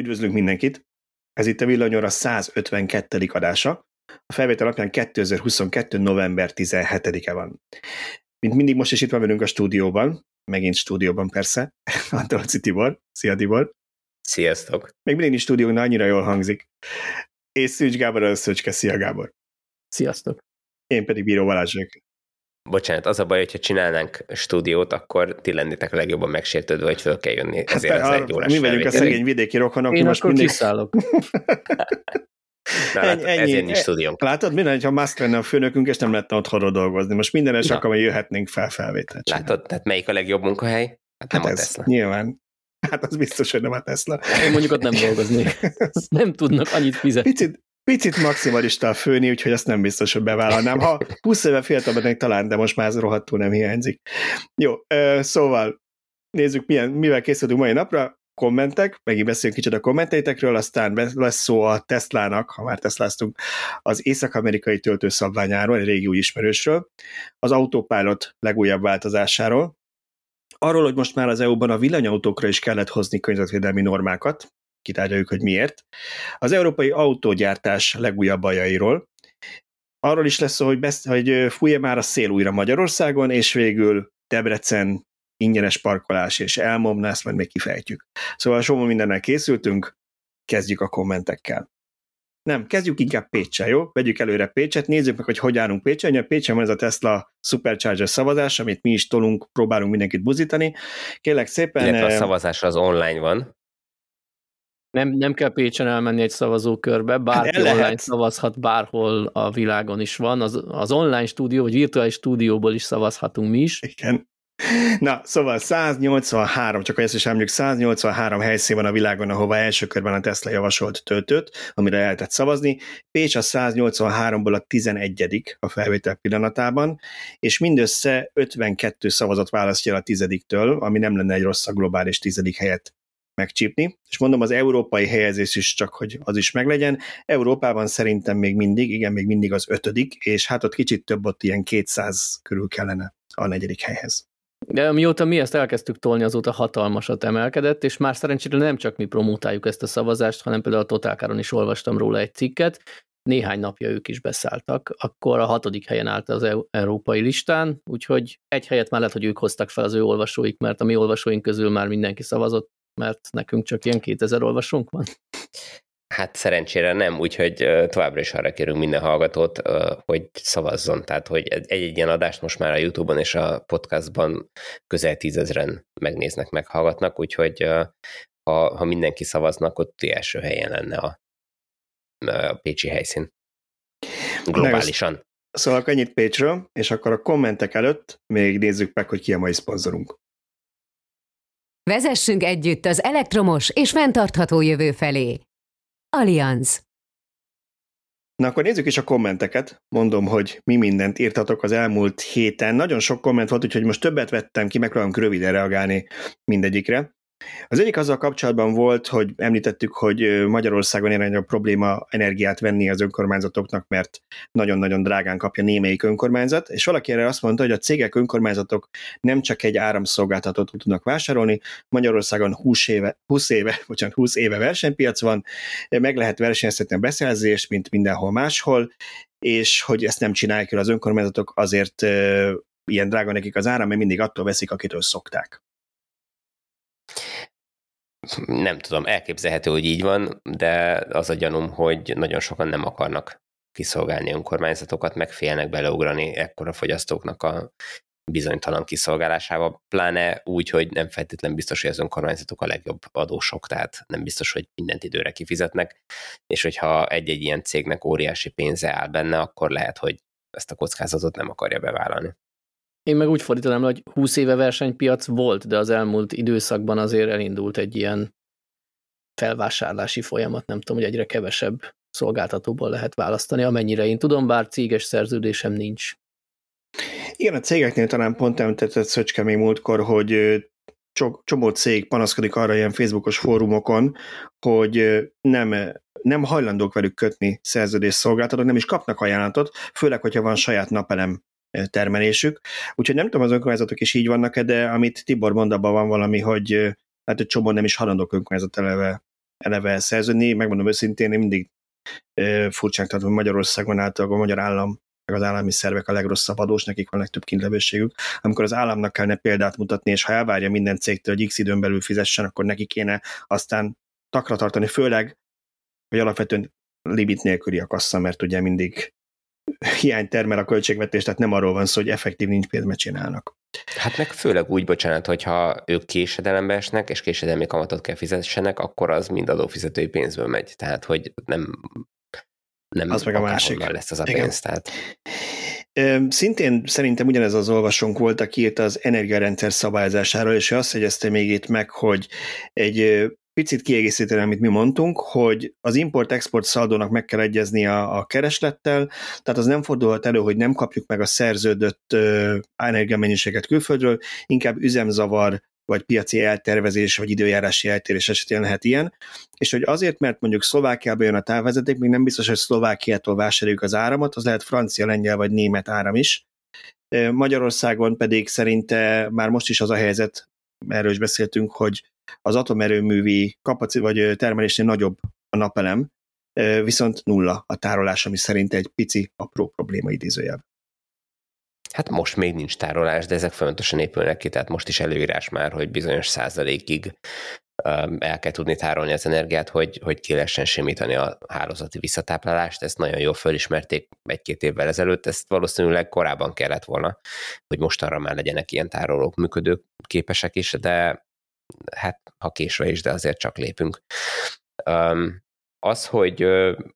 Üdvözlünk mindenkit! Ez itt a Villanyóra 152. adása. A felvétel alapján 2022. november 17-e van. Mint mindig most is itt van velünk a stúdióban, megint stúdióban persze, Antolci Tibor. Szia Tibor! Sziasztok! Még mindig is stúdióban annyira jól hangzik. És Szűcs Gábor a Szöcske. Szia Gábor! Sziasztok! Én pedig Bíró Balázs Bocsánat, az a baj, hogyha csinálnánk stúdiót, akkor ti lennétek a legjobban megsértődve, hogy föl kell jönni hát ezért hát, az egy órás Mi vagyunk a szegény vidéki rokonok. Én most mindig... kiszállok. Na, ennyi, ennyi, ezért nincs stúdiónk. Látod, minden, ha mászt lenne a főnökünk, és nem lehetne otthonról dolgozni. Most minden es akkor jöhetnénk fel felvételt. Látod, tehát melyik a legjobb munkahely? Hát, hát nem ez, a Tesla. Nyilván. Hát az biztos, hogy nem a Tesla. Én mondjuk ott nem dolgozni. nem tudnak annyit fizetni. Picit, picit maximalista a főni, úgyhogy azt nem biztos, hogy bevállalnám. Ha 20 éve fiatalban talán, de most már ez rohadtul nem hiányzik. Jó, szóval nézzük, milyen, mivel készülünk mai napra. Kommentek, megint beszélünk kicsit a kommenteitekről, aztán lesz szó a Teslának, ha már Tesláztunk, az észak-amerikai töltőszabványáról, egy régi új ismerősről, az Autopilot legújabb változásáról, arról, hogy most már az EU-ban a villanyautókra is kellett hozni környezetvédelmi normákat, kitárgyaljuk, hogy miért. Az európai autógyártás legújabb bajairól. Arról is lesz szó, hogy, besz- hogy fújja már a szél újra Magyarországon, és végül Debrecen ingyenes parkolás és elmom, ezt majd még kifejtjük. Szóval soha mindennel készültünk, kezdjük a kommentekkel. Nem, kezdjük inkább Pécsel, jó? Vegyük előre Pécset, nézzük meg, hogy hogy állunk Pécsen. A Pécsen van ez a Tesla Supercharger szavazás, amit mi is tolunk, próbálunk mindenkit buzítani. Kérlek szépen... Illetve a szavazás az online van. Nem, nem kell Pécsen elmenni egy szavazókörbe, bárki hát online szavazhat, bárhol a világon is van. Az, az online stúdió, vagy virtuális stúdióból is szavazhatunk mi is. Igen. Na, szóval 183, csak ezt is emlék, 183 helyszín van a világon, ahova első körben a Tesla javasolt töltőt, amire lehetett szavazni. Pécs a 183-ból a 11 a felvétel pillanatában, és mindössze 52 szavazat választja el a tizediktől, ami nem lenne egy rossz a globális tizedik helyet megcsípni, és mondom, az európai helyezés is csak, hogy az is meglegyen. Európában szerintem még mindig, igen, még mindig az ötödik, és hát ott kicsit több, ott ilyen 200 körül kellene a negyedik helyhez. De mióta mi ezt elkezdtük tolni, azóta hatalmasat emelkedett, és már szerencsére nem csak mi promotáljuk ezt a szavazást, hanem például a Totálkáron is olvastam róla egy cikket, néhány napja ők is beszálltak, akkor a hatodik helyen állt az európai listán, úgyhogy egy helyet már lehet, hogy ők hoztak fel az ő olvasóik, mert a mi olvasóink közül már mindenki szavazott, mert nekünk csak ilyen 2000 olvasónk van. Hát szerencsére nem, úgyhogy továbbra is arra kérünk minden hallgatót, hogy szavazzon. Tehát, hogy egy-egy ilyen adást most már a YouTube-on és a podcastban közel tízezren megnéznek, meghallgatnak, úgyhogy ha, ha mindenki szavazna, akkor első helyen lenne a, a Pécsi helyszín. Globálisan. Szóval ennyit Pécsről, és akkor a kommentek előtt még nézzük meg, hogy ki a mai szponzorunk. Vezessünk együtt az elektromos és fenntartható jövő felé. Allianz. Na akkor nézzük is a kommenteket. Mondom, hogy mi mindent írtatok az elmúlt héten. Nagyon sok komment volt, úgyhogy most többet vettem ki, megpróbálom röviden reagálni mindegyikre. Az egyik azzal kapcsolatban volt, hogy említettük, hogy Magyarországon a probléma energiát venni az önkormányzatoknak, mert nagyon-nagyon drágán kapja némelyik önkormányzat, és valaki erre azt mondta, hogy a cégek, önkormányzatok nem csak egy áramszolgáltatót tudnak vásárolni, Magyarországon 20 éve, 20 éve, bocsánat, 20 éve versenypiac van, meg lehet versenyeztetni a beszerzést, mint mindenhol máshol, és hogy ezt nem csinálják el az önkormányzatok, azért ilyen drága nekik az áram, mert mindig attól veszik, akitől szokták nem tudom, elképzelhető, hogy így van, de az a gyanúm, hogy nagyon sokan nem akarnak kiszolgálni önkormányzatokat, meg félnek beleugrani ekkora fogyasztóknak a bizonytalan kiszolgálásával, pláne úgy, hogy nem feltétlenül biztos, hogy az önkormányzatok a legjobb adósok, tehát nem biztos, hogy mindent időre kifizetnek, és hogyha egy-egy ilyen cégnek óriási pénze áll benne, akkor lehet, hogy ezt a kockázatot nem akarja bevállalni. Én meg úgy fordítanám, hogy 20 éve versenypiac volt, de az elmúlt időszakban azért elindult egy ilyen felvásárlási folyamat, nem tudom, hogy egyre kevesebb szolgáltatóból lehet választani, amennyire én tudom, bár céges szerződésem nincs. Igen, a cégeknél talán pont említett Szöcske még múltkor, hogy csomó cég panaszkodik arra ilyen Facebookos fórumokon, hogy nem, nem hajlandók velük kötni szerződés szolgáltatók, nem is kapnak ajánlatot, főleg, hogyha van saját napelem termelésük. Úgyhogy nem tudom, az önkormányzatok is így vannak de amit Tibor mond, abban van valami, hogy hát egy csomó nem is halandók önkormányzat eleve eleve szerződni. Megmondom őszintén, én mindig furcsán tartom, hogy Magyarországon általában a magyar állam meg az állami szervek a legrosszabb adós, nekik van legtöbb kintlevőségük. Amikor az államnak kellene példát mutatni, és ha elvárja minden cégtől, hogy x időn belül fizessen, akkor neki kéne aztán takra tartani, főleg, hogy alapvetően limit nélküli a kassa, mert ugye mindig hiány termel a költségvetés, tehát nem arról van szó, hogy effektív nincs pénzt, mert csinálnak. Hát meg főleg úgy, bocsánat, hogyha ők késedelembe esnek, és késedelmi kamatot kell fizessenek, akkor az mind adófizetői pénzből megy. Tehát, hogy nem, nem az meg a másik. lesz az a pénz. Tehát. Szintén szerintem ugyanez az olvasónk volt, aki írt az energiarendszer szabályozásáról, és ő azt jegyezte még itt meg, hogy egy picit kiegészíteni, amit mi mondtunk, hogy az import-export szaldónak meg kell egyezni a, a kereslettel, tehát az nem fordulhat elő, hogy nem kapjuk meg a szerződött energiamennyiséget külföldről, inkább üzemzavar, vagy piaci eltervezés, vagy időjárási eltérés esetén lehet ilyen, és hogy azért, mert mondjuk Szlovákiába jön a távvezeték, még nem biztos, hogy Szlovákiától vásároljuk az áramot, az lehet francia, lengyel vagy német áram is. Magyarországon pedig szerinte már most is az a helyzet, erről is beszéltünk, hogy az atomerőművi kapacit vagy termelésnél nagyobb a napelem, viszont nulla a tárolás, ami szerint egy pici, apró probléma idézőjel. Hát most még nincs tárolás, de ezek folyamatosan épülnek ki, tehát most is előírás már, hogy bizonyos százalékig el kell tudni tárolni az energiát, hogy, hogy ki lehessen simítani a hálózati visszatáplálást. Ezt nagyon jól fölismerték egy-két évvel ezelőtt, ezt valószínűleg korábban kellett volna, hogy mostanra már legyenek ilyen tárolók működő képesek is, de hát ha késve is, de azért csak lépünk. Az, hogy,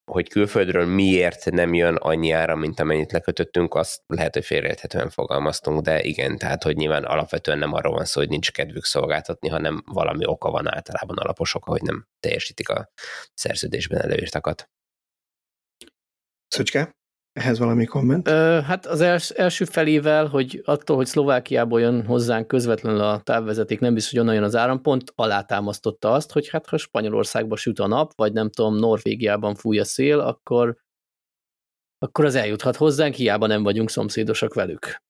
hogy külföldről miért nem jön annyi ára, mint amennyit lekötöttünk, azt lehet, hogy félreérthetően fogalmaztunk, de igen, tehát, hogy nyilván alapvetően nem arról van szó, hogy nincs kedvük szolgáltatni, hanem valami oka van általában alapos oka, hogy nem teljesítik a szerződésben előírtakat. Szöcske? Ehhez valami komment? Ö, hát az els, első felével, hogy attól, hogy Szlovákiából jön hozzánk közvetlenül a távvezeték, nem biztos, hogy onnan jön az árampont, alátámasztotta azt, hogy hát ha Spanyolországban süt a nap, vagy nem tudom, Norvégiában fúj a szél, akkor, akkor az eljuthat hozzánk, hiába nem vagyunk szomszédosak velük.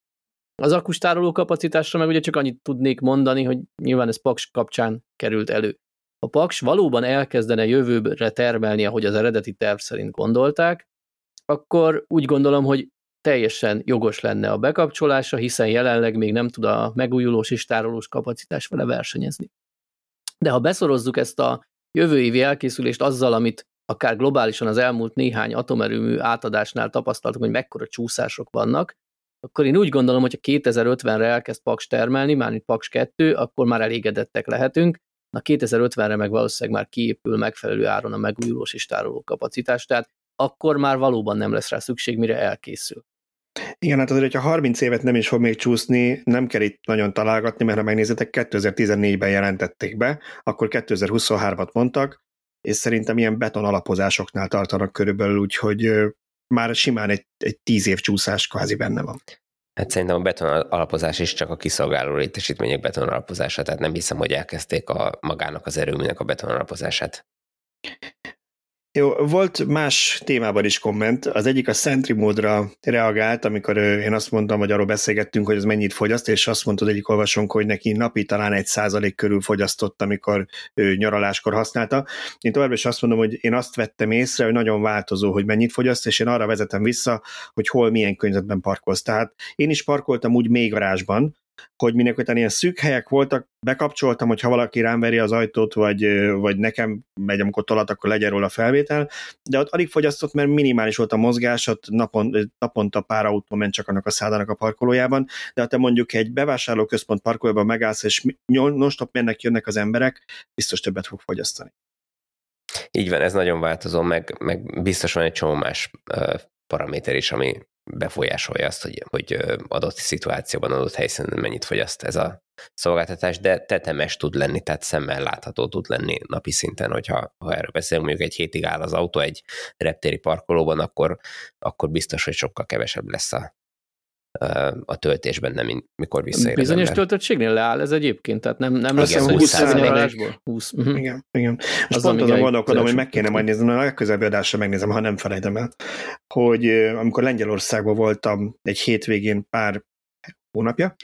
Az akustároló kapacitásra meg ugye csak annyit tudnék mondani, hogy nyilván ez Paks kapcsán került elő. A Paks valóban elkezdene jövőre termelni, ahogy az eredeti terv szerint gondolták, akkor úgy gondolom, hogy teljesen jogos lenne a bekapcsolása, hiszen jelenleg még nem tud a megújulós és tárolós kapacitás vele versenyezni. De ha beszorozzuk ezt a jövő évi elkészülést azzal, amit akár globálisan az elmúlt néhány atomerőmű átadásnál tapasztaltunk, hogy mekkora csúszások vannak, akkor én úgy gondolom, hogy ha 2050-re elkezd Paks termelni, mármint Paks 2, akkor már elégedettek lehetünk, na 2050-re meg valószínűleg már kiépül megfelelő áron a megújulós és tároló kapacitás, tehát akkor már valóban nem lesz rá szükség, mire elkészül. Igen, hát azért, hogyha 30 évet nem is fog még csúszni, nem kell itt nagyon találgatni, mert ha megnézitek, 2014-ben jelentették be, akkor 2023-at mondtak, és szerintem ilyen beton alapozásoknál tartanak körülbelül, úgyhogy már simán egy, egy tíz év csúszás kvázi benne van. Hát szerintem a beton alapozás is csak a kiszolgáló létesítmények beton alapozása, tehát nem hiszem, hogy elkezdték a magának az erőműnek a beton alapozását. Jó, volt más témában is komment. Az egyik a Sentry módra reagált, amikor én azt mondtam, hogy arról beszélgettünk, hogy ez mennyit fogyaszt, és azt mondta az egyik olvasónk, hogy neki napi talán egy százalék körül fogyasztott, amikor ő nyaraláskor használta. Én továbbra is azt mondom, hogy én azt vettem észre, hogy nagyon változó, hogy mennyit fogyaszt, és én arra vezetem vissza, hogy hol milyen környezetben parkolsz. Tehát én is parkoltam úgy még garázsban, hogy mindenképpen ilyen szűk helyek voltak, bekapcsoltam, hogy ha valaki rám veri az ajtót, vagy, vagy nekem megy, amikor tolat, akkor legyen róla felvétel, de ott alig fogyasztott, mert minimális volt a mozgás, ott napon, naponta pár autó ment csak annak a szádának a parkolójában, de ha te mondjuk egy bevásárlóközpont parkolóban megállsz, és non-stop mennek, jönnek az emberek, biztos többet fog fogyasztani. Így van, ez nagyon változó, meg, meg biztos van egy csomó más paraméter is, ami befolyásolja azt, hogy, hogy adott szituációban, adott helyszínen mennyit fogyaszt ez a szolgáltatás, de tetemes tud lenni, tehát szemmel látható tud lenni napi szinten, hogyha ha erről beszélünk, mondjuk egy hétig áll az autó egy reptéri parkolóban, akkor, akkor biztos, hogy sokkal kevesebb lesz a, a töltésben, nem mikor visszaér Bizonyos töltöttségnél leáll ez egyébként, tehát nem, nem lesz 20 százalékból. 20. Uh-huh. Igen, igen. És pont azon gondolkodom, hogy meg kéne majd nézni, a legközelebbi adásra megnézem, ha nem felejtem el, hogy amikor Lengyelországban voltam egy hétvégén pár hónapja,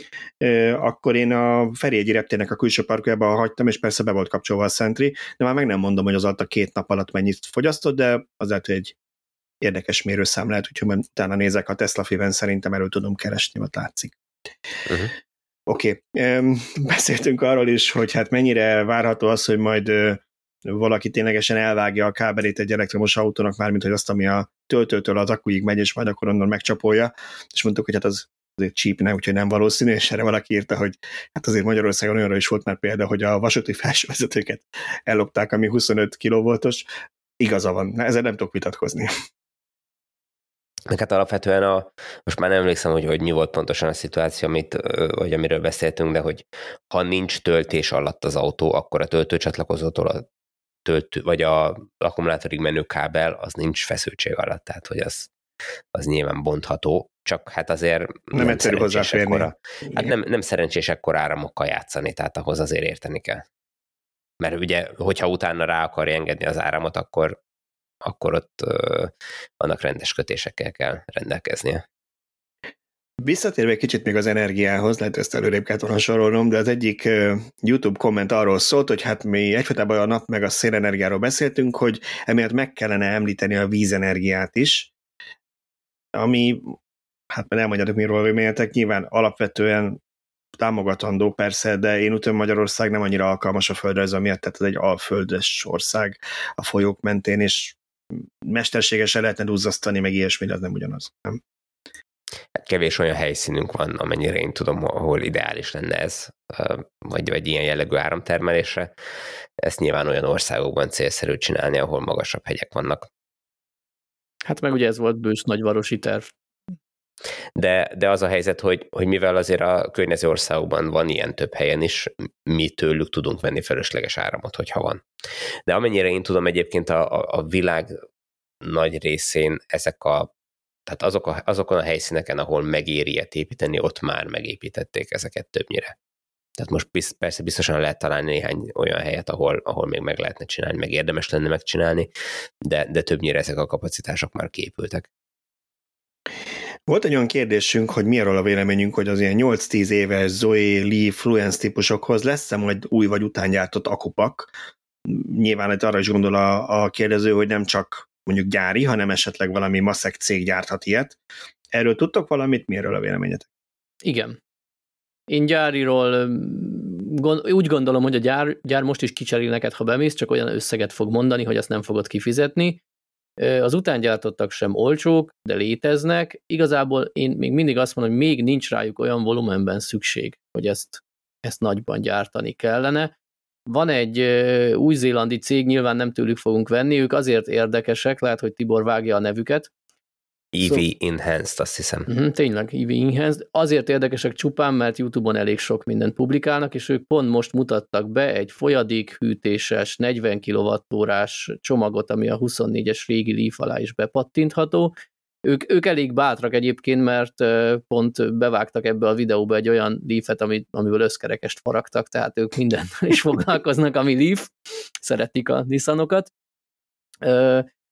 akkor én a Ferjegyi reptérnek a külső parkjába hagytam, és persze be volt kapcsolva a Sentry, de már meg nem mondom, hogy az alatt a két nap alatt mennyit fogyasztott, de az lehet, hogy egy érdekes mérőszám lehet, úgyhogy majd utána nézek a Tesla Fiven, szerintem erről tudom keresni, ott látszik. Uh-huh. Oké, okay. beszéltünk arról is, hogy hát mennyire várható az, hogy majd valaki ténylegesen elvágja a kábelét egy elektromos autónak, mármint hogy azt, ami a töltőtől az akkuig megy, és majd akkor onnan megcsapolja, és mondtuk, hogy hát az azért csípne, úgyhogy nem valószínű, és erre valaki írta, hogy hát azért Magyarországon olyanra is volt már példa, hogy a vasúti felsővezetőket ellopták, ami 25 kilovoltos. Igaza van, ezzel nem tudok vitatkozni. Meg hát alapvetően a, most már nem emlékszem, hogy, hogy mi volt pontosan a szituáció, amit, vagy amiről beszéltünk, de hogy ha nincs töltés alatt az autó, akkor a töltőcsatlakozótól a töltő, vagy a akkumulátorig menő kábel, az nincs feszültség alatt, tehát hogy az, az nyilván bontható, csak hát azért nem, nem egyszerű hozzáférni. Ekkora, hát nem, nem szerencsés ekkor áramokkal játszani, tehát ahhoz azért érteni kell. Mert ugye, hogyha utána rá akarja engedni az áramot, akkor, akkor ott annak rendes kötésekkel kell rendelkeznie. Visszatérve kicsit még az energiához, lehet ezt előrébb kellett volna sorolnom, de az egyik YouTube komment arról szólt, hogy hát mi egyfajtában a nap meg a szélenergiáról beszéltünk, hogy emiatt meg kellene említeni a vízenergiát is, ami, hát nem mondjátok, miről véleményetek, nyilván alapvetően támogatandó persze, de én úgy Magyarország nem annyira alkalmas a földrajza miatt, tehát ez egy alföldes ország a folyók mentén, és mesterségesen lehetne duzzasztani, meg ilyesmi, de az nem ugyanaz. Nem? kevés olyan helyszínünk van, amennyire én tudom, ahol ideális lenne ez, vagy, vagy ilyen jellegű áramtermelésre. Ezt nyilván olyan országokban célszerű csinálni, ahol magasabb hegyek vannak. Hát meg ugye ez volt bős nagyvarosi terv. De, de az a helyzet, hogy, hogy mivel azért a környező országokban van ilyen több helyen is, mi tőlük tudunk venni felesleges áramot, hogyha van. De amennyire én tudom, egyébként a, a, a világ nagy részén ezek a tehát azok a, azokon a helyszíneken, ahol megéri ilyet építeni, ott már megépítették ezeket többnyire. Tehát most biz, persze biztosan lehet találni néhány olyan helyet, ahol, ahol még meg lehetne csinálni, meg érdemes lenne megcsinálni, de, de többnyire ezek a kapacitások már képültek. Volt egy olyan kérdésünk, hogy mi arról a véleményünk, hogy az ilyen 8-10 éves Zoe, Lee, Fluence típusokhoz lesz-e majd új vagy utángyártott akupak? Nyilván itt arra is gondol a, a kérdező, hogy nem csak mondjuk gyári, hanem esetleg valami maszek cég gyárthat ilyet. Erről tudtok valamit? Mi erről a véleményetek? Igen. Én gyáriról gond, úgy gondolom, hogy a gyár, gyár most is kicserél neked, ha bemész, csak olyan összeget fog mondani, hogy ezt nem fogod kifizetni. Az utángyártottak sem olcsók, de léteznek. Igazából én még mindig azt mondom, hogy még nincs rájuk olyan volumenben szükség, hogy ezt, ezt nagyban gyártani kellene. Van egy új-zélandi cég, nyilván nem tőlük fogunk venni, ők azért érdekesek, lehet, hogy Tibor vágja a nevüket. EV so, Enhanced, azt hiszem. Uh-huh, tényleg, EV Enhanced. Azért érdekesek csupán, mert YouTube-on elég sok mindent publikálnak, és ők pont most mutattak be egy folyadékhűtéses, 40 kWh csomagot, ami a 24-es régi Leaf alá is bepattintható, ők, ők elég bátrak egyébként, mert pont bevágtak ebbe a videóba egy olyan leafet, amit, amiből összkerekest faragtak, tehát ők minden is foglalkoznak, ami leaf, szeretik a Nissanokat.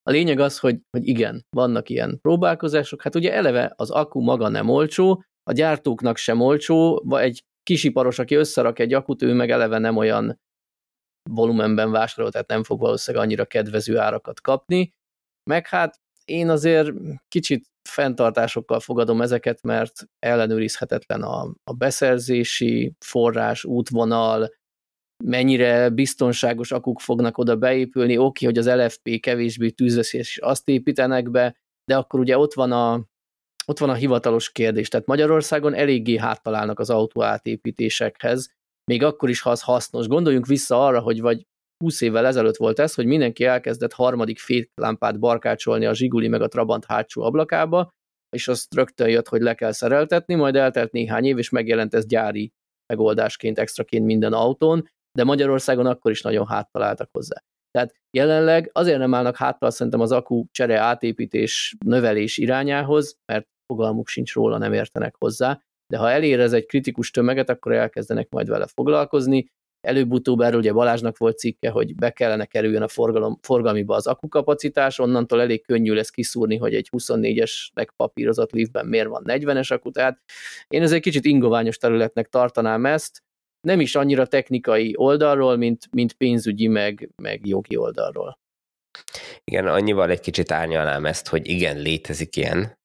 A lényeg az, hogy, hogy igen, vannak ilyen próbálkozások. Hát ugye eleve az akku maga nem olcsó, a gyártóknak sem olcsó, vagy egy kisiparos, aki összerak egy akut, ő meg eleve nem olyan volumenben vásárol, tehát nem fog valószínűleg annyira kedvező árakat kapni, meg hát én azért kicsit fenntartásokkal fogadom ezeket, mert ellenőrizhetetlen a, a beszerzési forrás, útvonal, mennyire biztonságos akuk fognak oda beépülni, oké, hogy az LFP kevésbé tűzveszélyes, azt építenek be, de akkor ugye ott van a, ott van a hivatalos kérdés. Tehát Magyarországon eléggé háttalálnak az autó átépítésekhez, még akkor is, ha az hasznos. Gondoljunk vissza arra, hogy vagy 20 évvel ezelőtt volt ez, hogy mindenki elkezdett harmadik féklámpát barkácsolni a Zsiguli meg a Trabant hátsó ablakába, és azt rögtön jött, hogy le kell szereltetni, majd eltelt néhány év, és megjelent ez gyári megoldásként, extraként minden autón, de Magyarországon akkor is nagyon háttaláltak hozzá. Tehát jelenleg azért nem állnak háttal szerintem az akku csere átépítés növelés irányához, mert fogalmuk sincs róla, nem értenek hozzá, de ha elér ez egy kritikus tömeget, akkor elkezdenek majd vele foglalkozni, előbb-utóbb erről ugye Balázsnak volt cikke, hogy be kellene kerüljön a forgalom, forgalmiba az akukapacitás, onnantól elég könnyű lesz kiszúrni, hogy egy 24-es megpapírozott liftben miért van 40-es akut, tehát én ez egy kicsit ingoványos területnek tartanám ezt, nem is annyira technikai oldalról, mint, mint pénzügyi, meg, meg jogi oldalról. Igen, annyival egy kicsit árnyalnám ezt, hogy igen, létezik ilyen,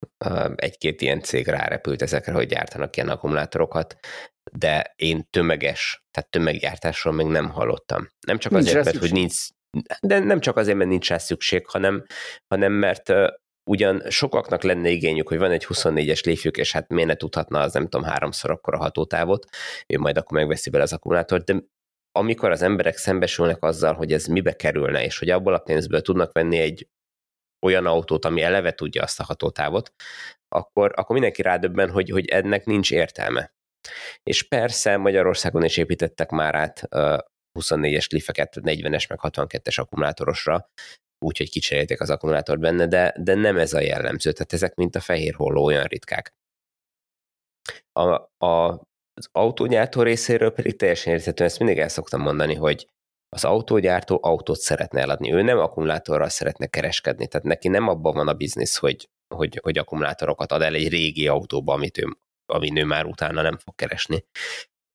egy-két ilyen cég rárepült ezekre, hogy gyártanak ilyen akkumulátorokat, de én tömeges, tehát tömeggyártásról még nem hallottam. Nem csak nincs azért, mert hogy nincs, de nem csak azért, mert nincs rá szükség, hanem, hanem mert ugyan sokaknak lenne igényük, hogy van egy 24-es léfjük, és hát miért ne tudhatna az nem tudom háromszor akkor a hatótávot, ő majd akkor megveszi bele az akkumulátort, de amikor az emberek szembesülnek azzal, hogy ez mibe kerülne, és hogy abból a pénzből tudnak venni egy olyan autót, ami eleve tudja azt a hatótávot, akkor, akkor mindenki rádöbben, hogy, hogy ennek nincs értelme. És persze Magyarországon is építettek már át 24-es lifeket 40-es meg 62-es akkumulátorosra, úgyhogy kicserélték az akkumulátort benne, de, de nem ez a jellemző, tehát ezek mint a fehér holló olyan ritkák. A, a, az autógyártó részéről pedig teljesen érthető, ezt mindig el szoktam mondani, hogy az autógyártó autót szeretne eladni, ő nem akkumulátorral szeretne kereskedni, tehát neki nem abban van a biznisz, hogy, hogy, hogy akkumulátorokat ad el egy régi autóba, amit ő, amin ő már utána nem fog keresni.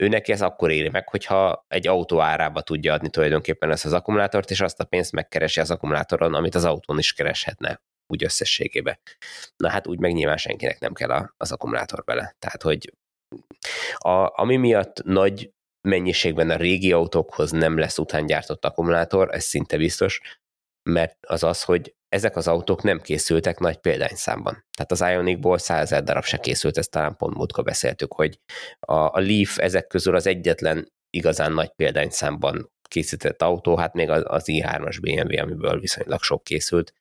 Ő neki ez akkor éri meg, hogyha egy autó árába tudja adni tulajdonképpen ezt az akkumulátort, és azt a pénzt megkeresi az akkumulátoron, amit az autón is kereshetne úgy összességébe. Na hát úgy meg nyilván senkinek nem kell az akkumulátor bele. Tehát, hogy a, ami miatt nagy mennyiségben a régi autókhoz nem lesz utángyártott akkumulátor, ez szinte biztos, mert az az, hogy ezek az autók nem készültek nagy példányszámban. Tehát az Ionicból 100 ezer darab se készült, ezt talán pont múltkor beszéltük, hogy a, a Leaf ezek közül az egyetlen igazán nagy példányszámban készített autó, hát még az, az i3-as BMW, amiből viszonylag sok készült,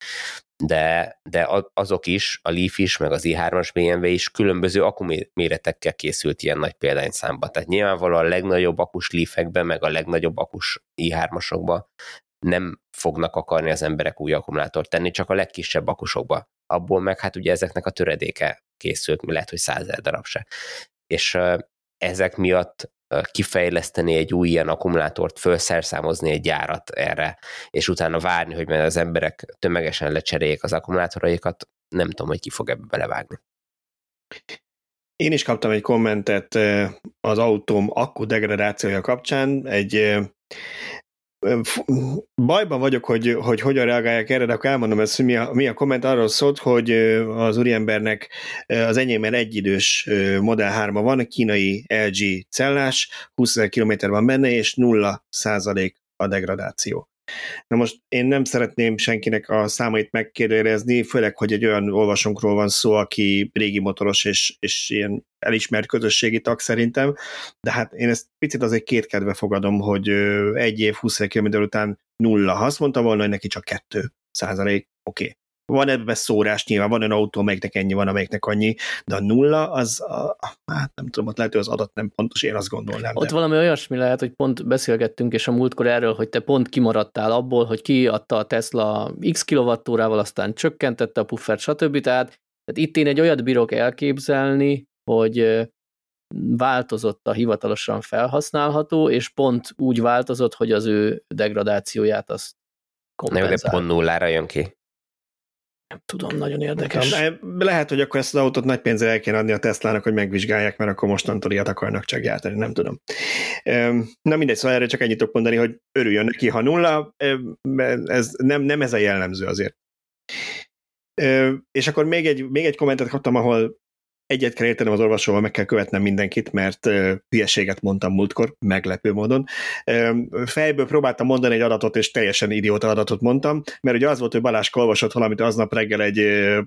de, de azok is, a Leaf is, meg az i3-as BMW is különböző akkuméretekkel készült ilyen nagy példányszámba. Tehát nyilvánvalóan a legnagyobb akus Leafekben, meg a legnagyobb akus i3-asokban nem fognak akarni az emberek új akkumulátort tenni, csak a legkisebb akusokba. Abból meg hát ugye ezeknek a töredéke készült, mi lehet, hogy százezer darab se. És ezek miatt kifejleszteni egy új ilyen akkumulátort, felszerszámozni egy gyárat erre, és utána várni, hogy az emberek tömegesen lecseréljék az akkumulátoraikat, nem tudom, hogy ki fog ebbe belevágni. Én is kaptam egy kommentet az autóm akku degradációja kapcsán, egy bajban vagyok, hogy, hogy hogyan reagálják erre, de akkor elmondom ezt, hogy mi a, mi a komment arról szólt, hogy az úriembernek az enyémben egyidős Model 3 van, kínai LG cellás, 20 ezer kilométer van benne, és 0 százalék a degradáció. Na most én nem szeretném senkinek a számait megkérdezni, főleg, hogy egy olyan olvasónkról van szó, aki régi motoros és, és ilyen elismert közösségi tag szerintem, de hát én ezt picit azért kétkedve fogadom, hogy egy év, 20 km után nulla. Ha azt mondta volna, hogy neki csak kettő százalék, oké. Okay van ebben szórás nyilván, van olyan autó, amelyiknek ennyi van, amelyiknek annyi, de a nulla, az, a, hát nem tudom, ott lehet, hogy az adat nem pontos, én azt gondolnám. Ott de. valami olyasmi lehet, hogy pont beszélgettünk, és a múltkor erről, hogy te pont kimaradtál abból, hogy kiadta a Tesla x kilovattórával, aztán csökkentette a puffert, stb. Tehát, tehát itt én egy olyat bírok elképzelni, hogy változott a hivatalosan felhasználható, és pont úgy változott, hogy az ő degradációját azt kompenzál. Nem, de pont nullára jön ki. Nem tudom, nagyon érdekes. Lehet, hogy akkor ezt az autót nagy pénzzel el kéne adni a Teslának, hogy megvizsgálják, mert akkor mostantól ilyet akarnak csak gyártani, nem tudom. Na mindegy, szóval erre csak ennyit tudok mondani, hogy örüljön neki, ha nulla, ez nem, nem ez a jellemző azért. És akkor még egy, még egy kommentet kaptam, ahol egyet kell értenem az olvasóval, meg kell követnem mindenkit, mert hülyeséget mondtam múltkor, meglepő módon. Fejből próbáltam mondani egy adatot, és teljesen idióta adatot mondtam, mert ugye az volt, hogy Balázs olvasott valamit aznap reggel egy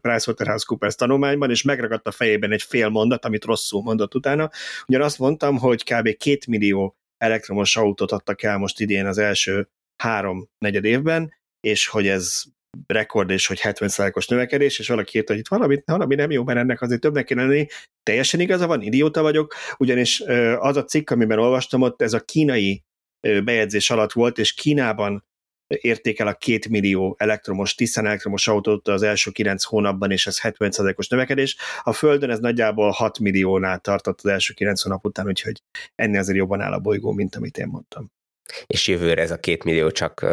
PricewaterhouseCoopers tanulmányban, és megragadt a fejében egy fél mondat, amit rosszul mondott utána. Ugyan azt mondtam, hogy kb. két millió elektromos autót adtak el most idén az első három negyed évben, és hogy ez rekord, és hogy 70%-os növekedés, és valaki írta, hogy itt valami, valami nem jó, mert ennek azért többnek kéne lenni. Teljesen igaza van, idióta vagyok, ugyanis az a cikk, amiben olvastam, ott ez a kínai bejegyzés alatt volt, és Kínában értékel a két millió elektromos, tisztán elektromos autót az első kilenc hónapban, és ez 70%-os növekedés. A Földön ez nagyjából 6 milliónál tartott az első kilenc hónap után, úgyhogy ennél azért jobban áll a bolygó, mint amit én mondtam. És jövőre ez a két millió csak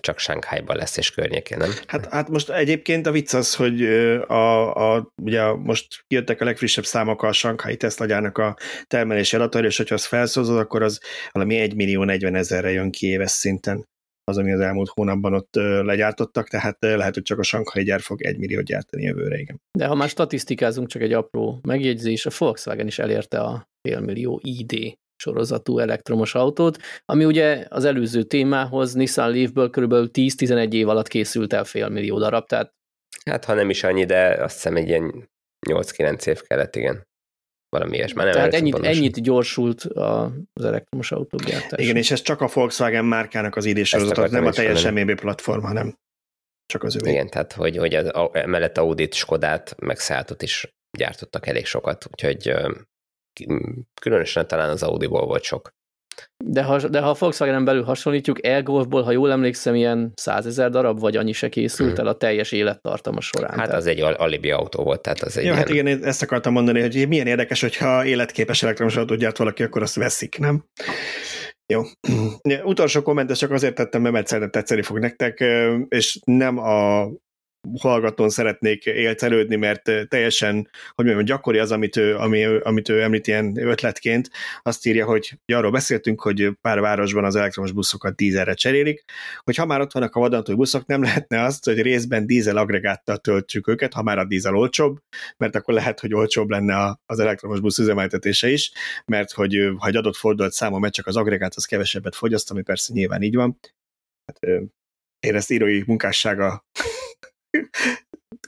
csak Sánkhájban lesz és környékén, nem? Hát, hát most egyébként a vicc az, hogy a, a, ugye most kijöttek a legfrissebb számok a Shanghai Tesla gyárnak a termelési adatai, és hogyha azt felszózod, akkor az valami 1 millió 40 ezerre jön ki éves szinten az, ami az elmúlt hónapban ott legyártottak, tehát lehet, hogy csak a Shanghai gyár fog egy milliót gyártani jövőre, igen. De ha már statisztikázunk, csak egy apró megjegyzés, a Volkswagen is elérte a félmillió ID sorozatú elektromos autót, ami ugye az előző témához Nissan Leaf-ből kb. 10-11 év alatt készült el fél millió darab, tehát Hát ha nem is annyi, de azt hiszem egy ilyen 8-9 év kellett, igen. Valami ilyes. Már nem Tehát ennyit, ennyit gyorsult az elektromos autógyártás. Igen, és ez csak a Volkswagen márkának az ID sorozat, nem a teljes MEB platform, hanem csak az övé. Igen, tehát hogy, hogy az, emellett Audit, Skodát, meg Szátot is gyártottak elég sokat, úgyhogy különösen talán az Audi-ból volt sok. De ha, de ha a Volkswagen-en belül hasonlítjuk, Elgolfból, ha jól emlékszem, ilyen százezer darab, vagy annyi se készült hmm. el a teljes élettartama során. Hát tehát. az egy alibi autó volt, tehát az egy Jó, hát ilyen... hát igen, ezt akartam mondani, hogy milyen érdekes, hogyha életképes elektromos autót gyárt valaki, akkor azt veszik, nem? Jó. Utolsó kommentet csak azért tettem mert szerintem tetszeni fog nektek, és nem a hallgatón szeretnék élcelődni, mert teljesen, hogy mondjam, gyakori az, amit ő, ami, amit ő említ ilyen ötletként. Azt írja, hogy arról beszéltünk, hogy pár városban az elektromos buszokat dízelre cserélik, hogy ha már ott vannak a vadonatúj buszok, nem lehetne azt, hogy részben dízel agregáttal töltsük őket, ha már a dízel olcsóbb, mert akkor lehet, hogy olcsóbb lenne az elektromos busz üzemeltetése is, mert hogy ha egy adott fordulat számon megy, csak az agregát az kevesebbet fogyaszt, ami persze nyilván így van. Hát, én ezt írói munkássága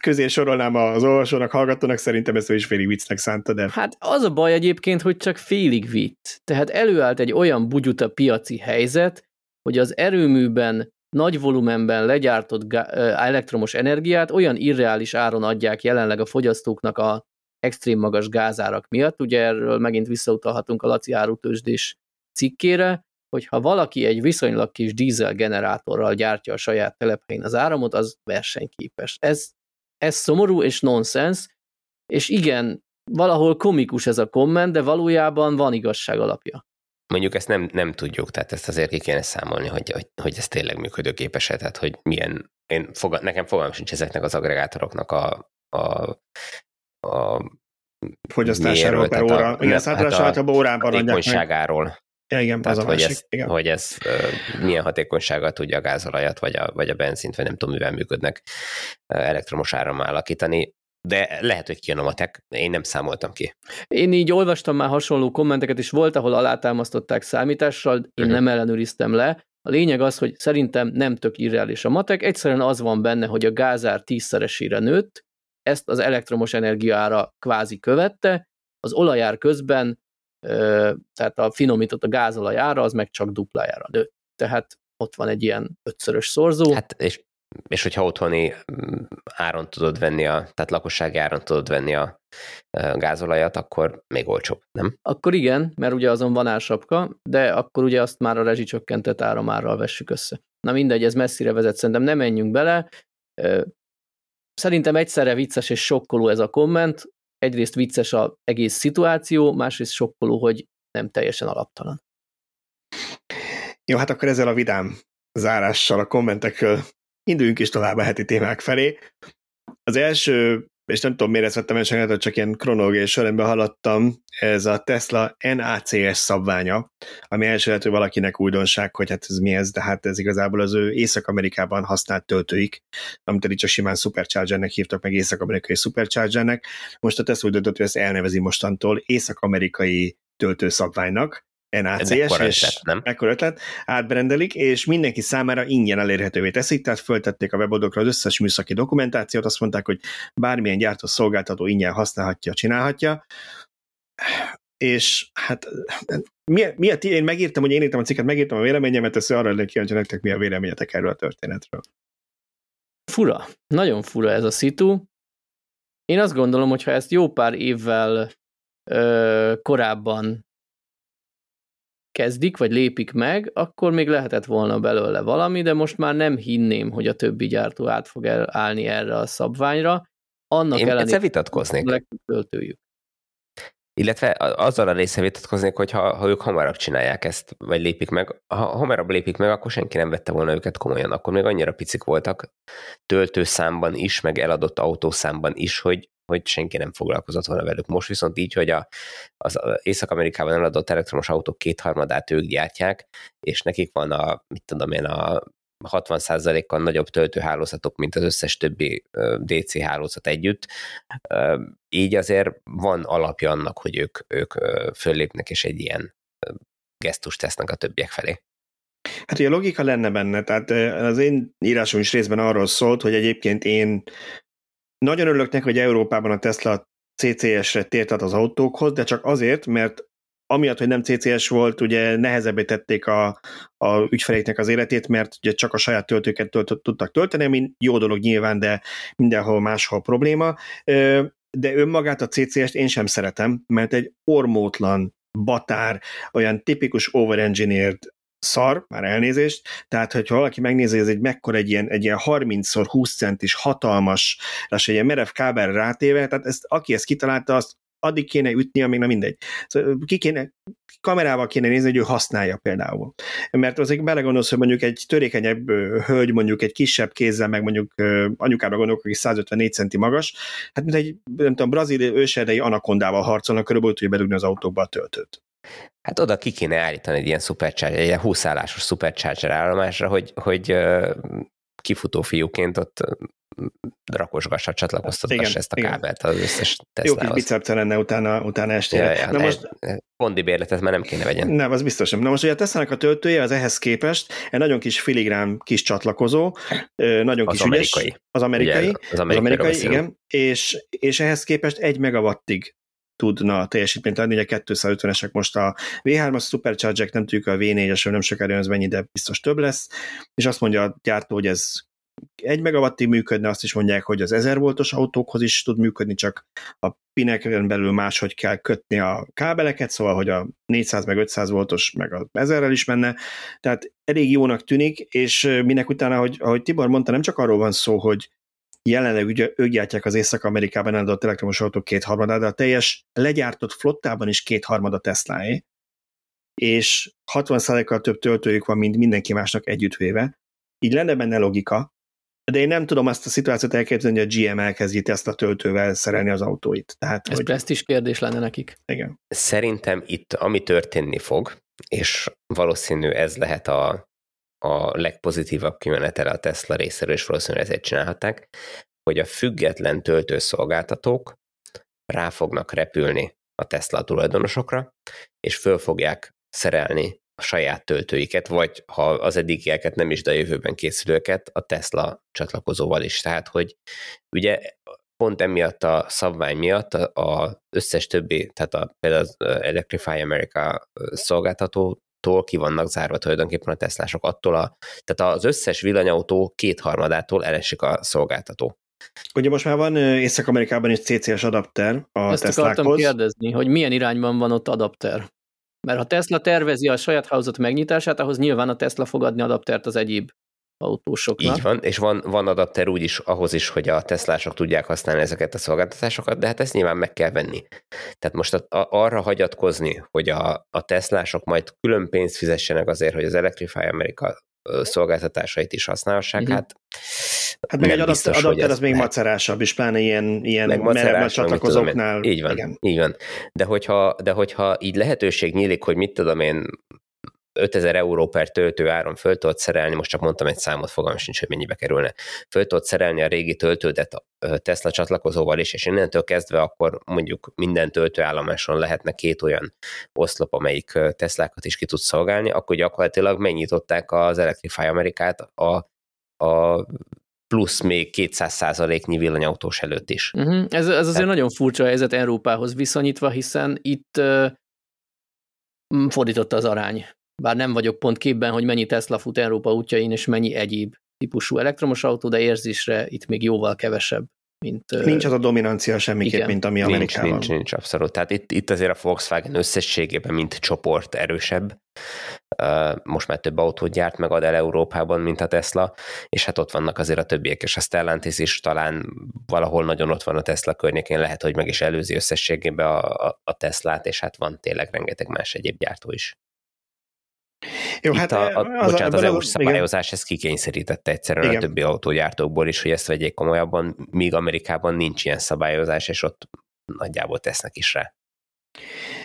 közé sorolnám az olvasónak, hallgatónak, szerintem ezt is félig viccnek szánta, de... Hát az a baj egyébként, hogy csak félig vicc. Tehát előállt egy olyan bugyuta piaci helyzet, hogy az erőműben nagy volumenben legyártott elektromos energiát olyan irreális áron adják jelenleg a fogyasztóknak a extrém magas gázárak miatt. Ugye erről megint visszautalhatunk a Laci árutősdés cikkére, hogy ha valaki egy viszonylag kis dízel generátorral gyártja a saját telephelyén az áramot, az versenyképes. Ez, ez szomorú és nonsens, és igen, valahol komikus ez a komment, de valójában van igazság alapja. Mondjuk ezt nem, nem tudjuk, tehát ezt azért ki kéne számolni, hogy, hogy, hogy ez tényleg működőképes-e, tehát hogy milyen, én foga, nekem fogalmam sincs ezeknek az agregátoroknak a, a, a fogyasztásáról per óra. Igen, hát általában órában adják Ja, igen, Tehát, az a hogy másik, ez, igen. hogy ez uh, milyen hatékonysággal tudja a gázolajat, vagy a, vagy a benzint, vagy nem tudom, mivel működnek uh, elektromos áram alakítani, de lehet, hogy kijön a matek, én nem számoltam ki. Én így olvastam már hasonló kommenteket, és volt, ahol alátámasztották számítással, én uh-huh. nem ellenőriztem le. A lényeg az, hogy szerintem nem tök irreális a matek, egyszerűen az van benne, hogy a gázár tízszeresére nőtt, ezt az elektromos energiára kvázi követte, az olajár közben tehát a finomított a gázolaj ára, az meg csak duplájára nőtt. Tehát ott van egy ilyen ötszörös szorzó. Hát és, és hogyha otthoni mm, áron tudod venni, a, tehát lakossági áron tudod venni a gázolajat, akkor még olcsóbb, nem? Akkor igen, mert ugye azon van ársapka, de akkor ugye azt már a rezsicsökkentett áramárral vessük össze. Na mindegy, ez messzire vezet, szerintem nem menjünk bele. Szerintem egyszerre vicces és sokkoló ez a komment, egyrészt vicces az egész szituáció, másrészt sokkoló, hogy nem teljesen alaptalan. Jó, hát akkor ezzel a vidám zárással, a kommentekről induljunk is tovább a heti témák felé. Az első és nem tudom, miért ezt vettem el, hogy csak ilyen kronológiai sorrendben haladtam, ez a Tesla NACS szabványa, ami első lehet, hogy valakinek újdonság, hogy hát ez mi ez, de hát ez igazából az ő Észak-Amerikában használt töltőik, amit eddig csak simán Superchargernek hívtak meg Észak-amerikai Superchargernek. Most a Tesla úgy döntött, hogy ezt elnevezi mostantól Észak-amerikai töltőszabványnak, NACS, ekkora és ötlet, nem? ekkor ötlet, átbrendelik, és mindenki számára ingyen elérhetővé teszik, tehát föltették a weboldokra az összes műszaki dokumentációt, azt mondták, hogy bármilyen gyártó szolgáltató ingyen használhatja, csinálhatja, és hát mi, mi a, én megírtam, hogy én írtam a cikket, megírtam a véleményemet, ezt arra lennék kíváncsi nektek, mi a véleményetek erről a történetről. Fura, nagyon fura ez a szitu. Én azt gondolom, hogy ha ezt jó pár évvel ö, korábban kezdik, vagy lépik meg, akkor még lehetett volna belőle valami, de most már nem hinném, hogy a többi gyártó át fog állni erre a szabványra. Annak Én ellenére, vitatkoznék. Töltőjük. Illetve azzal a része vitatkoznék, hogy ha, ha ők hamarabb csinálják ezt, vagy lépik meg, ha hamarabb lépik meg, akkor senki nem vette volna őket komolyan, akkor még annyira picik voltak töltőszámban is, meg eladott autószámban is, hogy, hogy senki nem foglalkozott volna velük. Most viszont így, hogy a, az Észak-Amerikában eladott elektromos autók kétharmadát ők gyártják, és nekik van a, mit tudom én, a 60%-kal nagyobb töltőhálózatok, mint az összes többi DC hálózat együtt. Így azért van alapja annak, hogy ők, ők föllépnek, és egy ilyen gesztust tesznek a többiek felé. Hát ugye logika lenne benne, tehát az én írásom is részben arról szólt, hogy egyébként én nagyon örülök neki, hogy Európában a Tesla CCS-re tért az autókhoz, de csak azért, mert amiatt, hogy nem CCS volt, ugye nehezebbé tették a, a ügyfeléknek az életét, mert ugye csak a saját töltőket tölt, tudtak tölteni, ami jó dolog nyilván, de mindenhol máshol probléma. De önmagát a CCS-t én sem szeretem, mert egy ormótlan, batár, olyan tipikus overengineered szar, már elnézést, tehát hogyha valaki megnézi, ez egy mekkora egy ilyen, egy ilyen 30x20 centis hatalmas, és egy ilyen merev kábel rátéve, tehát ezt, aki ezt kitalálta, azt addig kéne ütni, amíg nem mindegy. Szóval ki kéne, kamerával kéne nézni, hogy ő használja például. Mert azért belegondolsz, hogy mondjuk egy törékenyebb hölgy, mondjuk egy kisebb kézzel, meg mondjuk anyukára gondolok, aki 154 centi magas, hát mint egy, nem tudom, brazil őserdei anakondával harcolnak, körülbelül tudja bedugni az autókba a töltőt. Hát oda ki kéne állítani egy ilyen supercharger, egy ilyen 20 állásos supercharger állomásra, hogy, hogy kifutó fiúként ott rakosgassa, csatlakoztatassa ezt a igen. kábelt az összes Tesla-hoz. Jó kis bicepce lenne utána, utána estére. Ja, ja, Na most... Pondi bérletet már nem kéne vegyen. Nem, az biztos nem. Na most ugye a tesla a töltője az ehhez képest egy nagyon kis filigrám kis csatlakozó, nagyon az kis amerikai. Ügyes, az amerikai. Ugye, az amerikai, az amerikai igen. És, és ehhez képest egy megawattig tudna teljesítményt adni, ugye 250-esek most a V3-as Supercharger, nem tudjuk a V4-es, nem sokára ez mennyi, de biztos több lesz, és azt mondja a gyártó, hogy ez egy megawattig működne, azt is mondják, hogy az 1000 voltos autókhoz is tud működni, csak a pineken belül máshogy kell kötni a kábeleket, szóval, hogy a 400 meg 500 voltos meg a 1000-rel is menne, tehát elég jónak tűnik, és minek utána, hogy, ahogy Tibor mondta, nem csak arról van szó, hogy jelenleg ugye ők gyártják az Észak-Amerikában eladott elektromos autók kétharmadát, de a teljes legyártott flottában is kétharmada Teslaé, és 60%-kal több töltőjük van, mint mindenki másnak együttvéve. Így lenne benne logika, de én nem tudom azt a szituációt elképzelni, hogy a GM elkezdi ezt a töltővel szerelni az autóit. Tehát, Ez hogy... is kérdés lenne nekik. Igen. Szerintem itt, ami történni fog, és valószínű ez lehet a, a legpozitívabb kimenetele a Tesla részéről, és valószínűleg ezért csinálhatták, hogy a független töltőszolgáltatók rá fognak repülni a Tesla tulajdonosokra, és föl fogják szerelni a saját töltőiket, vagy ha az eddigieket nem is, de a jövőben készülőket a Tesla csatlakozóval is. Tehát, hogy ugye pont emiatt a szabvány miatt az összes többi, tehát a, például az Electrify America szolgáltatótól ki vannak zárva tulajdonképpen a Teslások attól a, tehát az összes villanyautó kétharmadától elesik a szolgáltató. Ugye most már van Észak-Amerikában is CCS adapter a Ezt Teslákhoz. akartam kérdezni, hogy milyen irányban van ott adapter? Mert ha Tesla tervezi a saját hálózat megnyitását, ahhoz nyilván a Tesla fog adni adaptert az egyéb autósoknak. Így van, és van, van adapter úgy is ahhoz is, hogy a Teslások tudják használni ezeket a szolgáltatásokat, de hát ezt nyilván meg kell venni. Tehát most a, a, arra hagyatkozni, hogy a, a Teslások majd külön pénzt fizessenek azért, hogy az Electrify America szolgáltatásait is használhassák, mm-hmm. hát Hát meg egy biztos, adapter az még lehet. macerásabb, és pláne ilyen, ilyen merev csatlakozóknál. Így van, igen. így van. De hogyha, de hogyha így lehetőség nyílik, hogy mit tudom én, 5000 euró per töltő áron föl tudod szerelni, most csak mondtam egy számot, fogalmam sincs, hogy mennyibe kerülne, föl tudod szerelni a régi töltődet a Tesla csatlakozóval is, és innentől kezdve akkor mondjuk minden töltőállomáson lehetne két olyan oszlop, amelyik Teslákat is ki tud szolgálni, akkor gyakorlatilag megnyitották az Electrify Amerikát a, a plusz még 200 százaléknyi villanyautós előtt is. Uh-huh. Ez, ez azért Tehát... nagyon furcsa helyzet Európához viszonyítva, hiszen itt uh, fordította az arány. Bár nem vagyok pont képben, hogy mennyi Tesla fut Európa útjain, és mennyi egyéb típusú elektromos autó, de érzésre itt még jóval kevesebb. Mint, nincs az a dominancia semmiképp, igen. mint ami Amerikában. Nincs, nincs, nincs, abszolút. Tehát itt, itt azért a Volkswagen összességében, mint csoport erősebb, most már több autót gyárt meg ad el Európában, mint a Tesla, és hát ott vannak azért a többiek, és a Stellantis is talán valahol nagyon ott van a Tesla környékén, lehet, hogy meg is előzi összességében a, a, a Teslát, és hát van tényleg rengeteg más egyéb gyártó is. Jó, Itt hát a, a, az, bocsánat, az EU-s szabályozás igen. ezt kikényszerítette egyszerűen igen. a többi autógyártókból is, hogy ezt vegyék komolyabban, míg Amerikában nincs ilyen szabályozás, és ott nagyjából tesznek is rá.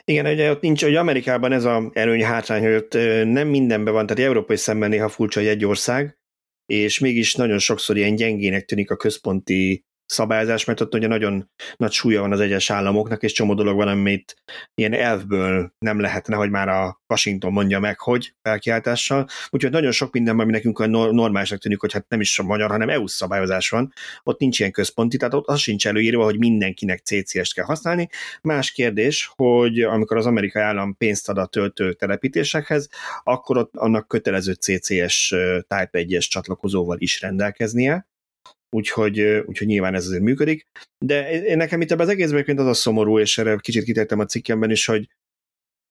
Igen, ugye ott nincs, hogy Amerikában ez a előny hátrány, hogy ott nem mindenben van, tehát európai szemben néha furcsa, hogy egy ország, és mégis nagyon sokszor ilyen gyengének tűnik a központi szabályozás, mert ott ugye nagyon nagy súlya van az egyes államoknak, és csomó dolog van, amit ilyen elfből nem lehetne, hogy már a Washington mondja meg, hogy felkiáltással. Úgyhogy nagyon sok minden, ami nekünk a normálisnak tűnik, hogy hát nem is a magyar, hanem EU szabályozás van, ott nincs ilyen központi, tehát ott az sincs előírva, hogy mindenkinek CCS-t kell használni. Más kérdés, hogy amikor az amerikai állam pénzt ad a töltő telepítésekhez, akkor ott annak kötelező CCS Type 1-es csatlakozóval is rendelkeznie, úgyhogy, úgyhogy nyilván ez azért működik. De én nekem itt ebben az egészben az a szomorú, és erre kicsit kitettem a cikkemben is, hogy,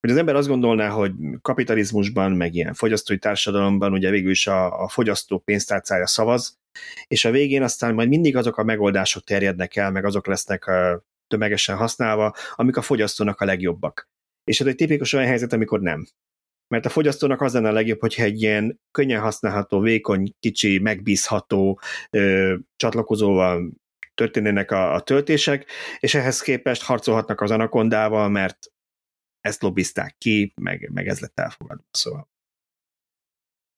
hogy az ember azt gondolná, hogy kapitalizmusban, meg ilyen fogyasztói társadalomban ugye végül is a, a fogyasztó pénztárcája szavaz, és a végén aztán majd mindig azok a megoldások terjednek el, meg azok lesznek tömegesen használva, amik a fogyasztónak a legjobbak. És ez egy tipikus olyan helyzet, amikor nem mert a fogyasztónak az lenne a legjobb, hogyha egy ilyen könnyen használható, vékony, kicsi, megbízható ö, csatlakozóval történnének a, a töltések, és ehhez képest harcolhatnak az anakondával, mert ezt lobbizták ki, meg, meg ez lett elfogadva, szóval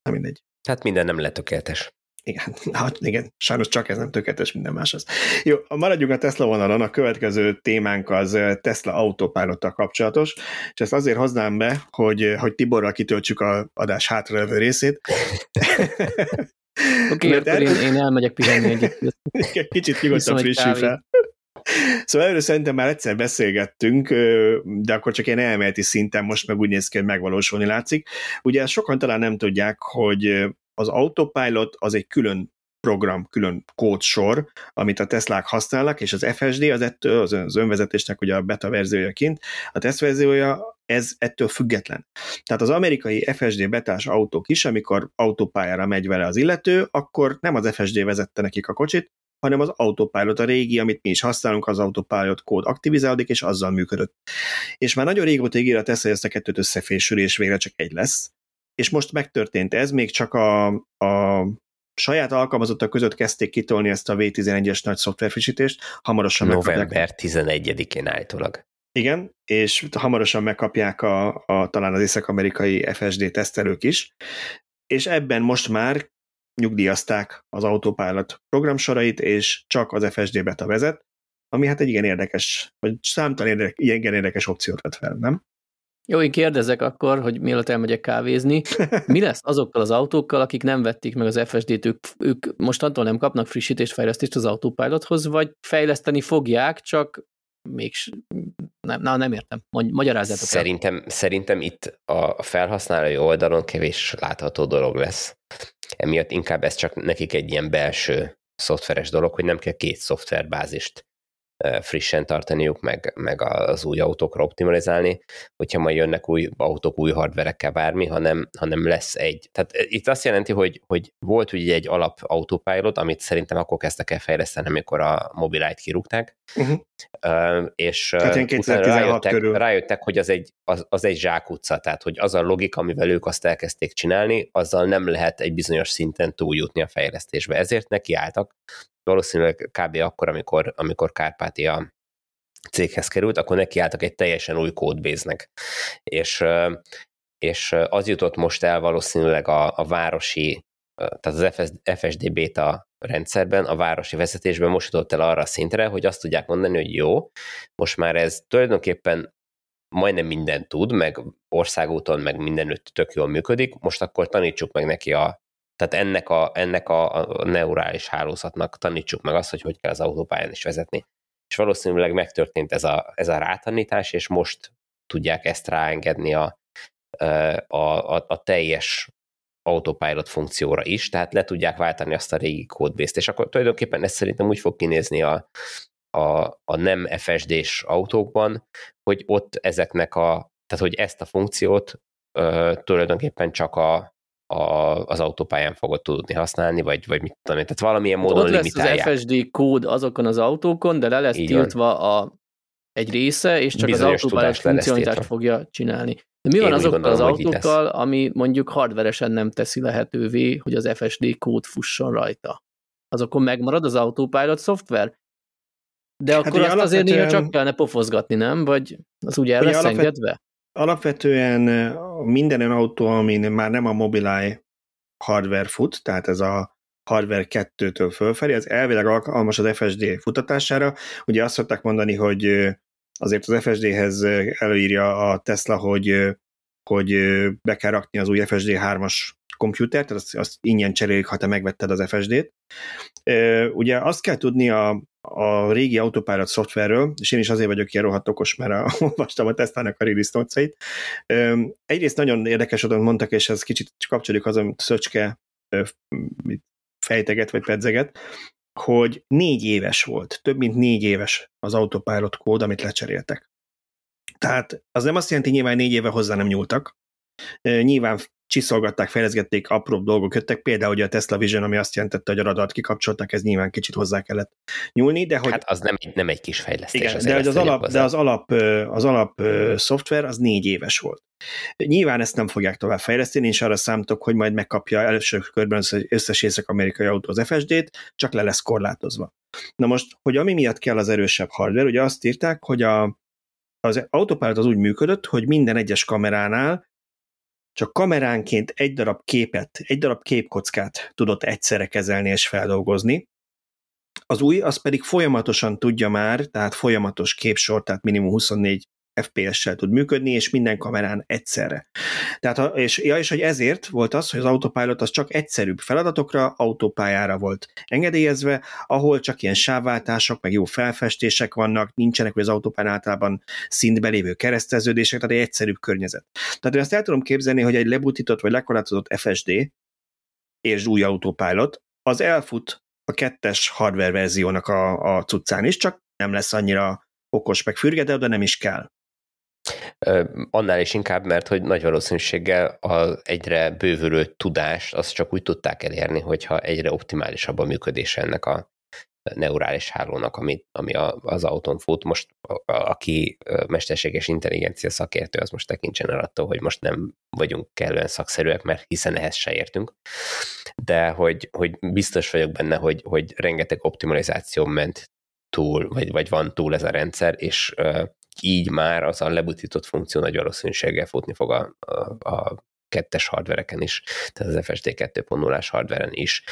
nem mindegy. Hát minden nem lett tökéletes. Igen, hát igen, sajnos csak ez nem tökéletes, minden más az. Jó, maradjunk a Tesla vonalon, a következő témánk az Tesla autopilottal kapcsolatos, és ezt azért hoznám be, hogy, hogy Tiborral kitöltsük a adás hátralevő részét. Oké, okay, akkor én, én elmegyek pihenni egyet. Kicsit nyugodtan frissül fel. Szóval erről szerintem már egyszer beszélgettünk, de akkor csak ilyen elméleti szinten most meg úgy néz ki, hogy megvalósulni látszik. Ugye sokan talán nem tudják, hogy az autopilot az egy külön program, külön kódsor, amit a Teslák használnak, és az FSD az ettől, az önvezetésnek ugye a beta verziója kint, a test verziója ez ettől független. Tehát az amerikai FSD betás autók is, amikor autópályára megy vele az illető, akkor nem az FSD vezette nekik a kocsit, hanem az autopilot a régi, amit mi is használunk, az autopilot kód aktivizálódik, és azzal működött. És már nagyon régóta ígér a Tesla, hogy ezt a kettőt összefésül, és végre csak egy lesz és most megtörtént ez, még csak a, a saját alkalmazottak között kezdték kitolni ezt a V11-es nagy szoftverfrissítést, hamarosan November megkapják. 11-én állítólag. Igen, és hamarosan megkapják a, a talán az észak-amerikai FSD tesztelők is, és ebben most már nyugdíjazták az Autopilot programsorait, és csak az FSD beta vezet, ami hát egy igen érdekes, vagy számtalan érdekes, igen érdekes opciót vett fel, nem? Jó, én kérdezek akkor, hogy mielőtt elmegyek kávézni, mi lesz azokkal az autókkal, akik nem vették meg az FSD-t, ők, ők mostantól nem kapnak frissítést, fejlesztést az autopilothoz, vagy fejleszteni fogják, csak még nem, na, nem értem. Magyarázzátok szerintem, el. Szerintem itt a felhasználói oldalon kevés látható dolog lesz. Emiatt inkább ez csak nekik egy ilyen belső szoftveres dolog, hogy nem kell két szoftverbázist frissen tartaniuk, meg, meg az új autókra optimalizálni, hogyha majd jönnek új autók, új hardverekkel bármi, hanem, hanem lesz egy. Tehát itt azt jelenti, hogy, hogy volt ugye egy alap autopilot, amit szerintem akkor kezdtek el fejleszteni, amikor a Mobilite kirúgták, uh-huh. és hát rájöttek, körül. rájöttek, hogy az egy, az, az egy zsákutca, tehát hogy az a logika, amivel ők azt elkezdték csinálni, azzal nem lehet egy bizonyos szinten túljutni a fejlesztésbe. Ezért nekiálltak valószínűleg kb. akkor, amikor, amikor Kárpátia céghez került, akkor nekiálltak egy teljesen új kódbéznek. És, és az jutott most el valószínűleg a, a városi, tehát az FSD beta rendszerben, a városi vezetésben most jutott el arra a szintre, hogy azt tudják mondani, hogy jó, most már ez tulajdonképpen majdnem minden tud, meg országúton, meg mindenütt tök jól működik, most akkor tanítsuk meg neki a tehát ennek a, ennek a, a neurális hálózatnak tanítsuk meg azt, hogy hogy kell az autópályán is vezetni. És valószínűleg megtörtént ez a, ez a rátanítás, és most tudják ezt ráengedni a, a, a, a teljes autopilot funkcióra is, tehát le tudják váltani azt a régi kódbészt, és akkor tulajdonképpen ez szerintem úgy fog kinézni a, a, a nem FSD-s autókban, hogy ott ezeknek a, tehát hogy ezt a funkciót tulajdonképpen csak a, a, az autópályán fogod tudni használni, vagy, vagy mit tudom én, tehát valamilyen módon Ott lesz az FSD kód azokon az autókon, de le lesz Így van. tiltva a, egy része, és csak Bizonyos az autópályás funkcionalitást fogja csinálni. De mi Én van azokkal gondolom, az autókkal, ami mondjuk hardveresen nem teszi lehetővé, hogy az FSD kód fusson rajta? Azokon megmarad az autopilot szoftver? De Hát akkor ugye azt azért néha csak kellene pofozgatni, nem? Vagy az úgy el Ugye lesz alapvet- engedve? Alapvetően minden autó, amin már nem a Mobileye hardware fut, tehát ez a hardware 2-től fölfelé, az elvileg alkalmas az FSD futatására. Ugye azt szokták mondani, hogy azért az FSD-hez előírja a Tesla, hogy, hogy be kell rakni az új FSD 3-as komputert, tehát azt, azt ingyen cserélik, ha te megvetted az FSD-t. Ugye azt kell tudni a, a régi autopilot szoftverről, és én is azért vagyok ilyen rohadt okos, mert a, olvastam a Tesla-nak a release Egyrészt nagyon érdekes adon mondtak, és ez kicsit kapcsolódik az, amit Szöcske fejteget, vagy pedzeget, hogy négy éves volt, több mint négy éves az autopilot kód, amit lecseréltek. Tehát az nem azt jelenti, nyilván négy éve hozzá nem nyúltak. Nyilván csiszolgatták, fejleszgették, apróbb dolgok jöttek, például ugye a Tesla Vision, ami azt jelentette, hogy a radart kikapcsolták, ez nyilván kicsit hozzá kellett nyúlni, de hogy Hát az nem, egy- nem egy kis fejlesztés. igen, de, hogy az alap, hozzá. de az alap, az alap szoftver az négy éves volt. Nyilván ezt nem fogják tovább fejleszteni, és arra számítok, hogy majd megkapja első körben az összes észak-amerikai autó az FSD-t, csak le lesz korlátozva. Na most, hogy ami miatt kell az erősebb hardware, ugye azt írták, hogy a, az autopilot az úgy működött, hogy minden egyes kameránál csak kameránként egy darab képet, egy darab képkockát tudott egyszerre kezelni és feldolgozni. Az új, az pedig folyamatosan tudja már, tehát folyamatos képsor, tehát minimum 24 FPS-sel tud működni, és minden kamerán egyszerre. Tehát, és, ja, és hogy ezért volt az, hogy az autopilot az csak egyszerűbb feladatokra, autópályára volt engedélyezve, ahol csak ilyen sávváltások, meg jó felfestések vannak, nincsenek, hogy az autópályán általában szintbe lévő kereszteződések, tehát egy egyszerűbb környezet. Tehát én azt el tudom képzelni, hogy egy lebutított vagy lekorlátozott FSD és új autopilot, az elfut a kettes hardware verziónak a, a cuccán is, csak nem lesz annyira okos meg fürge, de nem is kell. Annál is inkább, mert hogy nagy valószínűséggel az egyre bővülő tudást azt csak úgy tudták elérni, hogyha egyre optimálisabb a működése ennek a neurális hálónak, ami, ami a, az autón fut. Most a, aki mesterséges intelligencia szakértő, az most tekintsen el attól, hogy most nem vagyunk kellően szakszerűek, mert hiszen ehhez se értünk. De hogy, hogy biztos vagyok benne, hogy, hogy rengeteg optimalizáció ment túl, vagy, vagy van túl ez a rendszer, és így már az a lebutított funkció nagy valószínűséggel futni fog a, a, a kettes hardvereken is, tehát az FSD 2.0-ás hardveren is.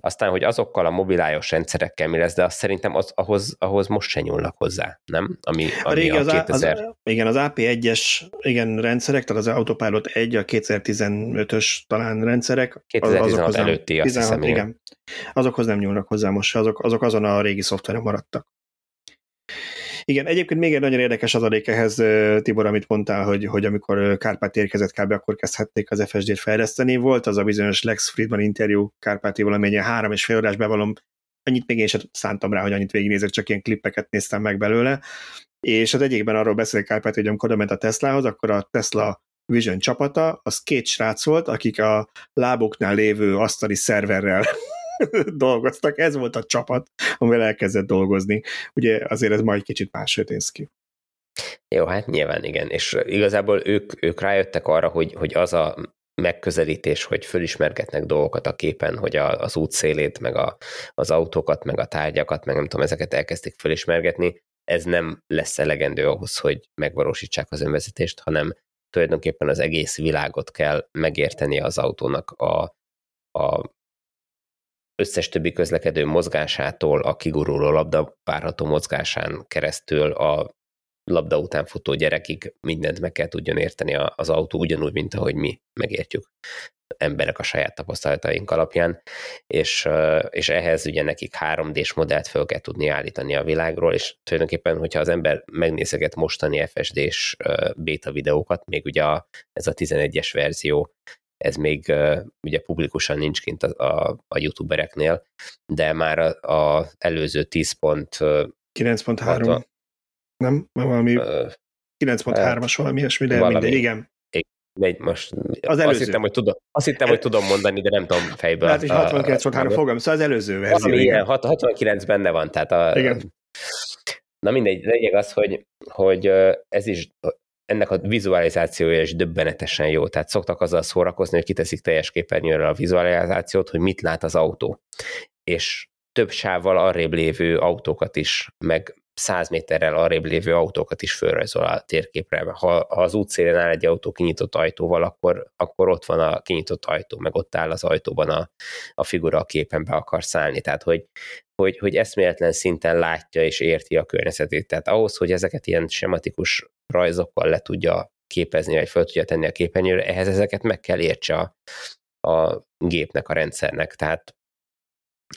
Aztán, hogy azokkal a mobilájos rendszerekkel mi lesz, de azt szerintem az, ahhoz, ahhoz most se nyúlnak hozzá, nem? Ami, A ami régi a az, 2000... az, igen, az AP1-es igen, rendszerek, tehát az Autopilot 1, a 2015-ös talán rendszerek. az- 2016 azokhoz nem- előtti, azt 16, hiszem, igen. igen. Azokhoz nem nyúlnak hozzá most, azok, azok azon a régi szoftveren maradtak. Igen, egyébként még egy nagyon érdekes adalék ehhez, Tibor, amit mondtál, hogy, hogy amikor Kárpát érkezett kb. akkor kezdhették az FSD-t fejleszteni. Volt az a bizonyos Lex Friedman interjú Kárpátival, amely ilyen három és fél órás bevallom, annyit még én sem szántam rá, hogy annyit végignézek, csak ilyen klippeket néztem meg belőle. És az egyikben arról beszél Kárpát, hogy amikor ment a Teslahoz, akkor a Tesla Vision csapata, az két srác volt, akik a lábuknál lévő asztali szerverrel dolgoztak. Ez volt a csapat, amivel elkezdett dolgozni. Ugye azért ez majd kicsit máshogy néz ki. Jó, hát nyilván igen, és igazából ők, ők rájöttek arra, hogy, hogy az a megközelítés, hogy fölismergetnek dolgokat a képen, hogy a, az útszélét, meg a, az autókat, meg a tárgyakat, meg nem tudom, ezeket elkezdték fölismergetni, ez nem lesz elegendő ahhoz, hogy megvalósítsák az önvezetést, hanem tulajdonképpen az egész világot kell megérteni az autónak a, a összes többi közlekedő mozgásától, a kiguruló labda várható mozgásán keresztül a labda után futó gyerekig mindent meg kell tudjon érteni az autó, ugyanúgy, mint ahogy mi megértjük emberek a saját tapasztalataink alapján, és, és ehhez ugye nekik 3D-s modellt föl kell tudni állítani a világról, és tulajdonképpen, hogyha az ember megnézeget mostani FSD-s beta videókat, még ugye a, ez a 11-es verzió, ez még ugye publikusan nincs kint a, a, a youtubereknél, de már az előző 10 pont ö, 9.3. Hat- Nem? Valami ö, 9.3-as valami ilyesmi, de valami. mindegy, igen. mindegy, most Az azt előző. hittem, hogy tudom, azt hittem, hogy tudom mondani, de nem tudom fejből. Hát, hogy 69 volt három fogam, szóval az előző verzió. Valami igen. ilyen, hat- 69 benne van, tehát a, Igen. Na mindegy, lényeg az, hogy, hogy ez is ennek a vizualizációja is döbbenetesen jó. Tehát szoktak azzal szórakozni, hogy kiteszik teljes képernyőre a vizualizációt, hogy mit lát az autó. És több sávval arrébb lévő autókat is, meg 100 méterrel arrébb lévő autókat is fölrajzol a térképre. Ha, ha az útszélén áll egy autó kinyitott ajtóval, akkor, akkor ott van a kinyitott ajtó, meg ott áll az ajtóban a, a figura a képen be akar szállni. Tehát, hogy, hogy, hogy eszméletlen szinten látja és érti a környezetét. Tehát ahhoz, hogy ezeket ilyen sematikus rajzokkal le tudja képezni, vagy fel tudja tenni a képernyőre, ehhez ezeket meg kell értse a, a gépnek, a rendszernek. Tehát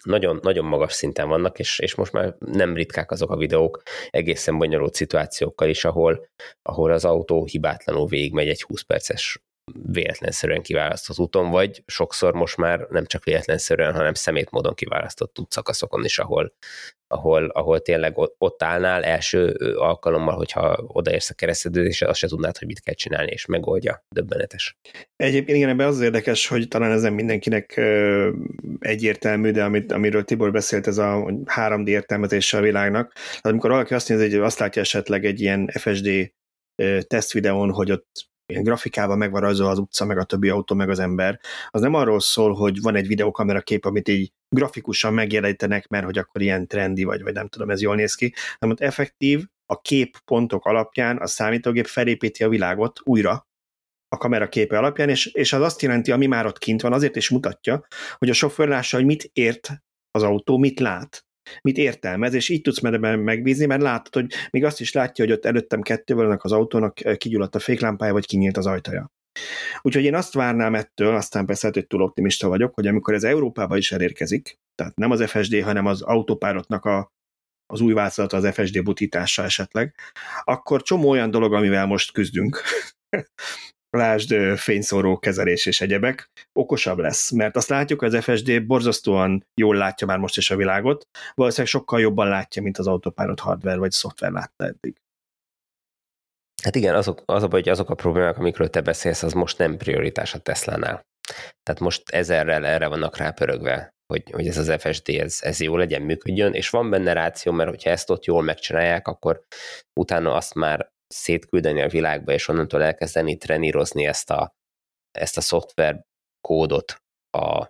nagyon, nagyon magas szinten vannak, és, és most már nem ritkák azok a videók egészen bonyolult szituációkkal is, ahol, ahol az autó hibátlanul végigmegy egy 20 perces véletlenszerűen kiválasztott úton, vagy sokszor most már nem csak véletlenszerűen, hanem szemét módon kiválasztott útszakaszokon is, ahol, ahol, ahol tényleg ott- állnál első alkalommal, hogyha odaérsz a kereszteződésre, azt se tudnád, hogy mit kell csinálni, és megoldja. Döbbenetes. Egyébként igen, ebben az érdekes, hogy talán ez nem mindenkinek egyértelmű, de amit, amiről Tibor beszélt, ez a 3D értelmezése a világnak. Tehát amikor valaki azt nézi, hogy azt látja esetleg egy ilyen FSD tesztvideón, hogy ott ilyen grafikával meg van rajzolva az utca, meg a többi autó, meg az ember, az nem arról szól, hogy van egy videokamera kép, amit így grafikusan megjelenítenek, mert hogy akkor ilyen trendi vagy, vagy nem tudom, ez jól néz ki, hanem ott effektív a képpontok alapján a számítógép felépíti a világot újra, a kamera képe alapján, és, és az azt jelenti, ami már ott kint van, azért is mutatja, hogy a sofőr lássa, hogy mit ért az autó, mit lát, mit értelmez, és így tudsz ebben megbízni, mert látod, hogy még azt is látja, hogy ott előttem kettővel annak az autónak kigyulladt a féklámpája, vagy kinyílt az ajtaja. Úgyhogy én azt várnám ettől, aztán persze hogy túl optimista vagyok, hogy amikor ez Európába is elérkezik, tehát nem az FSD, hanem az autópárotnak a, az új változata, az FSD butítása esetleg, akkor csomó olyan dolog, amivel most küzdünk, lásd fényszóró kezelés és egyebek, okosabb lesz, mert azt látjuk, az FSD borzasztóan jól látja már most is a világot, valószínűleg sokkal jobban látja, mint az autopilot hardware vagy szoftver látta eddig. Hát igen, azok, az a baj, hogy azok a problémák, amikről te beszélsz, az most nem prioritás a Tesla-nál. Tehát most ezerrel erre vannak rápörögve, hogy, hogy ez az FSD, ez, ez jó legyen, működjön, és van benne ráció, mert hogyha ezt ott jól megcsinálják, akkor utána azt már szétküldeni a világba, és onnantól elkezdeni trenírozni ezt a, ezt a szoftver kódot, a,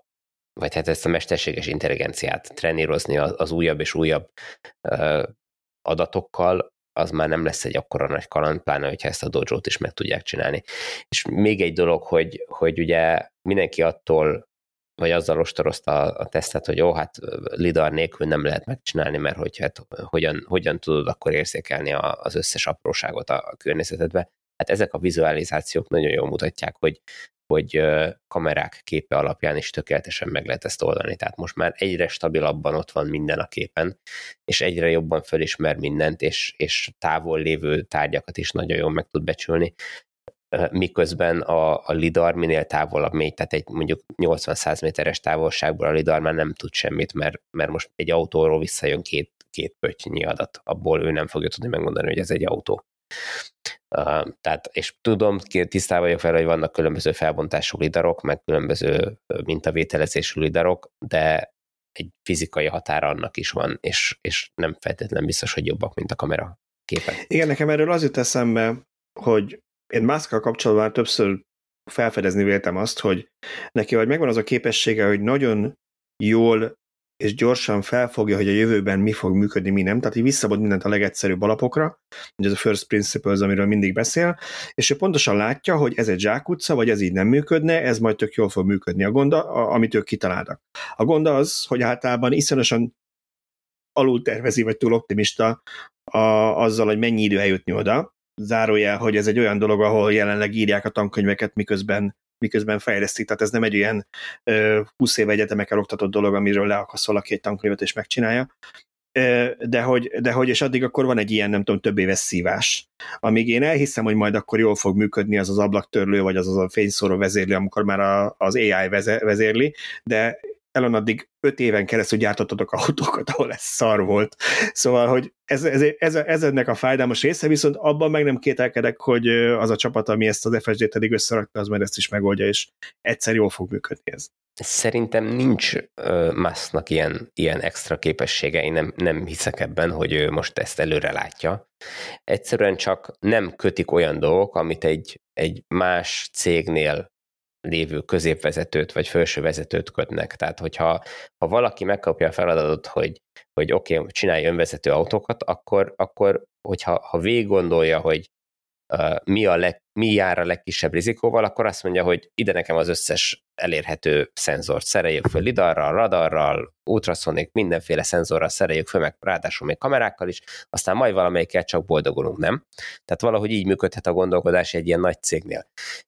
vagy hát ezt a mesterséges intelligenciát trenírozni az, újabb és újabb adatokkal, az már nem lesz egy akkora nagy kaland, pláne, hogyha ezt a dojo is meg tudják csinálni. És még egy dolog, hogy, hogy ugye mindenki attól, vagy azzal ostorozta a, a tesztet, hogy jó, hát lidar nélkül nem lehet megcsinálni, mert hogy hát hogyan, hogyan tudod akkor érzékelni a, az összes apróságot a, a környezetedbe. Hát ezek a vizualizációk nagyon jól mutatják, hogy, hogy kamerák képe alapján is tökéletesen meg lehet ezt oldani. Tehát most már egyre stabilabban ott van minden a képen, és egyre jobban fölismer mindent, és, és távol lévő tárgyakat is nagyon jól meg tud becsülni miközben a, a lidar minél távolabb megy, tehát egy mondjuk 80-100 méteres távolságból a lidar már nem tud semmit, mert, mert most egy autóról visszajön két, két pöttynyi adat, abból ő nem fogja tudni megmondani, hogy ez egy autó. Uh, tehát, és tudom, tisztában vagyok fel, hogy vannak különböző felbontású lidarok, meg különböző mintavételezésű lidarok, de egy fizikai határa annak is van, és, és nem feltétlenül biztos, hogy jobbak, mint a kamera képek. Igen, nekem erről az jut eszembe, hogy én Muskkal kapcsolatban már többször felfedezni véltem azt, hogy neki vagy megvan az a képessége, hogy nagyon jól és gyorsan felfogja, hogy a jövőben mi fog működni, mi nem. Tehát így visszabod mindent a legegyszerűbb alapokra, hogy ez a first principles, amiről mindig beszél, és ő pontosan látja, hogy ez egy zsákutca, vagy ez így nem működne, ez majd tök jól fog működni a gond, amit ők kitaláltak. A gond az, hogy általában iszonyosan alul tervezi, vagy túl optimista a, azzal, hogy mennyi idő eljutni oda. Zárójel, hogy ez egy olyan dolog, ahol jelenleg írják a tankönyveket, miközben miközben fejlesztik, tehát ez nem egy ilyen ö, 20 éve egyetemeken oktatott dolog, amiről leakaszt valaki egy tankönyvet és megcsinálja, de hogy, de hogy, és addig akkor van egy ilyen, nem tudom, több éves szívás. Amíg én elhiszem, hogy majd akkor jól fog működni az az ablaktörlő, vagy az az a fényszóró vezérlő, amikor már a, az AI vezérli, de Elon addig öt éven keresztül gyártottatok autókat, ahol ez szar volt. Szóval, hogy ez, ez, ez, ez ennek a fájdalmas része, viszont abban meg nem kételkedek, hogy az a csapat, ami ezt az FSD-t eddig összerakta, az majd ezt is megoldja, és egyszer jól fog működni ez. Szerintem nincs uh, ilyen, ilyen extra képessége, én nem, nem hiszek ebben, hogy ő most ezt előre látja. Egyszerűen csak nem kötik olyan dolgok, amit egy, egy más cégnél lévő középvezetőt vagy felső vezetőt kötnek. Tehát, hogyha ha valaki megkapja a feladatot, hogy, hogy oké, okay, csinálj önvezető autókat, akkor, akkor hogyha ha végig gondolja, hogy uh, mi, a leg, mi jár a legkisebb rizikóval, akkor azt mondja, hogy ide nekem az összes elérhető szenzort szereljük föl lidarral, radarral, ultrasonic, mindenféle szenzorral szereljük föl, meg ráadásul még kamerákkal is, aztán majd valamelyikkel csak boldogulunk, nem? Tehát valahogy így működhet a gondolkodás egy ilyen nagy cégnél.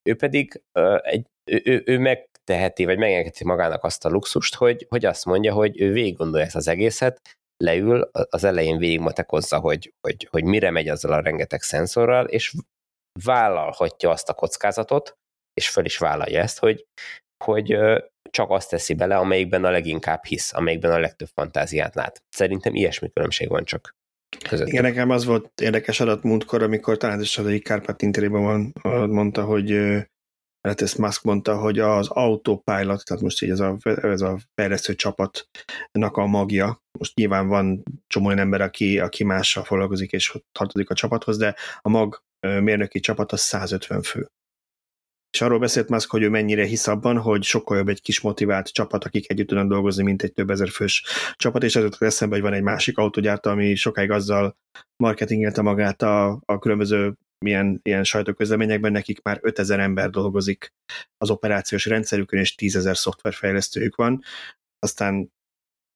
Ő pedig uh, egy ő, ő, ő megteheti, vagy megengedheti magának azt a luxust, hogy, hogy azt mondja, hogy ő végig gondolja ezt az egészet, leül, az elején végigmatekozza, hogy, hogy, hogy mire megy azzal a rengeteg szenzorral, és vállalhatja azt a kockázatot, és föl is vállalja ezt, hogy, hogy csak azt teszi bele, amelyikben a leginkább hisz, amelyikben a legtöbb fantáziát lát. Szerintem ilyesmi különbség van csak között. Igen, nekem az volt érdekes adat múltkor, amikor talán is az egyik Kárpát interjúban mondta, hogy mert ezt Musk mondta, hogy az autopilot, tehát most így ez a, ez a fejlesztő csapatnak a magja, most nyilván van csomó olyan ember, aki, aki mással foglalkozik és tartozik a csapathoz, de a mag mérnöki csapat az 150 fő. És arról beszélt Musk, hogy ő mennyire hisz abban, hogy sokkal jobb egy kis motivált csapat, akik együtt tudnak dolgozni, mint egy több ezer fős csapat, és ezért eszembe, hogy van egy másik autógyártó, ami sokáig azzal marketingelte magát a, a különböző milyen ilyen sajtóközleményekben nekik már 5000 ember dolgozik az operációs rendszerükön, és 10.000 szoftverfejlesztőjük van. Aztán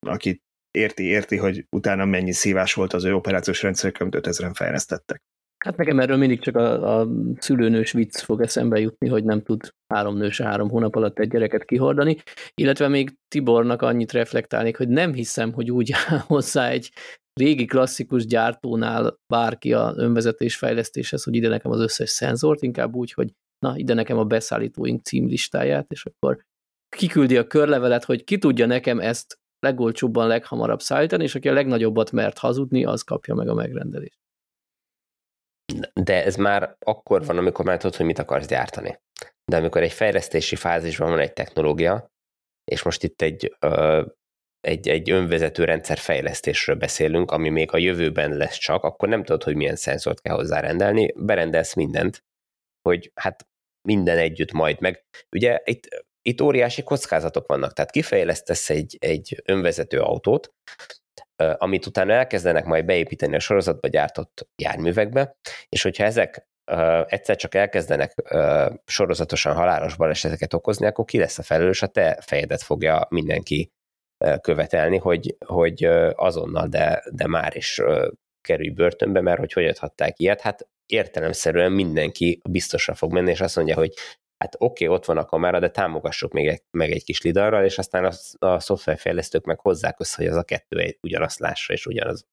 aki érti, érti, hogy utána mennyi szívás volt az ő operációs rendszerükön, amit 5000-en fejlesztettek. Hát nekem erről mindig csak a, a szülőnős vicc fog eszembe jutni, hogy nem tud három nős három hónap alatt egy gyereket kihordani, illetve még Tibornak annyit reflektálnék, hogy nem hiszem, hogy úgy áll hozzá egy régi klasszikus gyártónál bárki a önvezetés fejlesztéshez, hogy ide nekem az összes szenzort, inkább úgy, hogy na, ide nekem a beszállítóink címlistáját, és akkor kiküldi a körlevelet, hogy ki tudja nekem ezt legolcsóbban, leghamarabb szállítani, és aki a legnagyobbat mert hazudni, az kapja meg a megrendelést. De ez már akkor van, amikor már tudod, hogy mit akarsz gyártani. De amikor egy fejlesztési fázisban van egy technológia, és most itt egy egy, egy önvezető rendszer fejlesztésről beszélünk, ami még a jövőben lesz csak, akkor nem tudod, hogy milyen szenzort kell hozzárendelni, berendelsz mindent, hogy hát minden együtt majd meg. Ugye itt, itt óriási kockázatok vannak, tehát kifejlesztesz egy, egy önvezető autót, amit utána elkezdenek majd beépíteni a sorozatba gyártott járművekbe, és hogyha ezek egyszer csak elkezdenek sorozatosan halálos baleseteket okozni, akkor ki lesz a felelős? A te fejedet fogja mindenki követelni, hogy, hogy azonnal, de, de már is kerülj börtönbe, mert hogy hogy adhatták ilyet, hát értelemszerűen mindenki biztosra fog menni, és azt mondja, hogy hát oké, okay, ott van a kamera, de támogassuk még egy, meg egy kis lidarral, és aztán a, a szoftverfejlesztők meg hozzák össze, hogy az a kettő egy, ugyanazt lássa, és ugyanaz,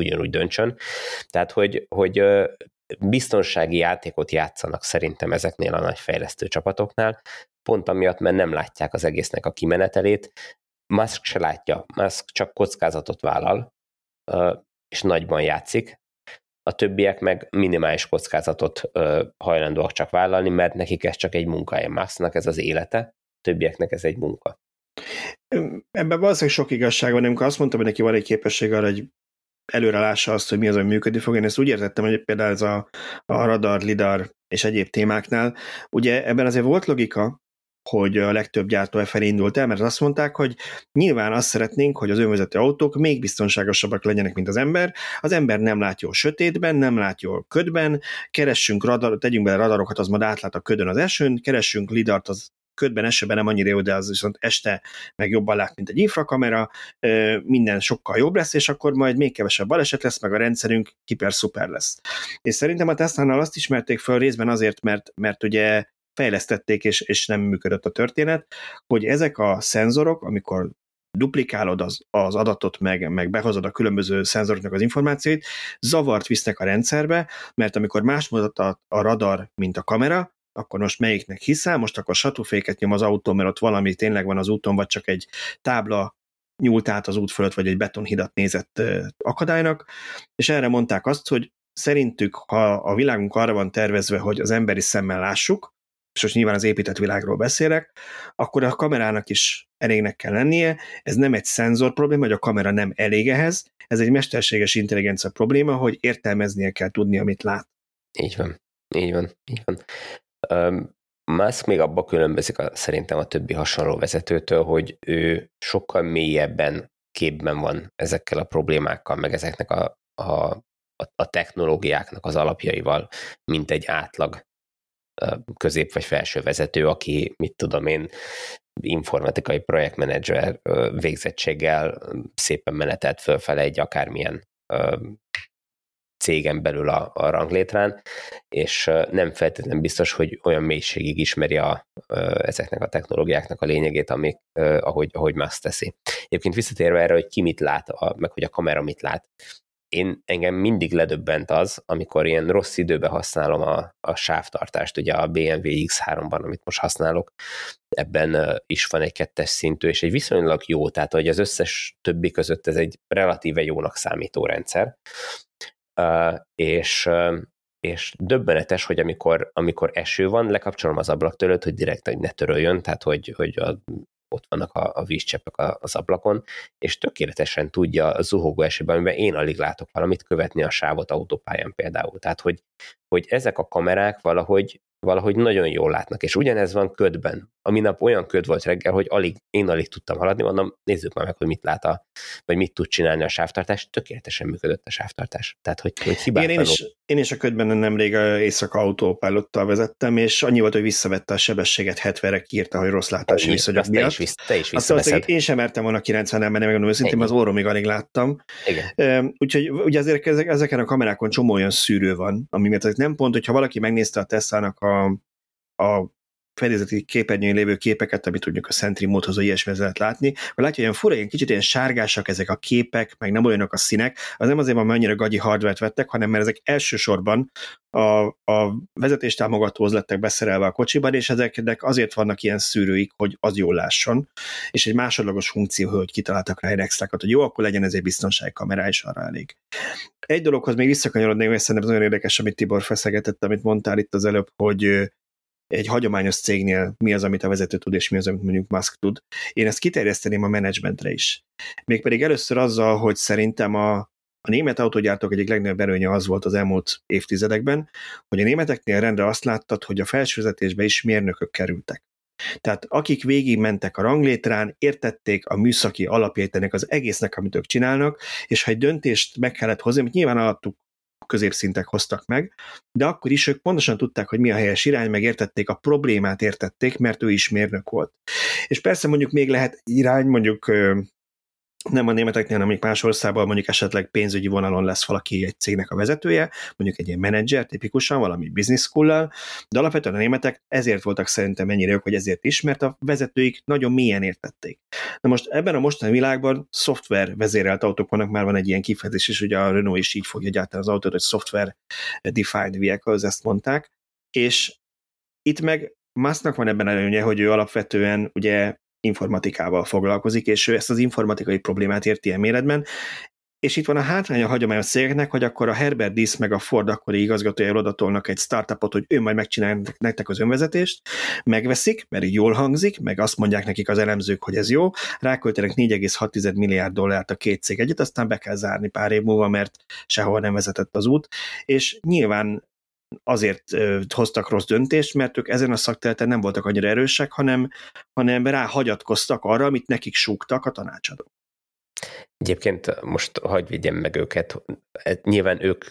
ugyanúgy döntsön. Tehát, hogy, hogy biztonsági játékot játszanak szerintem ezeknél a nagy fejlesztő csapatoknál, pont amiatt, mert nem látják az egésznek a kimenetelét, Musk se látja, Musk csak kockázatot vállal, és nagyban játszik, a többiek meg minimális kockázatot hajlandóak csak vállalni, mert nekik ez csak egy munkája. Musknak ez az élete, a többieknek ez egy munka. Ebben valószínűleg sok igazság van, amikor azt mondtam, hogy neki van egy képesség arra, hogy előre lássa azt, hogy mi az, ami működni fog. Én ezt úgy értettem, hogy például ez a, a radar, lidar és egyéb témáknál, ugye ebben azért volt logika, hogy a legtöbb gyártó e felé indult el, mert azt mondták, hogy nyilván azt szeretnénk, hogy az önvezető autók még biztonságosabbak legyenek, mint az ember. Az ember nem lát jól sötétben, nem lát jól ködben, keressünk radar, tegyünk bele radarokat, az majd átlát a ködön az esőn, keressünk lidart, az ködben, esőben nem annyira jó, de az viszont este meg jobban lát, mint egy infrakamera, minden sokkal jobb lesz, és akkor majd még kevesebb baleset lesz, meg a rendszerünk hiper szuper lesz. És szerintem a Tesla-nál azt ismerték föl részben azért, mert, mert ugye fejlesztették, és, és nem működött a történet, hogy ezek a szenzorok, amikor duplikálod az, az adatot, meg, meg behozod a különböző szenzoroknak az információit, zavart visznek a rendszerbe, mert amikor más mutat a, a radar, mint a kamera, akkor most melyiknek hiszel, most akkor satúféket nyom az autó, mert ott valami tényleg van az úton, vagy csak egy tábla nyúlt át az út fölött, vagy egy betonhidat nézett akadálynak, és erre mondták azt, hogy szerintük, ha a világunk arra van tervezve, hogy az emberi szemmel lássuk, és most nyilván az épített világról beszélek, akkor a kamerának is elégnek kell lennie. Ez nem egy szenzor probléma, hogy a kamera nem elég ehhez, ez egy mesterséges intelligencia probléma, hogy értelmeznie kell tudni, amit lát. Így van, így van, így van. Um, Musk még abba különbözik a, szerintem a többi hasonló vezetőtől, hogy ő sokkal mélyebben képben van ezekkel a problémákkal, meg ezeknek a, a, a technológiáknak az alapjaival, mint egy átlag közép- vagy felső vezető, aki, mit tudom én, informatikai projektmenedzser végzettséggel szépen menetelt fölfele egy akármilyen cégen belül a, a ranglétrán, és nem feltétlenül biztos, hogy olyan mélységig ismeri a, ezeknek a technológiáknak a lényegét, amik, ahogy, ahogy más teszi. Egyébként visszatérve erre, hogy ki mit lát, a, meg hogy a kamera mit lát, én engem mindig ledöbbent az, amikor ilyen rossz időben használom a, a sávtartást, ugye a BMW X3-ban, amit most használok, ebben is van egy kettes szintű, és egy viszonylag jó, tehát hogy az összes többi között ez egy relatíve jónak számító rendszer, és és döbbenetes, hogy amikor, amikor eső van, lekapcsolom az ablaktörőt, hogy direkt hogy ne töröljön, tehát hogy, hogy a ott vannak a, a vízcseppek az ablakon, és tökéletesen tudja a zuhogó esőben, amiben én alig látok valamit, követni a sávot autópályán például. Tehát, hogy, hogy ezek a kamerák valahogy valahogy nagyon jól látnak, és ugyanez van ködben. A minap olyan köd volt reggel, hogy alig, én alig tudtam haladni, mondom, nézzük már meg, hogy mit lát a, vagy mit tud csinálni a sávtartás, tökéletesen működött a sávtartás. Tehát, hogy, hogy hibátlanul. Én, én, is, én is a ködben nemrég éjszaka autópilottal vezettem, és annyi volt, hogy visszavette a sebességet 70-re, kiírta, hogy rossz látási viszonyok miatt. Te is, vissza, te is. Azt én sem mertem volna 90-en menni, megmondom őszintén, az orromig alig láttam. Igen. Úgyhogy ugye azért ezeken a kamerákon csomó olyan szűrő van, ami miatt nem pont, hogyha valaki megnézte a Tesla-nak a a fedélzeti képernyőn lévő képeket, amit tudjuk a Sentry módhoz, hogy ilyesmi lehet látni, hogy látja, hogy olyan fura, ilyen kicsit ilyen sárgásak ezek a képek, meg nem olyanok a színek, az nem azért van, mert annyira gagyi hardware vettek, hanem mert ezek elsősorban a, a vezetéstámogatóhoz lettek beszerelve a kocsiban, és ezeknek azért vannak ilyen szűrőik, hogy az jól lásson, és egy másodlagos funkció, hogy kitaláltak rá egy extrákat, hogy jó, akkor legyen ez egy biztonsági kamera, és arra elég. Egy dologhoz még visszakanyarodnék, mert szerintem ez nagyon érdekes, amit Tibor feszegetett, amit mondtál itt az előbb, hogy egy hagyományos cégnél mi az, amit a vezető tud, és mi az, amit mondjuk Musk tud. Én ezt kiterjeszteném a menedzsmentre is. Mégpedig először azzal, hogy szerintem a, a német autógyártók egyik legnagyobb erőnye az volt az elmúlt évtizedekben, hogy a németeknél rendre azt láttad, hogy a felsővezetésbe is mérnökök kerültek. Tehát akik végig mentek a ranglétrán, értették a műszaki alapjait ennek az egésznek, amit ők csinálnak, és ha egy döntést meg kellett hozni, amit nyilván alattuk középszintek hoztak meg, de akkor is ők pontosan tudták, hogy mi a helyes irány, megértették a problémát, értették, mert ő is mérnök volt. És persze mondjuk még lehet irány, mondjuk nem a németeknél, hanem más országban mondjuk esetleg pénzügyi vonalon lesz valaki egy cégnek a vezetője, mondjuk egy ilyen menedzser, tipikusan valami business school de alapvetően a németek ezért voltak szerintem ennyire jók, hogy ezért is, mert a vezetőik nagyon mélyen értették. Na most ebben a mostani világban szoftver vezérelt autók vannak, már van egy ilyen kifejezés is, ugye a Renault is így fogja gyártani az autót, hogy software defined vehicles, ezt mondták, és itt meg Musknak van ebben előnye, hogy ő alapvetően ugye informatikával foglalkozik, és ő ezt az informatikai problémát érti ilyen méretben, és itt van a hátrány a hagyományos cégeknek, hogy akkor a Herbert Diss meg a Ford akkori igazgatója odatolnak egy startupot, hogy ő majd megcsinálja nektek az önvezetést, megveszik, mert jól hangzik, meg azt mondják nekik az elemzők, hogy ez jó, ráköltenek 4,6 milliárd dollárt a két cég együtt, aztán be kell zárni pár év múlva, mert sehol nem vezetett az út, és nyilván azért hoztak rossz döntést, mert ők ezen a szakterületen nem voltak annyira erősek, hanem, hanem ráhagyatkoztak arra, amit nekik súgtak a tanácsadók. Egyébként most hagyj vigyem meg őket. Nyilván ők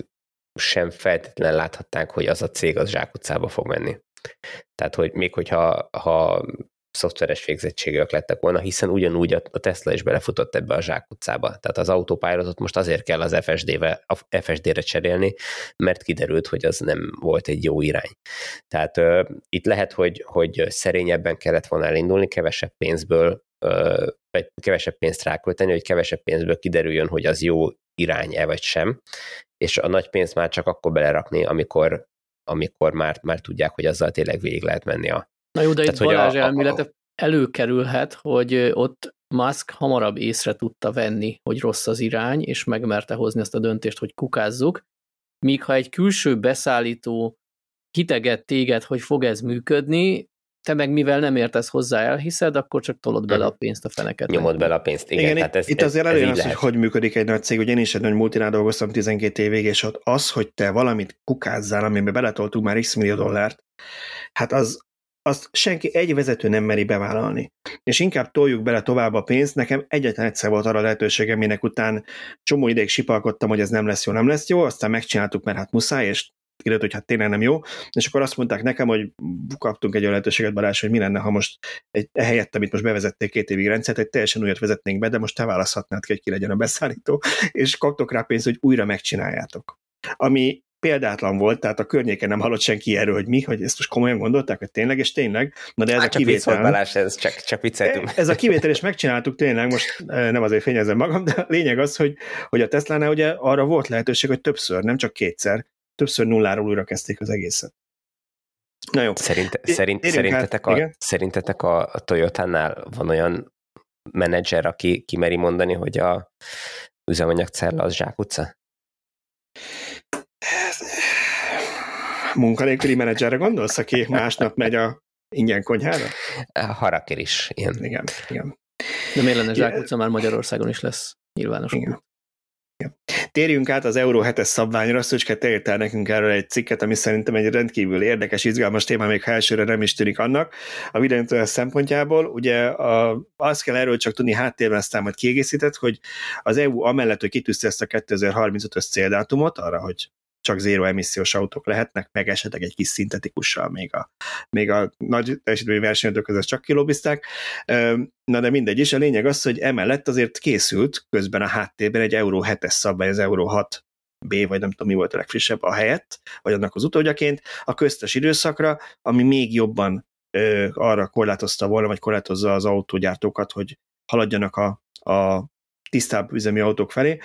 sem feltétlenül láthatták, hogy az a cég az zsákutcába fog menni. Tehát, hogy még hogyha ha szoftveres végzettségek lettek volna, hiszen ugyanúgy a Tesla is belefutott ebbe a zsákutcába. Tehát az autópályázatot most azért kell az FSD-re, FSD-re cserélni, mert kiderült, hogy az nem volt egy jó irány. Tehát uh, itt lehet, hogy, hogy szerényebben kellett volna elindulni, kevesebb pénzből uh, vagy kevesebb pénzt rákölteni, hogy kevesebb pénzből kiderüljön, hogy az jó irány-e vagy sem, és a nagy pénzt már csak akkor belerakni, amikor amikor már, már tudják, hogy azzal tényleg végig lehet menni a... Na jó, de Tehát, itt hogy a- Balázs a- a- elmélete előkerülhet, hogy ott Musk hamarabb észre tudta venni, hogy rossz az irány, és megmerte hozni azt a döntést, hogy kukázzuk, míg ha egy külső beszállító hiteget téged, hogy fog ez működni, te meg mivel nem értesz hozzá, elhiszed, akkor csak tolod bele a pénzt a feneket. Nyomod bele a pénzt. Igen, Igen, tehát itt, ez, itt ez, azért előjön az, hogy lehet. hogy működik egy nagy cég, hogy én is egy nagy multinál dolgoztam 12 évig, és ott az, hogy te valamit kukázzál, amiben beletoltuk már x millió dollárt, hát az, azt senki, egy vezető nem meri bevállalni. És inkább toljuk bele tovább a pénzt, nekem egyetlen egyszer volt arra lehetőségem, minek után csomó ideig sipalkodtam, hogy ez nem lesz jó, nem lesz jó, aztán megcsináltuk, mert hát muszáj, és kiderült, hogy hát tényleg nem jó, és akkor azt mondták nekem, hogy kaptunk egy olyan lehetőséget, Balázs, hogy mi lenne, ha most egy, helyett, amit most bevezették két évig rendszert, egy teljesen újat vezetnénk be, de most te választhatnád ki, hogy ki legyen a beszállító, és kaptok rá pénzt, hogy újra megcsináljátok. Ami példátlan volt, tehát a környéken nem hallott senki erről, hogy mi, hogy ezt most komolyan gondolták, hogy tényleg, és tényleg, na de ez Hát a csak vicc kivétel. Balázs, ez csak, csak vicceltünk. Ez a kivétel, és megcsináltuk tényleg, most eh, nem azért fényezem magam, de a lényeg az, hogy, hogy a Tesla-nál ugye arra volt lehetőség, hogy többször, nem csak kétszer, többször nulláról újra kezdték az egészet. Na jó, Szerint, szerint, szerintetek, át, a, igen. szerintetek a, a Toyota-nál van olyan menedzser, aki kimeri mondani, hogy a üzemanyagcella az zsákutca? Munkanélküli menedzserre gondolsz, aki másnap megy a ingyen konyhára? Harakir is ilyen. Igen, igen. De miért lenne zsákutca, már Magyarországon is lesz nyilvános. Igen. Igen. Térjünk át az Euró 7-es szabványra. Szöcske, te írtál nekünk erről egy cikket, ami szerintem egy rendkívül érdekes, izgalmas téma, még ha elsőre nem is tűnik annak. A videóinternет szempontjából, ugye a, azt kell erről csak tudni háttérben, aztán majd kiegészített, hogy az EU amellett, hogy kitűzte ezt a 2035-ös céldátumot, arra, hogy csak zéro emissziós autók lehetnek, meg esetleg egy kis szintetikussal még a, még a nagy teljesítményű versenyzők között csak kilobizták. Na de mindegy is, a lényeg az, hogy emellett azért készült közben a háttérben egy Euró 7-es szabály, az Euró 6 B, vagy nem tudom mi volt a legfrissebb a helyett, vagy annak az utódjaként, a köztes időszakra, ami még jobban ö, arra korlátozta volna, vagy korlátozza az autógyártókat, hogy haladjanak a, a tisztább üzemi autók felé.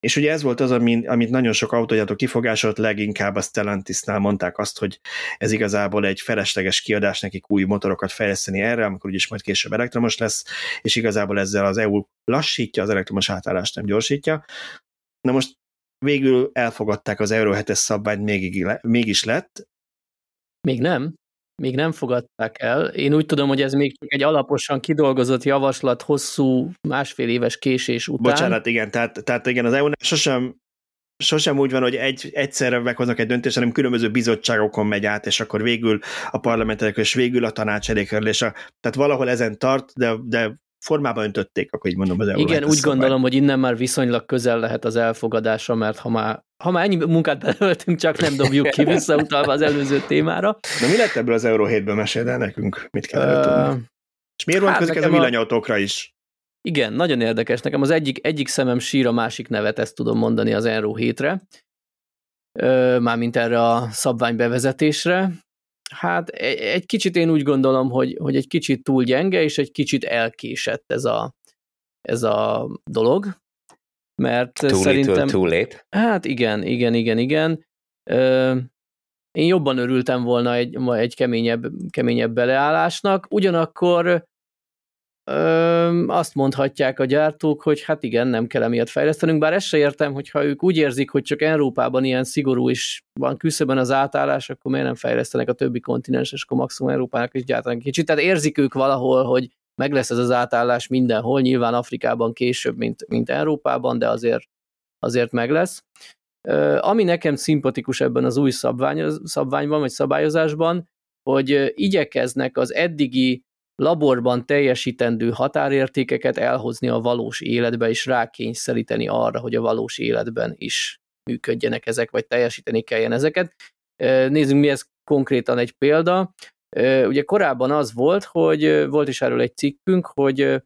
És ugye ez volt az, amit, amit nagyon sok autógyártó kifogásolt, leginkább a Stellantisnál mondták azt, hogy ez igazából egy felesleges kiadás nekik új motorokat fejleszteni erre, amikor úgyis majd később elektromos lesz, és igazából ezzel az EU lassítja, az elektromos átállást nem gyorsítja. Na most végül elfogadták az Euro 7-es szabványt, mégis, lett. Még nem? Még nem fogadták el. Én úgy tudom, hogy ez még csak egy alaposan kidolgozott javaslat hosszú másfél éves késés után. Bocsánat, igen, tehát, tehát igen, az eu sosem, sosem úgy van, hogy egy, egyszerre meghoznak egy döntést, hanem különböző bizottságokon megy át, és akkor végül a parlamentek, és végül a tanács elé és a, tehát valahol ezen tart, de, de formában öntötték, akkor így mondom az Euró Igen, úgy gondolom, hogy innen már viszonylag közel lehet az elfogadása, mert ha már, ha már ennyi munkát belöltünk, csak nem dobjuk ki visszautalva az előző témára. De mi lett ebből az Euró 7-ből? Meséld el nekünk, mit kell uh, tudni. És miért van hát ez a villanyautókra is? Igen, nagyon érdekes. Nekem az egyik, egyik szemem sír, a másik nevet, ezt tudom mondani az Euró 7-re. Mármint erre a szabvány bevezetésre. Hát egy kicsit én úgy gondolom, hogy, hogy egy kicsit túl gyenge, és egy kicsit elkésett ez a, ez a dolog. Mert too szerintem... Little, too late. Hát igen, igen, igen, igen. Ö, én jobban örültem volna egy, egy keményebb, keményebb beleállásnak, ugyanakkor azt mondhatják a gyártók, hogy hát igen, nem kell emiatt fejlesztenünk, bár ezt se értem, hogyha ők úgy érzik, hogy csak Európában ilyen szigorú is van küszöben az átállás, akkor miért nem fejlesztenek a többi kontinens, és akkor maximum Európának is gyártanak kicsit. Tehát érzik ők valahol, hogy meg lesz ez az átállás mindenhol, nyilván Afrikában később, mint, mint Európában, de azért, azért meg lesz. Ami nekem szimpatikus ebben az új szabvány, szabványban, vagy szabályozásban, hogy igyekeznek az eddigi laborban teljesítendő határértékeket elhozni a valós életbe, és rákényszeríteni arra, hogy a valós életben is működjenek ezek, vagy teljesíteni kelljen ezeket. Nézzünk mi ez konkrétan egy példa. Ugye korábban az volt, hogy volt is erről egy cikkünk, hogy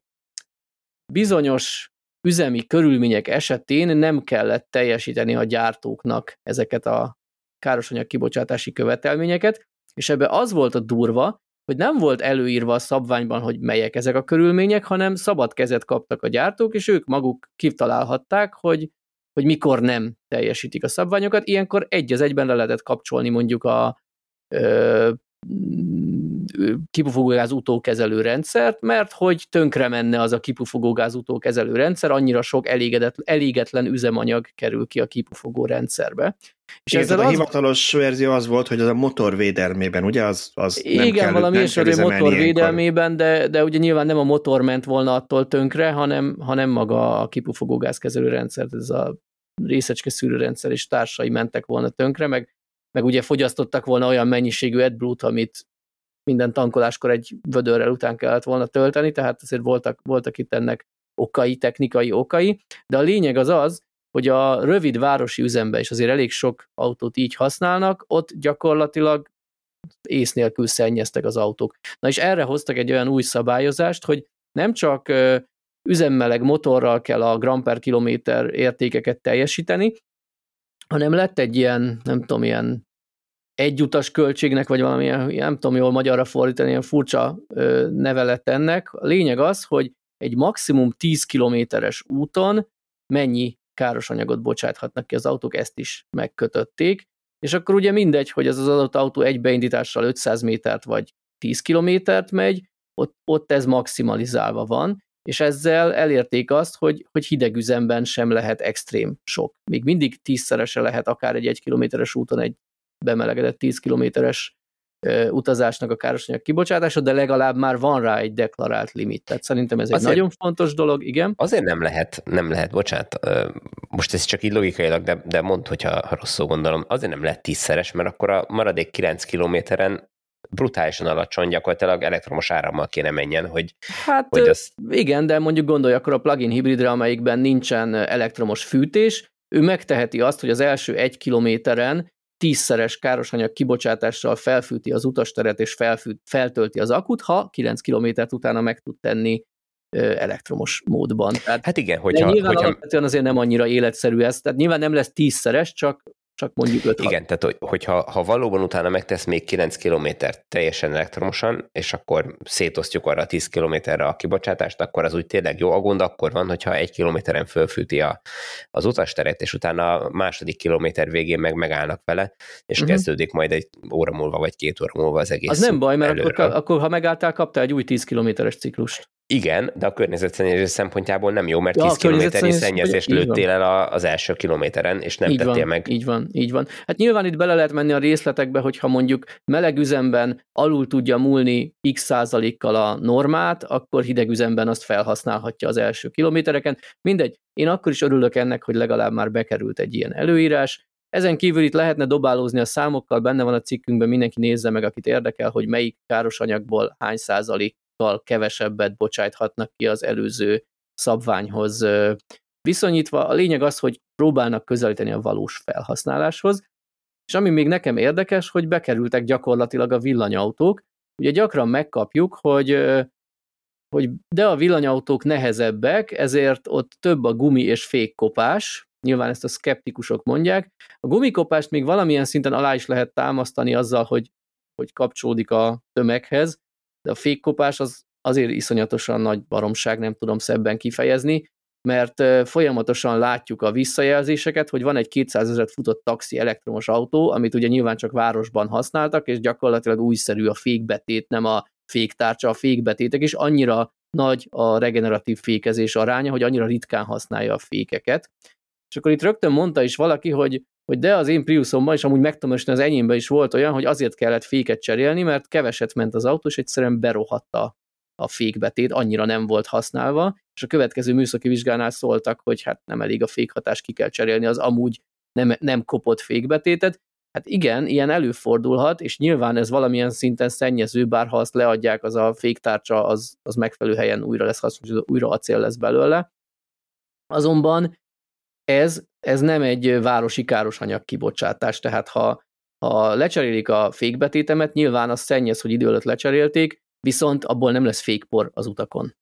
bizonyos üzemi körülmények esetén nem kellett teljesíteni a gyártóknak ezeket a károsanyag kibocsátási követelményeket, és ebbe az volt a durva, hogy nem volt előírva a szabványban, hogy melyek ezek a körülmények, hanem szabad kezet kaptak a gyártók, és ők maguk kitalálhatták, hogy, hogy mikor nem teljesítik a szabványokat. Ilyenkor egy az egyben le lehetett kapcsolni mondjuk a ö, kipufogógáz utókezelő rendszert, mert hogy tönkre menne az a kipufogógáz utókezelő rendszer, annyira sok elégetlen üzemanyag kerül ki a kipufogó rendszerbe. És Igen, ezzel a az... hivatalos verzió az volt, hogy az a motor védelmében, ugye? Az, az Igen, nem kell, valami is a motor védelmében, de, de ugye nyilván nem a motor ment volna attól tönkre, hanem, hanem maga a kipufogógáz kezelő rendszer, ez a részecske szűrőrendszer és társai mentek volna tönkre, meg, meg ugye fogyasztottak volna olyan mennyiségű AdBlue-t, amit minden tankoláskor egy vödörrel után kellett volna tölteni, tehát azért voltak, voltak itt ennek okai, technikai okai, de a lényeg az az, hogy a rövid városi üzemben is azért elég sok autót így használnak, ott gyakorlatilag ész nélkül szennyeztek az autók. Na és erre hoztak egy olyan új szabályozást, hogy nem csak üzemmeleg motorral kell a gram per kilométer értékeket teljesíteni, hanem lett egy ilyen, nem tudom, ilyen egyutas költségnek, vagy valamilyen, nem tudom jól magyarra fordítani, ilyen furcsa neve lett ennek. A lényeg az, hogy egy maximum 10 kilométeres úton mennyi káros anyagot bocsáthatnak ki az autók, ezt is megkötötték, és akkor ugye mindegy, hogy az az adott autó egy beindítással 500 métert vagy 10 kilométert megy, ott, ott ez maximalizálva van, és ezzel elérték azt, hogy, hogy hideg üzemben sem lehet extrém sok. Még mindig tízszerese lehet akár egy egy kilométeres úton egy bemelegedett 10 kilométeres utazásnak a károsanyag kibocsátása, de legalább már van rá egy deklarált limit. Tehát szerintem ez egy azért, nagyon fontos dolog, igen. Azért nem lehet, nem lehet, bocsánat, most ez csak így logikailag, de, de mondd, hogyha ha rosszul gondolom, azért nem lehet tízszeres, mert akkor a maradék 9 kilométeren brutálisan alacsony, gyakorlatilag elektromos árammal kéne menjen, hogy, hát, hogy az... igen, de mondjuk gondolj akkor a plug-in hibridre, amelyikben nincsen elektromos fűtés, ő megteheti azt, hogy az első egy kilométeren tízszeres károsanyag kibocsátással felfűti az utasteret és felfűt, feltölti az akut, ha 9 kilométert utána meg tud tenni elektromos módban. Tehát, hát igen, hogyha... nyilván hogyha... azért nem annyira életszerű ez, tehát nyilván nem lesz tízszeres, csak csak mondjuk 5 Igen, tehát hogyha ha valóban utána megtesz még 9 kilométert teljesen elektromosan, és akkor szétosztjuk arra a 10 kilométerre a kibocsátást, akkor az úgy tényleg jó. A gond akkor van, hogyha egy kilométeren fölfűti a, az utasteret, és utána a második kilométer végén meg megállnak vele, és uh-huh. kezdődik majd egy óra múlva, vagy két óra múlva az egész. Az nem baj, mert akkor, akkor, ha megálltál, kaptál egy új 10 kilométeres ciklust. Igen, de a környezetszennyezés szempontjából nem jó, mert ja, 10 kilométernyi szennyezést lőttél el az első kilométeren, és nem így tettél van, meg. Így van, így van. Hát nyilván itt bele lehet menni a részletekbe, hogyha mondjuk meleg üzemben alul tudja múlni x százalékkal a normát, akkor hideg üzemben azt felhasználhatja az első kilométereken. Mindegy, én akkor is örülök ennek, hogy legalább már bekerült egy ilyen előírás. Ezen kívül itt lehetne dobálózni a számokkal, benne van a cikkünkben, mindenki nézze meg, akit érdekel, hogy melyik káros anyagból hány százalék sokkal kevesebbet bocsájthatnak ki az előző szabványhoz viszonyítva. A lényeg az, hogy próbálnak közelíteni a valós felhasználáshoz, és ami még nekem érdekes, hogy bekerültek gyakorlatilag a villanyautók. Ugye gyakran megkapjuk, hogy hogy de a villanyautók nehezebbek, ezért ott több a gumi és fékkopás, nyilván ezt a szkeptikusok mondják. A gumikopást még valamilyen szinten alá is lehet támasztani azzal, hogy, hogy kapcsolódik a tömeghez, de a fékkopás az azért iszonyatosan nagy baromság, nem tudom szebben kifejezni, mert folyamatosan látjuk a visszajelzéseket, hogy van egy 200 ezeret futott taxi elektromos autó, amit ugye nyilván csak városban használtak, és gyakorlatilag újszerű a fékbetét, nem a féktárcsa, a fékbetétek, és annyira nagy a regeneratív fékezés aránya, hogy annyira ritkán használja a fékeket. És akkor itt rögtön mondta is valaki, hogy hogy de az én Priusomban, és amúgy megtudom, az enyémben is volt olyan, hogy azért kellett féket cserélni, mert keveset ment az autó, és egyszerűen berohatta a fékbetét, annyira nem volt használva, és a következő műszaki vizsgánál szóltak, hogy hát nem elég a fékhatás, ki kell cserélni az amúgy nem, nem kopott fékbetétet. Hát igen, ilyen előfordulhat, és nyilván ez valamilyen szinten szennyező, bár ha azt leadják, az a féktárcsa, az, az megfelelő helyen újra lesz hasznos, újra acél lesz belőle. Azonban ez, ez nem egy városi károsanyag kibocsátás, tehát ha, ha lecserélik a fékbetétemet, nyilván az szennyez, hogy idő előtt lecserélték, viszont abból nem lesz fékpor az utakon.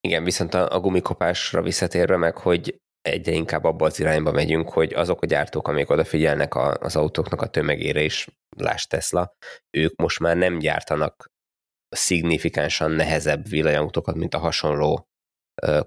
Igen, viszont a, a gumikopásra visszatérve meg, hogy egyre inkább abba az irányba megyünk, hogy azok a gyártók, amik odafigyelnek a, az autóknak a tömegére is, láss Tesla, ők most már nem gyártanak szignifikánsan nehezebb villanyautókat, mint a hasonló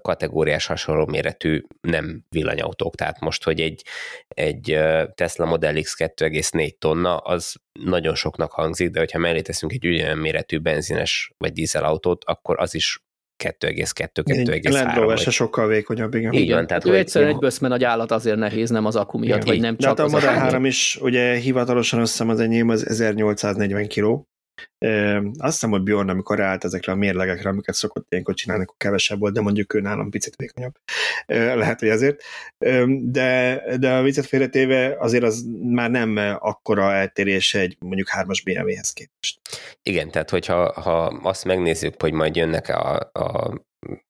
kategóriás hasonló méretű nem villanyautók. Tehát most, hogy egy, egy Tesla Model X 2,4 tonna, az nagyon soknak hangzik, de hogyha mellé teszünk egy ugyanolyan méretű benzines vagy dízelautót, akkor az is 2,2-2,3. Land Rover se sokkal vékonyabb, igen. Így van, tehát ő egyszerűen egy böszme nagy állat azért nehéz, nem az akku miatt, igen, vagy nem csak de hát a Model 3 is, ugye hivatalosan azt hiszem az enyém az 1840 kg, azt hiszem, hogy Bjorn, amikor ráállt ezekre a mérlegekre, amiket szokott ilyenkor csinálni, akkor kevesebb volt, de mondjuk ő nálam picit vékonyabb. Lehet, hogy azért. De, de a viccet félretéve azért az már nem akkora eltérés egy mondjuk hármas BMW-hez képest. Igen, tehát hogyha ha azt megnézzük, hogy majd jönnek a, a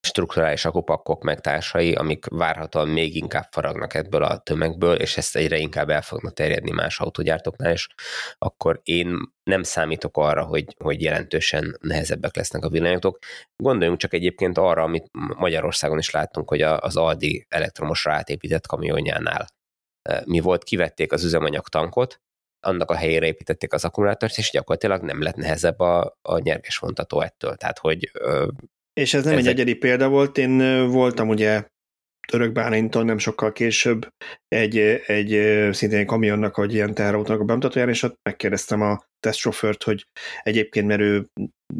strukturális akupakkok meg társai, amik várhatóan még inkább faragnak ebből a tömegből, és ezt egyre inkább el fognak terjedni más autógyártóknál is, akkor én nem számítok arra, hogy, hogy jelentősen nehezebbek lesznek a villanyautók. Gondoljunk csak egyébként arra, amit Magyarországon is láttunk, hogy az Aldi elektromosra átépített kamionjánál mi volt, kivették az üzemanyagtankot, annak a helyére építették az akkumulátort, és gyakorlatilag nem lett nehezebb a, a nyerges vontató ettől. Tehát, hogy és ez nem Ezek... egy egyedi példa volt, én voltam ugye Török Bálinton nem sokkal később egy, egy szintén kamionnak, vagy ilyen teherautónak a bemutatóján, és ott megkérdeztem a tesztsofőrt, hogy egyébként, mert ő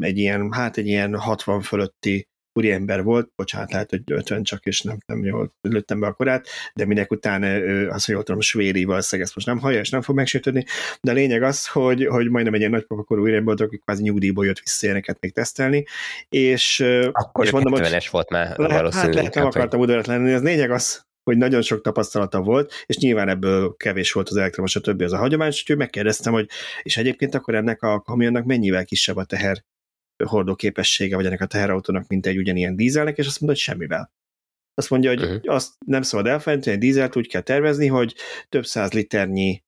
egy ilyen, hát egy ilyen 60 fölötti úriember volt, bocsánat, lehet, hogy 50 csak, és nem, nem jól lőttem be a korát, de minek után azt, hogy jól tudom, svéri valószínűleg ezt most nem hallja, és nem fog megsértődni, de a lényeg az, hogy, hogy majdnem egy ilyen nagypapakorú úriember volt, aki kvázi nyugdíjból jött vissza ilyeneket még tesztelni, és, Akkor és mondom, hogy volt már valószínűleg. Hát lehet, nem akartam udvarat lenni, az lényeg az, hogy nagyon sok tapasztalata volt, és nyilván ebből kevés volt az elektromos, a többi az a hagyományos, úgyhogy megkérdeztem, hogy és egyébként akkor ennek a kamionnak mennyivel kisebb a teher hordó képessége vagy ennek a teherautónak, mint egy ugyanilyen dízelnek, és azt mondta, hogy semmivel. Azt mondja, hogy uh-huh. azt nem szabad elfelejteni, hogy dízelt úgy kell tervezni, hogy több száz liternyi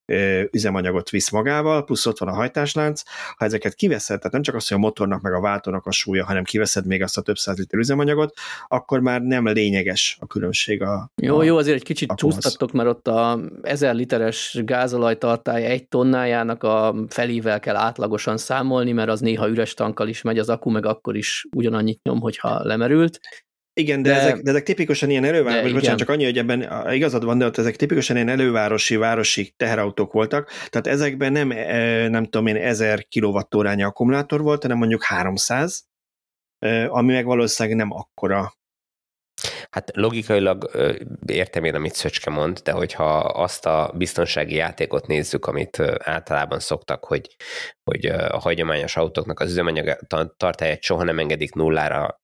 üzemanyagot visz magával, plusz ott van a hajtáslánc. Ha ezeket kiveszed, tehát nem csak az, hogy a motornak meg a váltónak a súlya, hanem kiveszed még azt a több száz liter üzemanyagot, akkor már nem lényeges a különbség a Jó, a, jó, azért egy kicsit csúsztattok, mert ott a 1000 literes gázolajtartály egy tonnájának a felével kell átlagosan számolni, mert az néha üres tankkal is megy, az akku meg akkor is ugyanannyit nyom, hogyha lemerült. Igen, de, de, ezek, de ezek tipikusan ilyen elővárosi, bocsánat, csak annyi, hogy ebben igazad van, de ott ezek tipikusan ilyen elővárosi, városi teherautók voltak, tehát ezekben nem, e, nem tudom én, 1000 kWh akkumulátor volt, hanem mondjuk 300, e, ami meg valószínűleg nem akkora. Hát logikailag értem én, amit Szöcske mond, de hogyha azt a biztonsági játékot nézzük, amit általában szoktak, hogy, hogy a hagyományos autóknak az üzemanyag tartályát soha nem engedik nullára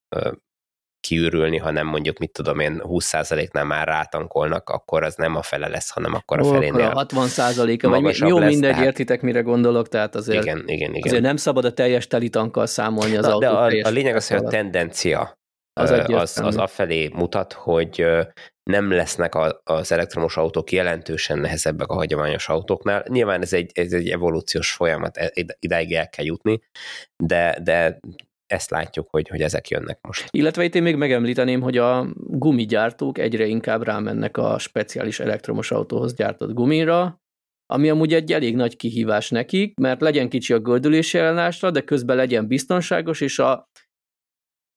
kiürülni, hanem mondjuk, mit tudom én, 20%-nál már rátankolnak, akkor az nem a fele lesz, hanem akkor a felénél. Akkor a 60%-a, vagy jó, lesz, mindegy, tehát... értitek, mire gondolok, tehát azért, igen, igen, igen. azért nem szabad a teljes telitankkal számolni az Na, autó. De a, a lényeg az, hogy a tendencia az, az, az afelé mutat, hogy nem lesznek az elektromos autók jelentősen nehezebbek a hagyományos autóknál. Nyilván ez egy, ez egy evolúciós folyamat, e, idáig el kell jutni, de, de ezt látjuk, hogy, hogy ezek jönnek most. Illetve itt én még megemlíteném, hogy a gumigyártók egyre inkább rámennek a speciális elektromos autóhoz gyártott gumira, ami amúgy egy elég nagy kihívás nekik, mert legyen kicsi a gördülési ellenállásra, de közben legyen biztonságos, és a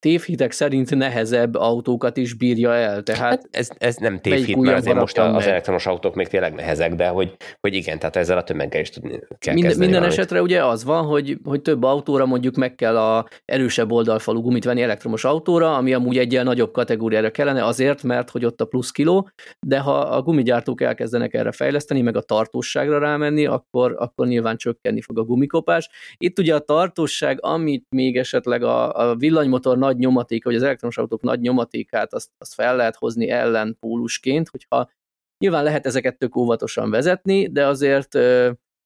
tévhitek szerint nehezebb autókat is bírja el. Tehát hát ez, ez nem tévhit, mert azért most az meg. elektromos autók még tényleg nehezek, de hogy, hogy igen, tehát ezzel a tömeggel is tudni kell Mind, Minden valamit. esetre ugye az van, hogy, hogy több autóra mondjuk meg kell a erősebb oldalfalú gumit venni elektromos autóra, ami amúgy egy ilyen nagyobb kategóriára kellene azért, mert hogy ott a plusz kiló, de ha a gumigyártók elkezdenek erre fejleszteni, meg a tartóságra rámenni, akkor, akkor nyilván csökkenni fog a gumikopás. Itt ugye a tartóság, amit még esetleg a, a villanymotor nagy nagy nyomaték, vagy az elektromos autók nagy nyomatékát, azt, azt fel lehet hozni ellenpólusként, hogyha nyilván lehet ezeket tök óvatosan vezetni, de azért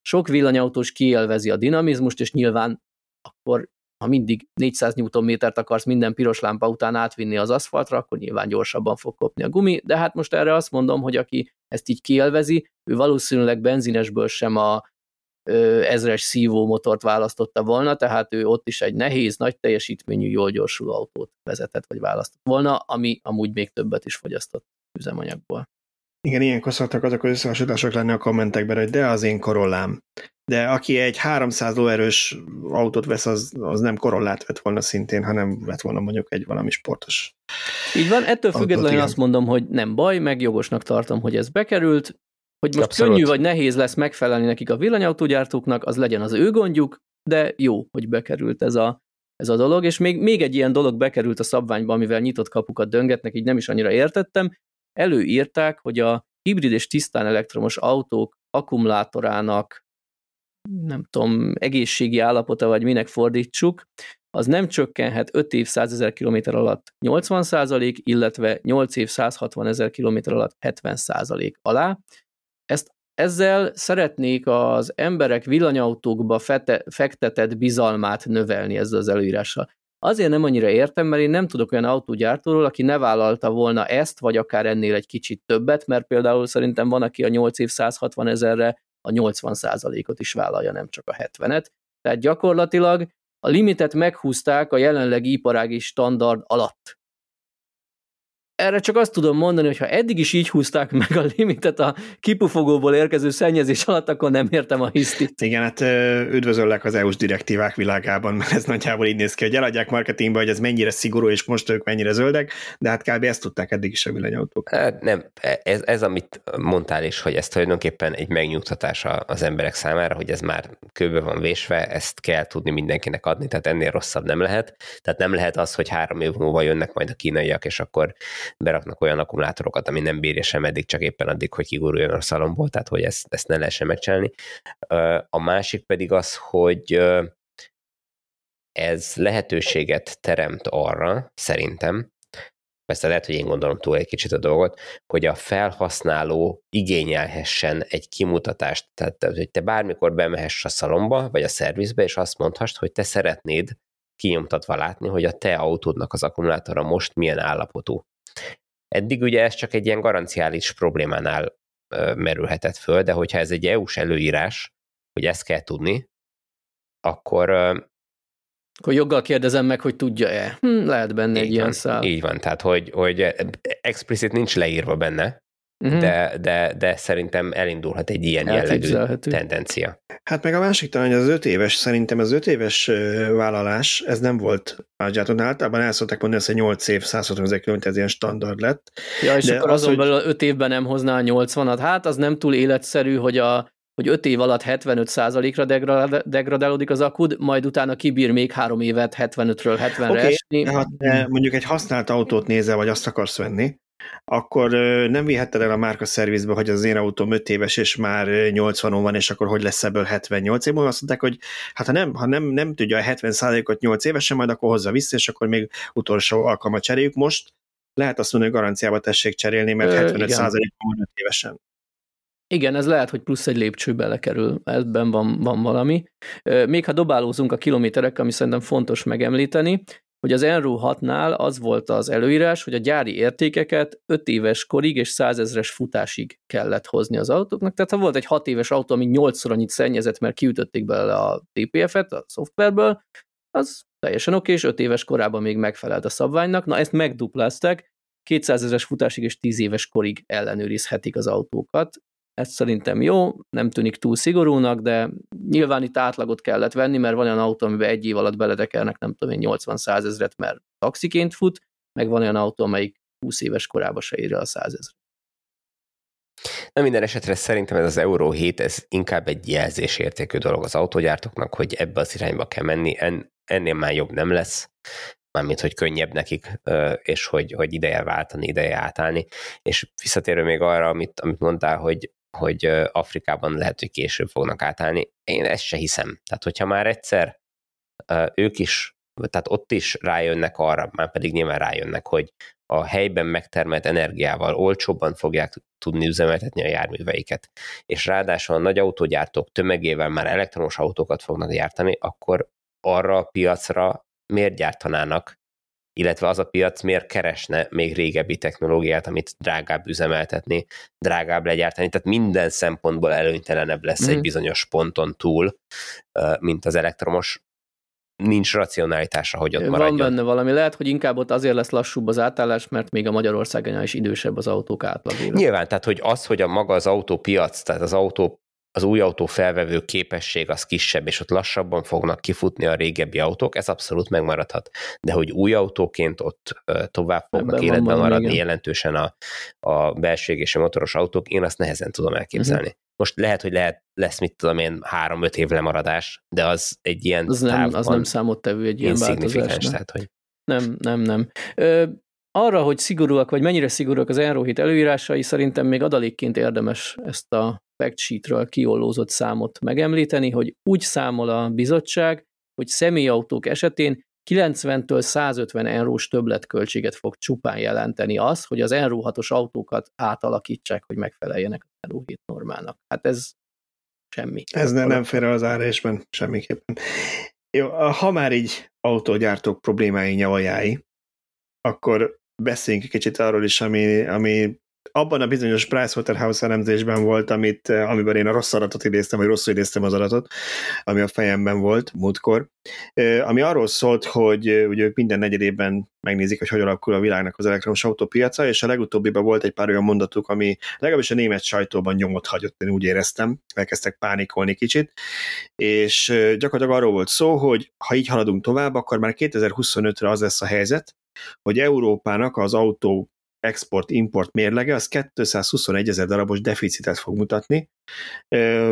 sok villanyautós kielvezi a dinamizmust, és nyilván akkor ha mindig 400 Nm-t akarsz minden piros lámpa után átvinni az aszfaltra, akkor nyilván gyorsabban fog kopni a gumi, de hát most erre azt mondom, hogy aki ezt így kielvezi, ő valószínűleg benzinesből sem a ezres szívómotort választotta volna, tehát ő ott is egy nehéz, nagy teljesítményű, jól gyorsuló autót vezetett, vagy választott volna, ami amúgy még többet is fogyasztott üzemanyagból. Igen, ilyenkor szoktak azok az összehasonlítások lenni a kommentekben, hogy de az én korollám de aki egy 300 lóerős autót vesz, az, az nem korollát vett volna szintén, hanem vett volna mondjuk egy valami sportos. Így van, ettől függetlenül azt mondom, hogy nem baj, meg jogosnak tartom, hogy ez bekerült, hogy most Abszolút. könnyű vagy nehéz lesz megfelelni nekik a villanyautógyártóknak, az legyen az ő gondjuk, de jó, hogy bekerült ez a, ez a dolog, és még, még egy ilyen dolog bekerült a szabványba, amivel nyitott kapukat döngetnek, így nem is annyira értettem. Előírták, hogy a hibrid és tisztán elektromos autók akkumulátorának nem tudom, egészségi állapota, vagy minek fordítsuk, az nem csökkenhet 5 év 100 ezer kilométer alatt 80 százalék, illetve 8 év 160 ezer kilométer alatt 70 százalék alá. Ezt ezzel szeretnék az emberek villanyautókba fete, fektetett bizalmát növelni ezzel az előírással. Azért nem annyira értem, mert én nem tudok olyan autógyártóról, aki ne vállalta volna ezt, vagy akár ennél egy kicsit többet, mert például szerintem van, aki a 8 év 160 ezerre a 80%-ot is vállalja, nem csak a 70-et. Tehát gyakorlatilag a limitet meghúzták a jelenlegi iparági standard alatt erre csak azt tudom mondani, hogy ha eddig is így húzták meg a limitet a kipufogóból érkező szennyezés alatt, akkor nem értem a hisztit. Igen, hát üdvözöllek az EU-s direktívák világában, mert ez nagyjából így néz ki, hogy eladják marketingbe, hogy ez mennyire szigorú, és most ők mennyire zöldek, de hát kb. ezt tudták eddig is a villanyautók. Hát nem, ez, ez, amit mondtál is, hogy ez tulajdonképpen egy megnyugtatás az emberek számára, hogy ez már kőbe van vésve, ezt kell tudni mindenkinek adni, tehát ennél rosszabb nem lehet. Tehát nem lehet az, hogy három év múlva jönnek majd a kínaiak, és akkor beraknak olyan akkumulátorokat, ami nem bírja sem eddig, csak éppen addig, hogy kiguruljon a szalomból, tehát hogy ezt, ezt ne lehessen megcsinálni. A másik pedig az, hogy ez lehetőséget teremt arra, szerintem, persze lehet, hogy én gondolom túl egy kicsit a dolgot, hogy a felhasználó igényelhessen egy kimutatást, tehát hogy te bármikor bemehess a szalomba, vagy a szervizbe, és azt mondhast, hogy te szeretnéd kinyomtatva látni, hogy a te autódnak az akkumulátora most milyen állapotú. Eddig ugye ez csak egy ilyen garanciális problémánál merülhetett föl, de hogyha ez egy EU-s előírás, hogy ezt kell tudni, akkor akkor joggal kérdezem meg, hogy tudja-e. Hm, lehet benne egy ilyen van, szál. Így van, tehát hogy, hogy explicit nincs leírva benne, uh-huh. de, de, de szerintem elindulhat egy ilyen jellegű tendencia. Hát meg a másik talán, hogy az öt éves, szerintem az öt éves vállalás, ez nem volt Ágyáton. Általában el szokták mondani, hogy 8 év, 160 ezer km, ez ilyen standard lett. Ja, és de akkor az, azon hogy... belül 5 évben nem hozná a 80-at. Hát az nem túl életszerű, hogy a hogy 5 év alatt 75%-ra degradálódik az akud, majd utána kibír még 3 évet 75-ről 70-re okay, esni. Hát, mondjuk egy használt autót nézel, vagy azt akarsz venni, akkor nem vihetted el a márka szervizbe, hogy az én autóm 5 éves, és már 80 van, és akkor hogy lesz ebből 78 év múlva? Azt mondták, hogy hát ha nem, ha nem, nem tudja a 70%-ot 8 évesen, majd akkor hozza vissza, és akkor még utolsó alkalmat cseréljük. Most lehet azt mondani, hogy garanciába tessék cserélni, mert 75 van 5 évesen. Igen, ez lehet, hogy plusz egy lépcső belekerül, ebben van, van valami. Még ha dobálózunk a kilométerek, ami szerintem fontos megemlíteni, hogy az Enro 6-nál az volt az előírás, hogy a gyári értékeket 5 éves korig és 100 ezres futásig kellett hozni az autóknak. Tehát ha volt egy 6 éves autó, ami 8-szor annyit szennyezett, mert kiütötték belőle a TPF-et a szoftverből, az teljesen oké, és 5 éves korában még megfelelt a szabványnak. Na ezt megduplázták, 200 ezeres futásig és 10 éves korig ellenőrizhetik az autókat. Ez szerintem jó, nem tűnik túl szigorúnak, de nyilván itt átlagot kellett venni, mert van olyan autó, amiben egy év alatt beletekernek, nem tudom én, 80-100 ezret, mert taxiként fut, meg van olyan autó, amelyik 20 éves korába se írja a 100 ezret. Na minden esetre szerintem ez az Euró 7, ez inkább egy jelzésértékű dolog az autógyártóknak, hogy ebbe az irányba kell menni, en, ennél már jobb nem lesz, mármint, hogy könnyebb nekik, és hogy, hogy ideje váltani, ideje átállni. És visszatérő még arra, amit, amit mondtál, hogy hogy Afrikában lehet, hogy később fognak átállni. Én ezt se hiszem. Tehát, hogyha már egyszer ők is, tehát ott is rájönnek arra, már pedig nyilván rájönnek, hogy a helyben megtermelt energiával olcsóbban fogják tudni üzemeltetni a járműveiket, és ráadásul a nagy autógyártók tömegével már elektromos autókat fognak gyártani, akkor arra a piacra miért gyártanának illetve az a piac miért keresne még régebbi technológiát, amit drágább üzemeltetni, drágább legyártani, tehát minden szempontból előnytelenebb lesz mm. egy bizonyos ponton túl, mint az elektromos nincs racionalitása, hogy ott maradjon. Van benne valami. Lehet, hogy inkább ott azért lesz lassúbb az átállás, mert még a Magyarországon is idősebb az autók átlag. Nyilván, tehát hogy az, hogy a maga az autópiac, tehát az autó az új autó felvevő képesség az kisebb, és ott lassabban fognak kifutni a régebbi autók, ez abszolút megmaradhat. De hogy új autóként ott tovább fognak Ebben életben van, maradni igen. jelentősen a, a belső és a motoros autók, én azt nehezen tudom elképzelni. Uh-huh. Most lehet, hogy lehet, lesz, mit tudom én, három-öt év lemaradás, de az egy ilyen az nem, az nem számottevő egy ilyen változás. Tehát, hogy... Nem, nem, nem. Ö, arra, hogy szigorúak, vagy mennyire szigorúak az Enrohit előírásai, szerintem még adalékként érdemes ezt a fact sheetről kiollózott számot megemlíteni, hogy úgy számol a bizottság, hogy személyautók esetén 90-től 150 eurós többletköltséget fog csupán jelenteni az, hogy az Enro 6-os autókat átalakítsák, hogy megfeleljenek az Enro 7 normának. Hát ez semmi. Ez ne, nem fér el az árésben semmiképpen. Jó, ha már így autógyártók problémái nyavajái, akkor beszéljünk egy kicsit arról is, ami, ami abban a bizonyos Pricewaterhouse elemzésben volt, amit, eh, amiben én a rossz adatot idéztem, vagy rosszul idéztem az adatot, ami a fejemben volt múltkor, eh, ami arról szólt, hogy eh, ugye ők minden negyedében megnézik, hogy hogy alakul a világnak az elektromos autópiaca, és a legutóbbiban volt egy pár olyan mondatuk, ami legalábbis a német sajtóban nyomot hagyott, én úgy éreztem, elkezdtek pánikolni kicsit, és gyakorlatilag arról volt szó, hogy ha így haladunk tovább, akkor már 2025-re az lesz a helyzet, hogy Európának az autó export-import mérlege az 221 ezer darabos deficitet fog mutatni,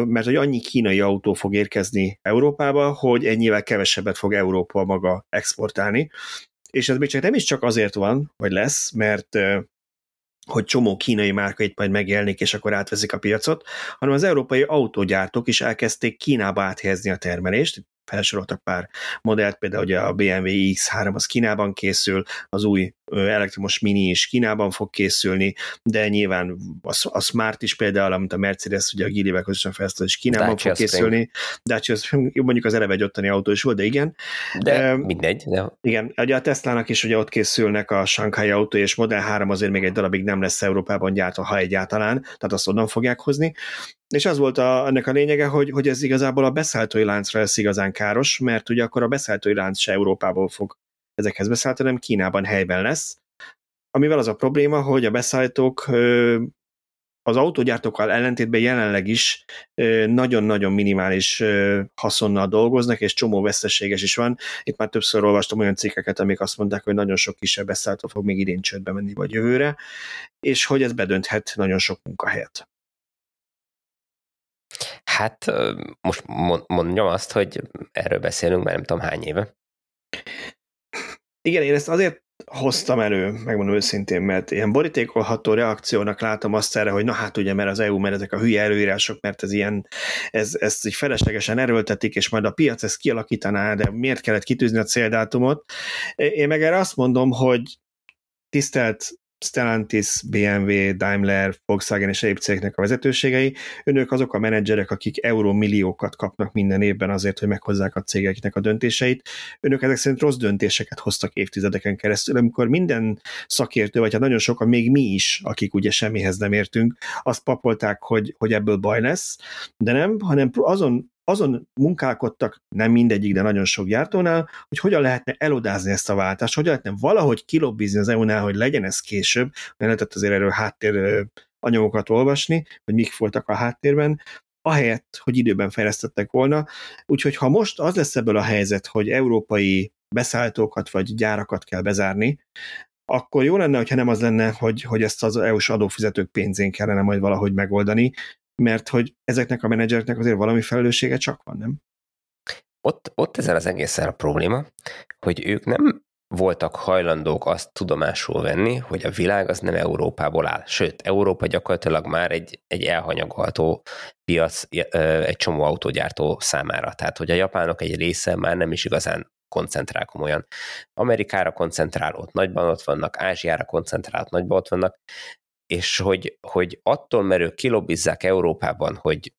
mert hogy annyi kínai autó fog érkezni Európába, hogy ennyivel kevesebbet fog Európa maga exportálni. És ez még csak nem is csak azért van, vagy lesz, mert hogy csomó kínai márka itt majd megjelenik, és akkor átveszik a piacot, hanem az európai autógyártók is elkezdték Kínába áthelyezni a termelést, felsoroltak pár modellt, például ugye a BMW X3 az Kínában készül, az új elektromos Mini is Kínában fog készülni, de nyilván a, a Smart is például, amit a Mercedes ugye a Gilivel közösen fejlesztett, is Kínában Dacia fog készülni. Dacia mondjuk az eleve egy ottani autó is volt, de igen. De uh, mindegy. De... Igen, ugye a Teslának is ugye ott készülnek a Shanghai autó, és Model 3 azért még egy darabig nem lesz Európában gyártva, ha egyáltalán, tehát azt onnan fogják hozni. És az volt a, ennek a lényege, hogy, hogy ez igazából a beszállítói láncra lesz igazán káros, mert ugye akkor a beszállítói lánc se Európából fog ezekhez beszállítani, hanem Kínában helyben lesz. Amivel az a probléma, hogy a beszállítók az autógyártókkal ellentétben jelenleg is nagyon-nagyon minimális haszonnal dolgoznak, és csomó veszteséges is van. Itt már többször olvastam olyan cikkeket, amik azt mondták, hogy nagyon sok kisebb beszállító fog még idén csődbe menni, vagy jövőre, és hogy ez bedönthet nagyon sok munkahelyet. Hát most mondjam azt, hogy erről beszélünk már nem tudom hány éve. Igen, én ezt azért hoztam elő, megmondom őszintén, mert ilyen borítékolható reakciónak látom azt erre, hogy na hát ugye, mert az EU, mert ezek a hülye előírások, mert ez ilyen, ez, ezt így feleslegesen erőltetik, és majd a piac ezt kialakítaná, de miért kellett kitűzni a céldátumot? Én meg erre azt mondom, hogy tisztelt Stellantis, BMW, Daimler, Volkswagen és egyéb cégeknek a vezetőségei, önök azok a menedzserek, akik eurómilliókat kapnak minden évben azért, hogy meghozzák a cégeknek a döntéseit. Önök ezek szerint rossz döntéseket hoztak évtizedeken keresztül, amikor minden szakértő, vagy hát nagyon sokan, még mi is, akik ugye semmihez nem értünk, azt papolták, hogy, hogy ebből baj lesz, de nem, hanem azon azon munkálkodtak, nem mindegyik, de nagyon sok gyártónál, hogy hogyan lehetne elodázni ezt a váltást, hogyan lehetne valahogy kilobbizni az EU-nál, hogy legyen ez később, mert lehetett azért erről háttér anyagokat olvasni, hogy mik voltak a háttérben, ahelyett, hogy időben fejlesztettek volna. Úgyhogy ha most az lesz ebből a helyzet, hogy európai beszállítókat vagy gyárakat kell bezárni, akkor jó lenne, hogyha nem az lenne, hogy, hogy ezt az EU-s adófizetők pénzén kellene majd valahogy megoldani, mert hogy ezeknek a menedzsereknek azért valami felelőssége csak van, nem? Ott, ott ezzel az egészen a probléma, hogy ők nem voltak hajlandók azt tudomásul venni, hogy a világ az nem Európából áll. Sőt, Európa gyakorlatilag már egy, egy elhanyagolható piac egy csomó autógyártó számára. Tehát, hogy a japánok egy része már nem is igazán koncentrál komolyan. Amerikára koncentrál, ott nagyban ott vannak, Ázsiára koncentrál, ott nagyban ott vannak, és hogy, hogy attól, mert ők kilobbizzák Európában, hogy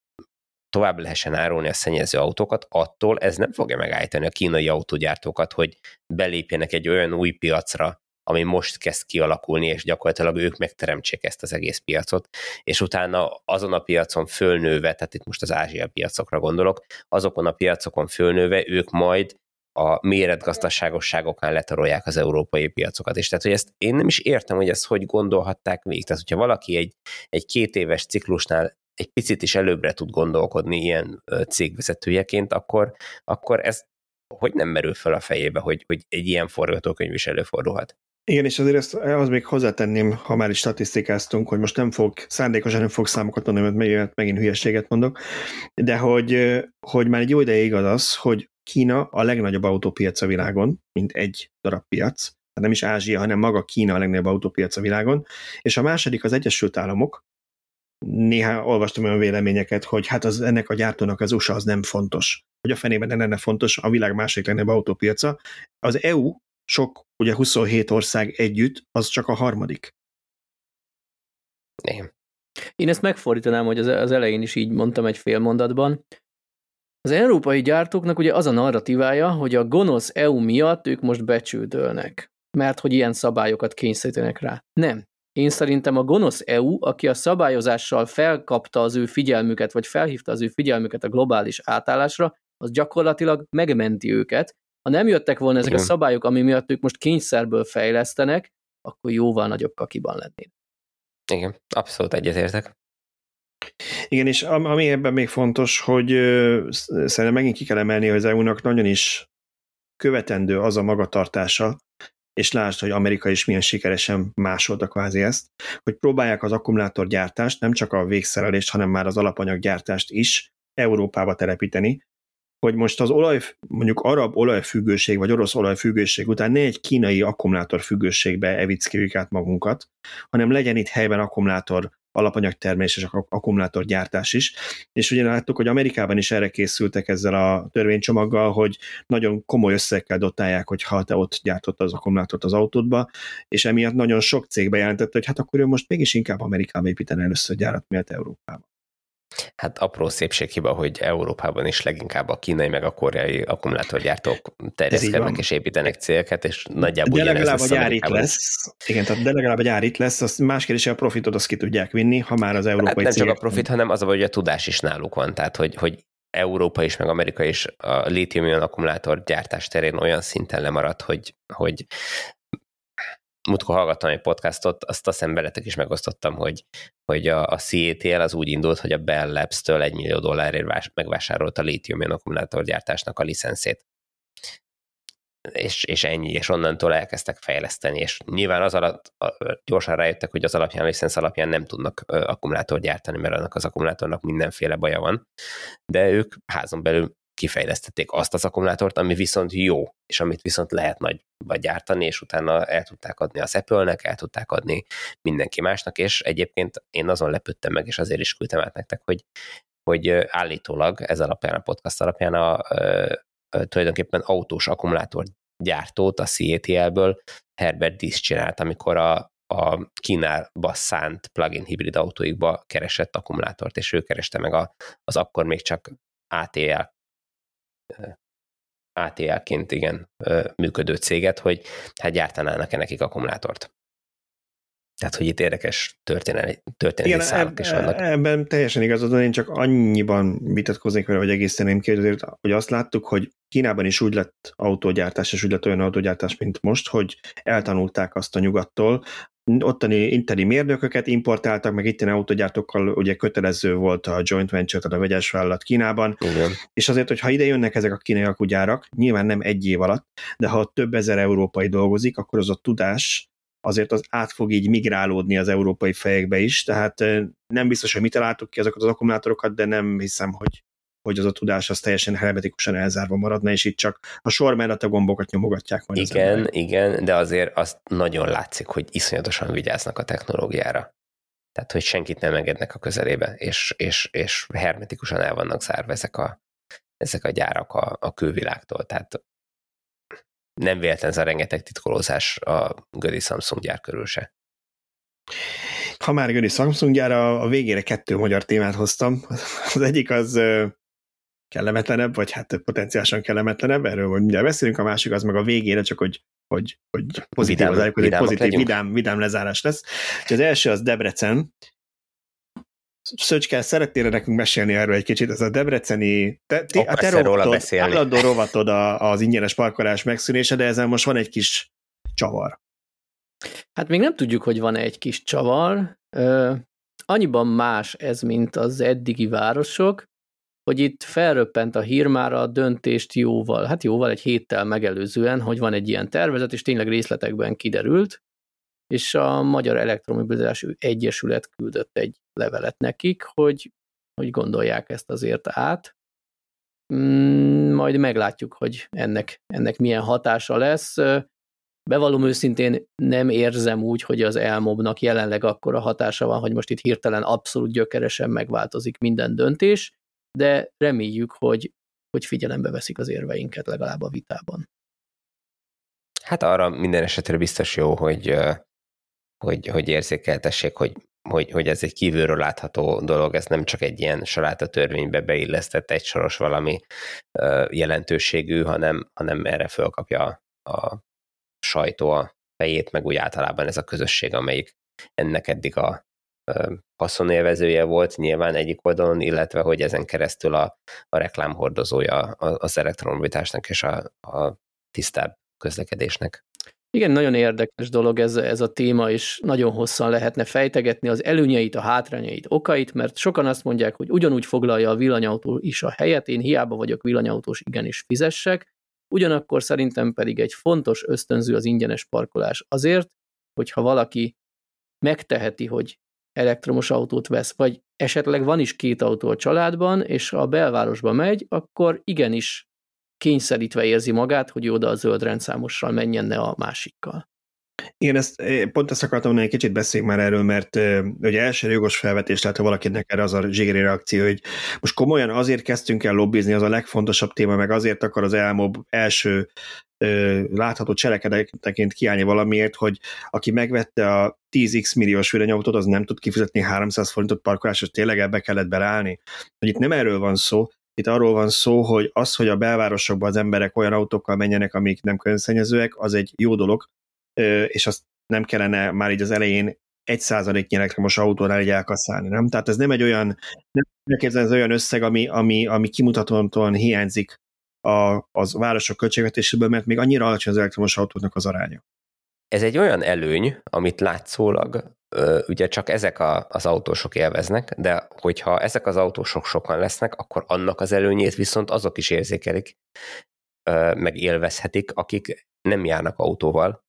tovább lehessen árulni a szennyező autókat, attól ez nem fogja megállítani a kínai autógyártókat, hogy belépjenek egy olyan új piacra, ami most kezd kialakulni, és gyakorlatilag ők megteremtsék ezt az egész piacot, és utána azon a piacon fölnőve, tehát itt most az Ázsia piacokra gondolok, azokon a piacokon fölnőve ők majd a méretgazdaságosságokán letarolják az európai piacokat. És tehát, hogy ezt én nem is értem, hogy ezt hogy gondolhatták végig. Tehát, hogyha valaki egy, egy két éves ciklusnál egy picit is előbbre tud gondolkodni ilyen cégvezetőjeként, akkor, akkor ez hogy nem merül fel a fejébe, hogy, hogy egy ilyen forgatókönyv is előfordulhat. Igen, és azért ezt az még hozzátenném, ha már is statisztikáztunk, hogy most nem fog, szándékosan nem fog számokat mondani, mert megint hülyeséget mondok, de hogy, hogy már egy jó ideig igaz az, hogy Kína a legnagyobb autópiac a világon, mint egy darab piac, tehát nem is Ázsia, hanem maga Kína a legnagyobb autópiac a világon, és a második az Egyesült Államok, néha olvastam olyan véleményeket, hogy hát az, ennek a gyártónak az USA az nem fontos. Hogy a fenében nem lenne fontos, a világ másik legnagyobb autópiaca. Az EU, sok, ugye 27 ország együtt, az csak a harmadik. Nem. Én ezt megfordítanám, hogy az elején is így mondtam egy fél mondatban. Az európai gyártóknak ugye az a narratívája, hogy a gonosz EU miatt ők most becsődölnek, mert hogy ilyen szabályokat kényszerítenek rá. Nem. Én szerintem a gonosz EU, aki a szabályozással felkapta az ő figyelmüket, vagy felhívta az ő figyelmüket a globális átállásra, az gyakorlatilag megmenti őket. Ha nem jöttek volna ezek Igen. a szabályok, ami miatt ők most kényszerből fejlesztenek, akkor jóval nagyobb kakiban lennének. Igen, abszolút egyetértek. Igen, és ami ebben még fontos, hogy szerintem megint ki kell emelni, hogy az EU-nak nagyon is követendő az a magatartása, és lásd, hogy Amerika is milyen sikeresen másolta kvázi ezt, hogy próbálják az akkumulátorgyártást, nem csak a végszerelést, hanem már az alapanyaggyártást is Európába telepíteni, hogy most az olaj, mondjuk arab olajfüggőség, vagy orosz olajfüggőség után ne egy kínai akkumulátorfüggőségbe evickéljük át magunkat, hanem legyen itt helyben akkumulátor alapanyagtermelés és akkumulátorgyártás is. És ugye láttuk, hogy Amerikában is erre készültek ezzel a törvénycsomaggal, hogy nagyon komoly összegekkel dotálják, hogy ha te ott gyártott az akkumulátort az autódba, és emiatt nagyon sok cég bejelentette, hogy hát akkor ő most mégis inkább Amerikába építene először gyárat, miatt Európába. Hát apró szépséghiba, hogy Európában is leginkább a kínai meg a koreai akkumulátorgyártók terjeszkednek és építenek célket, és nagyjából De legalább a gyár itt lesz. Igen, tehát de legalább a gyár itt lesz, az más kérdés, hogy a profitot azt ki tudják vinni, ha már az európai hát nem csak a profit, hanem az, hogy a tudás is náluk van, tehát hogy, hogy Európa is, meg Amerika is a lítium akkumulátor gyártás terén olyan szinten lemaradt, hogy, hogy múltkor hallgattam egy podcastot, azt azt veletek is megosztottam, hogy, hogy a, a CATL az úgy indult, hogy a Bell Labs-től egy millió dollárért megvásárolta a lítium akkumulátorgyártásnak a licenszét. És, és ennyi, és onnantól elkezdtek fejleszteni, és nyilván az alatt gyorsan rájöttek, hogy az alapján, a licensz alapján nem tudnak akkumulátort gyártani, mert annak az akkumulátornak mindenféle baja van, de ők házon belül kifejlesztették azt az akkumulátort, ami viszont jó, és amit viszont lehet nagy vagy gyártani, és utána el tudták adni az Apple-nek, el tudták adni mindenki másnak, és egyébként én azon lepődtem meg, és azért is küldtem át nektek, hogy, hogy állítólag ez alapján, a podcast alapján a, a, a tulajdonképpen autós akkumulátor gyártót a CATL-ből Herbert Diss csinált, amikor a, a Kínába szánt plug-in hibrid autóikba keresett akkumulátort, és ő kereste meg a, az akkor még csak ATL ATL-ként igen működő céget, hogy hát gyártanának-e nekik akkumulátort. Tehát, hogy itt érdekes történelmi, történelmi Igen, szálak is vannak. Ebben teljesen igazad van, én csak annyiban vitatkoznék vele, vagy egészen ki, hogy azt láttuk, hogy Kínában is úgy lett autógyártás, és úgy lett olyan autógyártás, mint most, hogy eltanulták azt a nyugattól, ottani interi mérnököket importáltak, meg itteni autogyártókkal ugye kötelező volt a joint venture, tehát a vegyes vállalat Kínában, Igen. és azért, hogy ha ide jönnek ezek a kínai akugyárak, nyilván nem egy év alatt, de ha több ezer európai dolgozik, akkor az a tudás azért az át fog így migrálódni az európai fejekbe is, tehát nem biztos, hogy mi találtuk ki azokat az akkumulátorokat, de nem hiszem, hogy hogy az a tudás az teljesen hermetikusan elzárva maradna, és itt csak a sor mellett a gombokat nyomogatják majd. Igen, igen, de azért azt nagyon látszik, hogy iszonyatosan vigyáznak a technológiára. Tehát, hogy senkit nem engednek a közelébe, és, és, és hermetikusan el vannak zárva ezek a, ezek a gyárak a, a külvilágtól. Tehát nem véletlen ez a rengeteg titkolózás a Gödi Samsung gyár körül se. Ha már Gödi Samsung gyára, a végére kettő magyar témát hoztam. Az egyik az kellemetlenebb, vagy hát potenciálisan kellemetlenebb, erről majd mindjárt beszélünk, a másik az meg a végére, csak hogy, hogy, hogy pozitív, vidám, az hogy pozitív, vidám, vidám lezárás lesz. Úgyhogy az első az Debrecen, Szöcske, szeretnél nekünk mesélni erről egy kicsit, ez a debreceni, te, te, a te rovatod, állandó rovatod a, az ingyenes parkolás megszűnése, de ezen most van egy kis csavar. Hát még nem tudjuk, hogy van-e egy kis csavar. annyiban más ez, mint az eddigi városok, hogy itt felröppent a hír már a döntést jóval, hát jóval egy héttel megelőzően, hogy van egy ilyen tervezet, és tényleg részletekben kiderült, és a Magyar Elektromobilitás Egyesület küldött egy levelet nekik, hogy, hogy gondolják ezt azért át. Mm, majd meglátjuk, hogy ennek, ennek milyen hatása lesz. Bevallom őszintén nem érzem úgy, hogy az elmobnak jelenleg akkora hatása van, hogy most itt hirtelen abszolút gyökeresen megváltozik minden döntés, de reméljük, hogy, hogy figyelembe veszik az érveinket legalább a vitában. Hát arra minden esetre biztos jó, hogy, hogy, hogy érzékeltessék, hogy, hogy, hogy ez egy kívülről látható dolog, ez nem csak egy ilyen saláta törvénybe beillesztett egy soros valami jelentőségű, hanem, hanem erre fölkapja a sajtó a fejét, meg úgy általában ez a közösség, amelyik ennek eddig a haszonélvezője volt nyilván egyik oldalon, illetve hogy ezen keresztül a, a reklámhordozója az elektromobilitásnak és a, a tisztább közlekedésnek. Igen, nagyon érdekes dolog ez, ez a téma, és nagyon hosszan lehetne fejtegetni az előnyeit, a hátrányait, okait, mert sokan azt mondják, hogy ugyanúgy foglalja a villanyautó is a helyet, én hiába vagyok villanyautós, igenis fizessek, ugyanakkor szerintem pedig egy fontos ösztönző az ingyenes parkolás azért, hogyha valaki megteheti, hogy elektromos autót vesz, vagy esetleg van is két autó a családban, és a belvárosba megy, akkor igenis kényszerítve érzi magát, hogy oda a zöld rendszámossal menjen, ne a másikkal. Igen, ezt, pont ezt akartam mondani, egy kicsit beszéljünk már erről, mert ugye első jogos felvetés lehet, ha valakinek erre az a zsigeri reakció, hogy most komolyan azért kezdtünk el lobbizni, az a legfontosabb téma, meg azért akar az elmob első ö, látható cselekedeteként kiállni valamiért, hogy aki megvette a 10x milliós villanyautót, az nem tud kifizetni 300 forintot parkolásra, tényleg ebbe kellett berállni. Hogy itt nem erről van szó, itt arról van szó, hogy az, hogy a belvárosokban az emberek olyan autókkal menjenek, amik nem környezetszennyezőek, az egy jó dolog, és azt nem kellene már így az elején egy százaléknyi elektromos autónál így elkasszálni, nem? Tehát ez nem egy olyan, nem ez olyan összeg, ami, ami, ami kimutatóan hiányzik a, az városok költségvetéséből, mert még annyira alacsony az elektromos autóknak az aránya. Ez egy olyan előny, amit látszólag ugye csak ezek a, az autósok élveznek, de hogyha ezek az autósok sokan lesznek, akkor annak az előnyét viszont azok is érzékelik, meg élvezhetik, akik nem járnak autóval,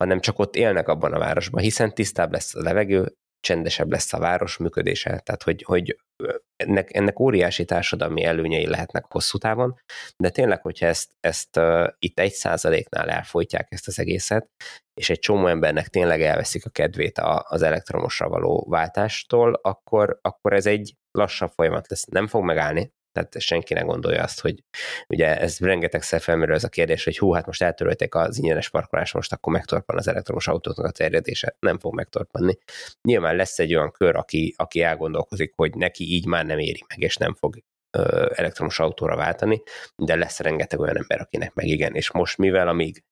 hanem csak ott élnek abban a városban, hiszen tisztább lesz a levegő, csendesebb lesz a város működése, tehát hogy, hogy ennek, ennek óriási társadalmi előnyei lehetnek hosszú távon, de tényleg, hogyha ezt, ezt uh, itt egy százaléknál elfolytják ezt az egészet, és egy csomó embernek tényleg elveszik a kedvét a, az elektromosra való váltástól, akkor, akkor ez egy lassabb folyamat lesz. Nem fog megállni, tehát senki ne gondolja azt, hogy ugye ez rengetegszer felmerül ez a kérdés, hogy hú, hát most eltörölték az ingyenes parkolást, most akkor megtorpan az elektromos autóknak a terjedése. Nem fog megtorpanni. Nyilván lesz egy olyan kör, aki, aki elgondolkozik, hogy neki így már nem éri meg, és nem fog ö, elektromos autóra váltani, de lesz rengeteg olyan ember, akinek meg igen. És most mivel amíg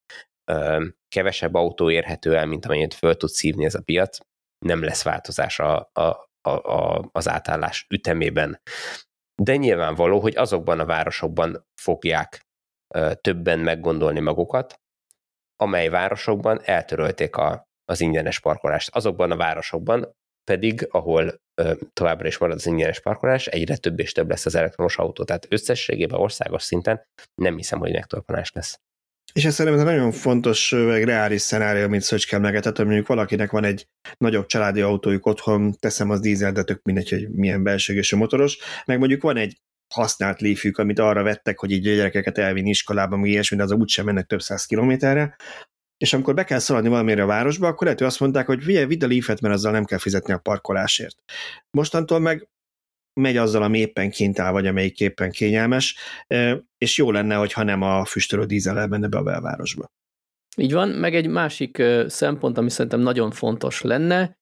ö, kevesebb autó érhető el, mint amennyit föl tud szívni ez a piac, nem lesz változás a, a, a, a, az átállás ütemében de nyilvánvaló, hogy azokban a városokban fogják többen meggondolni magukat, amely városokban eltörölték a, az ingyenes parkolást. Azokban a városokban pedig, ahol ö, továbbra is marad az ingyenes parkolás, egyre több és több lesz az elektromos autó. Tehát összességében országos szinten nem hiszem, hogy megtorpanás lesz. És ez szerintem nagyon fontos, vagy reális szenárió, mint Szöcske emlegetett, hogy mondjuk valakinek van egy nagyobb családi autójuk otthon, teszem az dízel, de tök mindegy, hogy milyen belségésű motoros, meg mondjuk van egy használt léfük, amit arra vettek, hogy így a gyerekeket elvinni iskolába, meg ilyesmi, de az úgysem mennek több száz kilométerre, és amikor be kell szaladni valamire a városba, akkor lehet, hogy azt mondták, hogy vigye, vidd a leafet, mert azzal nem kell fizetni a parkolásért. Mostantól meg megy azzal, ami éppen kint áll, vagy amelyik éppen kényelmes, és jó lenne, hogyha nem a füstölő dízel benne be a belvárosba. Így van, meg egy másik szempont, ami szerintem nagyon fontos lenne,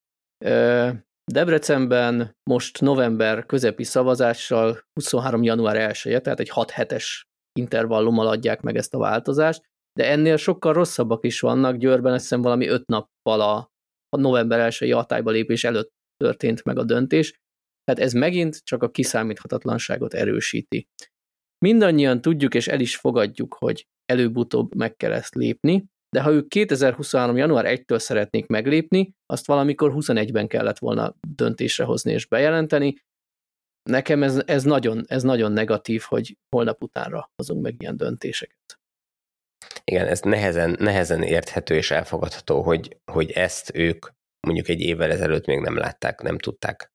Debrecenben most november közepi szavazással 23. január 1 -e, tehát egy 6 hetes intervallummal adják meg ezt a változást, de ennél sokkal rosszabbak is vannak. Győrben azt hiszem valami 5 nappal a, a november 1 hatályba lépés előtt történt meg a döntés, tehát ez megint csak a kiszámíthatatlanságot erősíti. Mindannyian tudjuk és el is fogadjuk, hogy előbb-utóbb meg kell ezt lépni, de ha ők 2023. január 1-től szeretnék meglépni, azt valamikor 21-ben kellett volna döntésre hozni és bejelenteni. Nekem ez, ez, nagyon, ez nagyon negatív, hogy holnap utánra hozunk meg ilyen döntéseket. Igen, ez nehezen, nehezen érthető és elfogadható, hogy, hogy ezt ők mondjuk egy évvel ezelőtt még nem látták, nem tudták.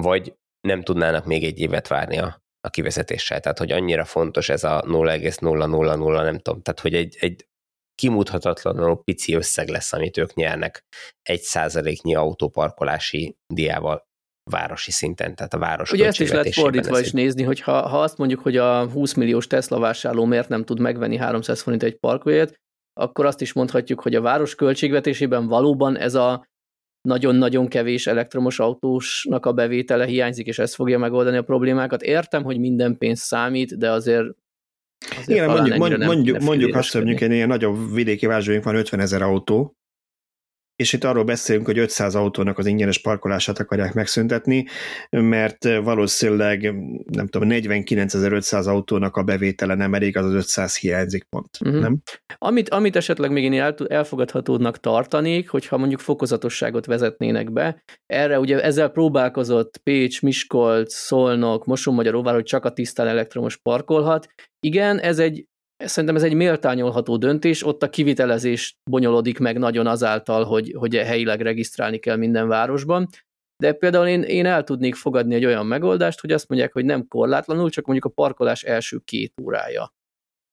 Vagy nem tudnának még egy évet várni a, a kivezetéssel. Tehát, hogy annyira fontos ez a 0,000, nem tudom, tehát, hogy egy, egy kimutathatatlanul pici összeg lesz, amit ők nyernek egy százaléknyi autóparkolási diával városi szinten, tehát a város Ugye ezt is lehet fordítva is nézni, hogy ha, ha azt mondjuk, hogy a 20 milliós Tesla vásárló miért nem tud megvenni 300 forint egy parkolóját, akkor azt is mondhatjuk, hogy a város költségvetésében valóban ez a nagyon-nagyon kevés elektromos autósnak a bevétele hiányzik, és ez fogja megoldani a problémákat. Értem, hogy minden pénz számít, de azért Azért Igen, mondjuk, mondjuk, mondjuk, mondjuk azt, hogy mondjuk egy ilyen nagyobb vidéki vázsóink van 50 ezer autó, és itt arról beszélünk, hogy 500 autónak az ingyenes parkolását akarják megszüntetni, mert valószínűleg, nem tudom, 49.500 autónak a bevétele nem elég, az az 500 hiányzik pont, uh-huh. nem? Amit, amit esetleg még én el, elfogadhatódnak tartanék, hogyha mondjuk fokozatosságot vezetnének be, erre ugye ezzel próbálkozott Pécs, Miskolc, Szolnok, Moson-Magyaróvár, hogy csak a tisztán elektromos parkolhat. Igen, ez egy Szerintem ez egy méltányolható döntés, ott a kivitelezés bonyolodik meg nagyon azáltal, hogy, hogy helyileg regisztrálni kell minden városban, de például én, én el tudnék fogadni egy olyan megoldást, hogy azt mondják, hogy nem korlátlanul, csak mondjuk a parkolás első két órája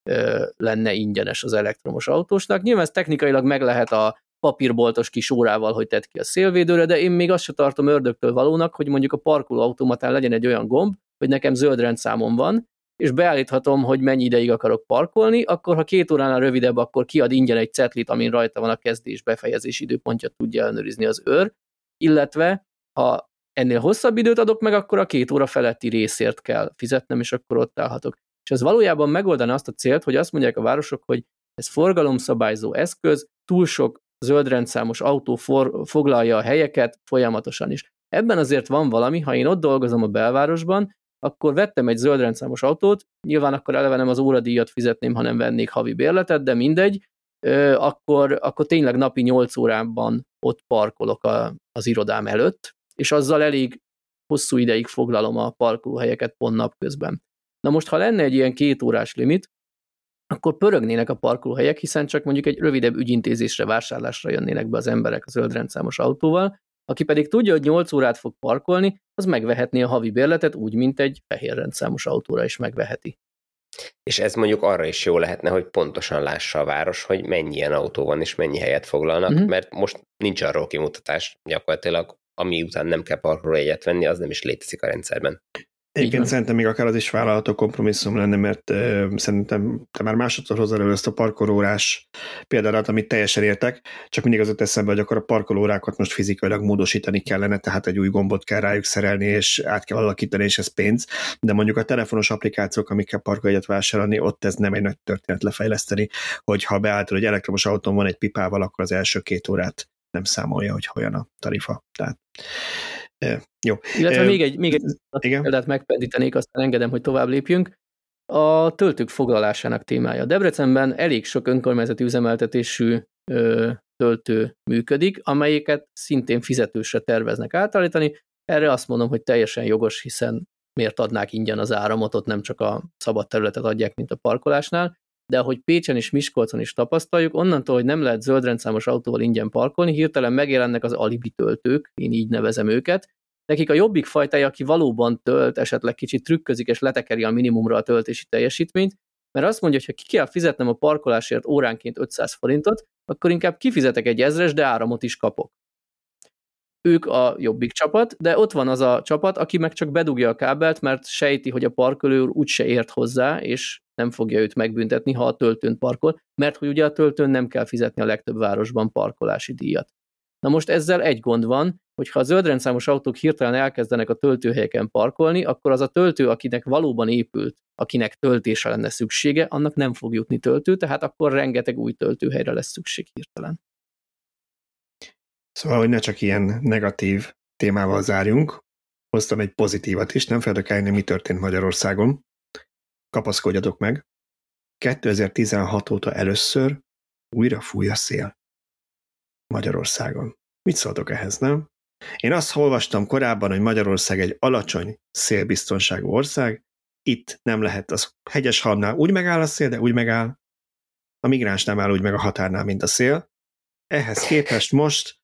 ö, lenne ingyenes az elektromos autósnak. Nyilván ez technikailag meg lehet a papírboltos kis órával, hogy tett ki a szélvédőre, de én még azt se tartom ördögtől valónak, hogy mondjuk a parkolóautomatán legyen egy olyan gomb, hogy nekem zöld rendszámom van, és beállíthatom, hogy mennyi ideig akarok parkolni, akkor ha két óránál rövidebb, akkor kiad ingyen egy cetlit, amin rajta van a kezdés befejezés időpontja, tudja ellenőrizni az őr, illetve ha ennél hosszabb időt adok meg, akkor a két óra feletti részért kell fizetnem, és akkor ott állhatok. És ez valójában megoldana azt a célt, hogy azt mondják a városok, hogy ez forgalomszabályzó eszköz, túl sok zöldrendszámos autó for, foglalja a helyeket folyamatosan is. Ebben azért van valami, ha én ott dolgozom a belvárosban, akkor vettem egy zöldrendszámos autót, nyilván akkor eleve nem az óradíjat fizetném, hanem vennék havi bérletet, de mindegy, akkor, akkor tényleg napi 8 órában ott parkolok a, az irodám előtt, és azzal elég hosszú ideig foglalom a parkolóhelyeket pont napközben. Na most, ha lenne egy ilyen két órás limit, akkor pörögnének a parkolóhelyek, hiszen csak mondjuk egy rövidebb ügyintézésre, vásárlásra jönnének be az emberek a zöldrendszámos autóval, aki pedig tudja, hogy 8 órát fog parkolni, az megvehetné a havi bérletet úgy, mint egy fehér rendszámos autóra is megveheti. És ez mondjuk arra is jó lehetne, hogy pontosan lássa a város, hogy mennyi ilyen autó van, és mennyi helyet foglalnak, uh-huh. mert most nincs arról kimutatás, gyakorlatilag ami után nem kell parkolójegyet venni, az nem is létezik a rendszerben. Egyébként szerintem még akár az is vállalható kompromisszum lenne, mert uh, szerintem te már másodszor hozzá elő ezt a parkolórás példát, amit teljesen értek, csak mindig az öt eszembe, hogy akkor a parkolórákat most fizikailag módosítani kellene, tehát egy új gombot kell rájuk szerelni, és át kell alakítani, és ez pénz, de mondjuk a telefonos applikációk, amikkel parkolójegyet vásárolni, ott ez nem egy nagy történet lefejleszteni, hogy ha beállítod, hogy elektromos autón van egy pipával, akkor az első két órát nem számolja, hogy hogyan a tarifa. Tehát jó. Illetve még egy, még egy igen? példát megpendítenék, aztán engedem, hogy tovább lépjünk. A töltők foglalásának témája. Debrecenben elég sok önkormányzati üzemeltetésű ö, töltő működik, amelyeket szintén fizetősre terveznek átállítani. Erre azt mondom, hogy teljesen jogos, hiszen miért adnák ingyen az áramot, ott nem csak a szabad területet adják, mint a parkolásnál, de ahogy Pécsen és Miskolcon is tapasztaljuk, onnantól, hogy nem lehet zöldrendszámos autóval ingyen parkolni, hirtelen megjelennek az alibi töltők, én így nevezem őket. Nekik a jobbik fajtája, aki valóban tölt, esetleg kicsit trükközik és letekeri a minimumra a töltési teljesítményt, mert azt mondja, hogy ha ki kell fizetnem a parkolásért óránként 500 forintot, akkor inkább kifizetek egy ezres, de áramot is kapok. Ők a jobbik csapat, de ott van az a csapat, aki meg csak bedugja a kábelt, mert sejti, hogy a parkolő úr úgyse ért hozzá, és nem fogja őt megbüntetni, ha a töltőn parkol, mert hogy ugye a töltőn nem kell fizetni a legtöbb városban parkolási díjat. Na most ezzel egy gond van, hogy ha a zöldrendszámos autók hirtelen elkezdenek a töltőhelyeken parkolni, akkor az a töltő, akinek valóban épült, akinek töltése lenne szüksége, annak nem fog jutni töltő, tehát akkor rengeteg új töltőhelyre lesz szükség hirtelen. Szóval, hogy ne csak ilyen negatív témával zárjunk, hoztam egy pozitívat is, nem feltek elni, mi történt Magyarországon kapaszkodjatok meg. 2016 óta először újra fúj a szél Magyarországon. Mit szóltok ehhez, nem? Én azt olvastam korábban, hogy Magyarország egy alacsony szélbiztonságú ország, itt nem lehet az hegyes halmnál úgy megáll a szél, de úgy megáll, a migráns nem áll úgy meg a határnál, mint a szél. Ehhez képest most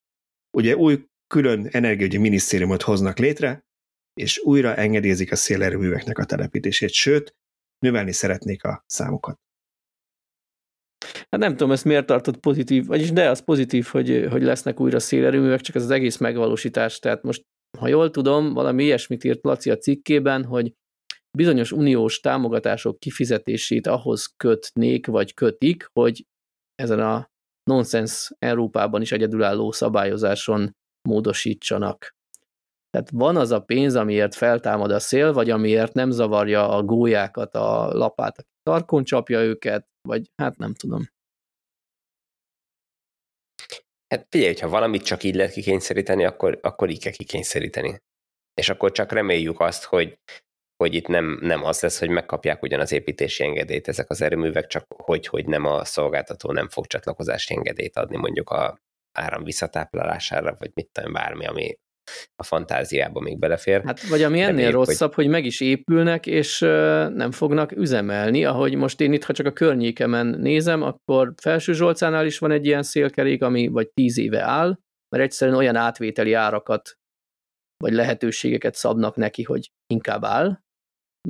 ugye új külön energiaügyi minisztériumot hoznak létre, és újra engedélyezik a szélerőműveknek a telepítését, sőt, növelni szeretnék a számukat. Hát nem tudom, ezt miért tartott pozitív, vagyis de az pozitív, hogy, hogy lesznek újra szélerőművek, csak ez az egész megvalósítás. Tehát most, ha jól tudom, valami ilyesmit írt Laci a cikkében, hogy bizonyos uniós támogatások kifizetését ahhoz kötnék, vagy kötik, hogy ezen a nonsens Európában is egyedülálló szabályozáson módosítsanak. Tehát van az a pénz, amiért feltámad a szél, vagy amiért nem zavarja a gólyákat, a lapát, aki tarkon csapja őket, vagy hát nem tudom. Hát figyelj, ha valamit csak így lehet kikényszeríteni, akkor, akkor így kell kikényszeríteni. És akkor csak reméljük azt, hogy, hogy itt nem, nem az lesz, hogy megkapják ugyan az építési engedélyt ezek az erőművek, csak hogy, hogy nem a szolgáltató nem fog csatlakozási engedélyt adni mondjuk a áram visszatáplálására, vagy mit tudom, bármi, ami a fantáziába még belefér. Hát, vagy ami ennél Reméljük, rosszabb, hogy... hogy meg is épülnek, és nem fognak üzemelni, ahogy most én itt, ha csak a környékemen nézem, akkor Felső Zsolcánál is van egy ilyen szélkerék, ami vagy tíz éve áll, mert egyszerűen olyan átvételi árakat vagy lehetőségeket szabnak neki, hogy inkább áll,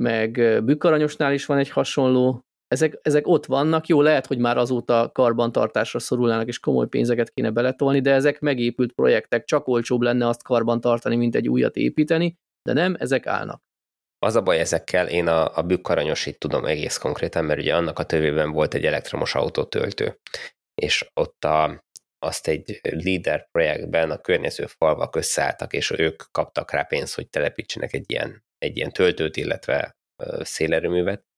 meg Bükaranyosnál is van egy hasonló ezek, ezek ott vannak, jó, lehet, hogy már azóta karbantartásra szorulnának, és komoly pénzeket kéne beletolni, de ezek megépült projektek, csak olcsóbb lenne azt karban tartani, mint egy újat építeni, de nem, ezek állnak. Az a baj ezekkel, én a, a bükkaranyosit tudom egész konkrétan, mert ugye annak a tövében volt egy elektromos autótöltő, és ott a, azt egy líder projektben a környező falvak összeálltak, és ők kaptak rá pénzt, hogy telepítsenek egy ilyen, egy ilyen töltőt, illetve szélerőművet,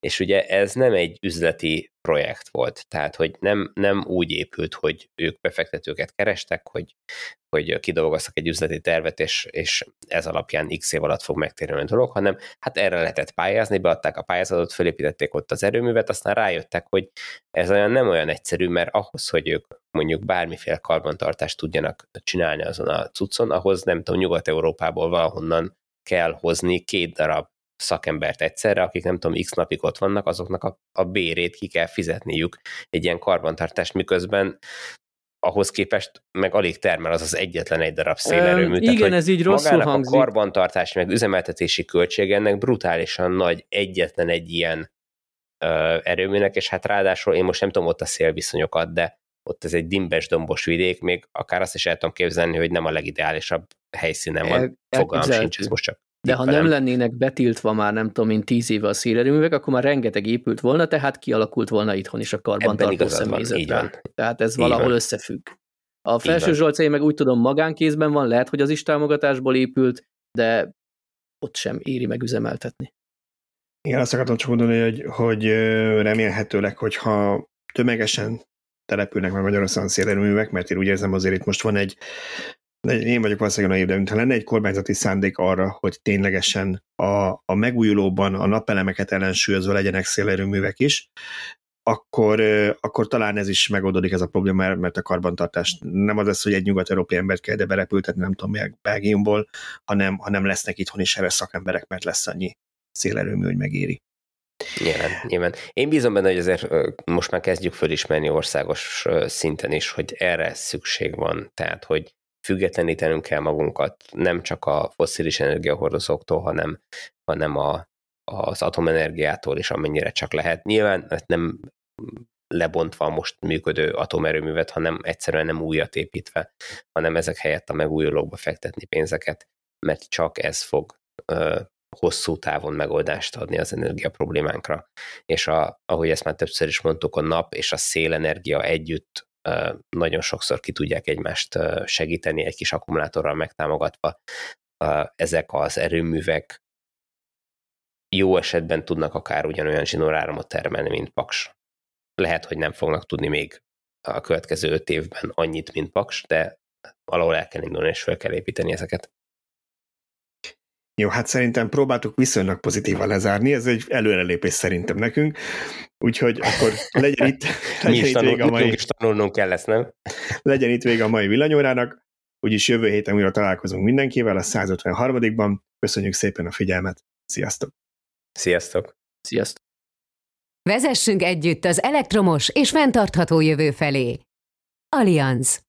és ugye ez nem egy üzleti projekt volt, tehát hogy nem, nem úgy épült, hogy ők befektetőket kerestek, hogy, hogy kidolgoztak egy üzleti tervet, és, és ez alapján x év alatt fog megtérülni a dolog, hanem hát erre lehetett pályázni, beadták a pályázatot, felépítették ott az erőművet, aztán rájöttek, hogy ez olyan nem olyan egyszerű, mert ahhoz, hogy ők mondjuk bármiféle karbantartást tudjanak csinálni azon a cuccon, ahhoz nem tudom, Nyugat-Európából valahonnan kell hozni két darab szakembert egyszerre, akik nem tudom, x napig ott vannak, azoknak a, a bérét ki kell fizetniük egy ilyen karbantartást, miközben ahhoz képest meg alig termel az az egyetlen egy darab szélerőmű. Igen, Tehát, ez így rosszul hangzik. a karbantartás meg üzemeltetési költség ennek brutálisan nagy egyetlen egy ilyen ö, erőműnek, és hát ráadásul én most nem tudom ott a szélviszonyokat, de ott ez egy dimbes, dombos vidék, még akár azt is el tudom képzelni, hogy nem a legideálisabb helyszínen van, fogalmam sincs, ez most csak de ha nem lennének betiltva már nem tudom én tíz éve a szélerőművek, akkor már rengeteg épült volna, tehát kialakult volna itthon is a karbantartó személyzetre. Tehát ez így valahol van. összefügg. A felső Zsolcai meg úgy tudom magánkézben van, lehet, hogy az is támogatásból épült, de ott sem éri meg üzemeltetni. Igen, azt akartam csak mondani, hogy, hogy remélhetőleg, hogyha tömegesen települnek meg Magyarországon szélerőművek, mert én úgy érzem azért itt most van egy én vagyok valószínűleg naiv, de mintha lenne egy kormányzati szándék arra, hogy ténylegesen a, a megújulóban a napelemeket ellensúlyozva legyenek szélerőművek is, akkor, akkor talán ez is megoldódik ez a probléma, mert a karbantartás nem az lesz, hogy egy nyugat-európai embert kell ide berepültetni, nem tudom, meg Belgiumból, hanem, hanem lesznek itthon is erre szakemberek, mert lesz annyi szélerőmű, hogy megéri. Nyilván, nyilván. Én bízom benne, hogy azért most már kezdjük fölismerni országos szinten is, hogy erre szükség van. Tehát, hogy függetlenítenünk kell magunkat nem csak a fosszilis energiahordozóktól, hanem, hanem a, az atomenergiától is, amennyire csak lehet. Nyilván nem lebontva a most működő atomerőművet, hanem egyszerűen nem újat építve, hanem ezek helyett a megújulókba fektetni pénzeket, mert csak ez fog ö, hosszú távon megoldást adni az energia problémánkra. És a, ahogy ezt már többször is mondtuk, a nap és a szélenergia együtt nagyon sokszor ki tudják egymást segíteni egy kis akkumulátorral megtámogatva. Ezek az erőművek jó esetben tudnak akár ugyanolyan zsinóráramot termelni, mint Paks. Lehet, hogy nem fognak tudni még a következő öt évben annyit, mint Paks, de valahol el kell indulni, és fel kell építeni ezeket. Jó, hát szerintem próbáltuk viszonylag pozitívan lezárni, ez egy előrelépés szerintem nekünk, úgyhogy akkor legyen itt, legyen itt tanul, vége a mai... is tanulnunk kell ezt, nem? Legyen itt vége a mai villanyórának, úgyis jövő héten újra találkozunk mindenkivel a 153-ban. Köszönjük szépen a figyelmet, sziasztok! Sziasztok! Sziasztok! Vezessünk együtt az elektromos és fenntartható jövő felé. Allianz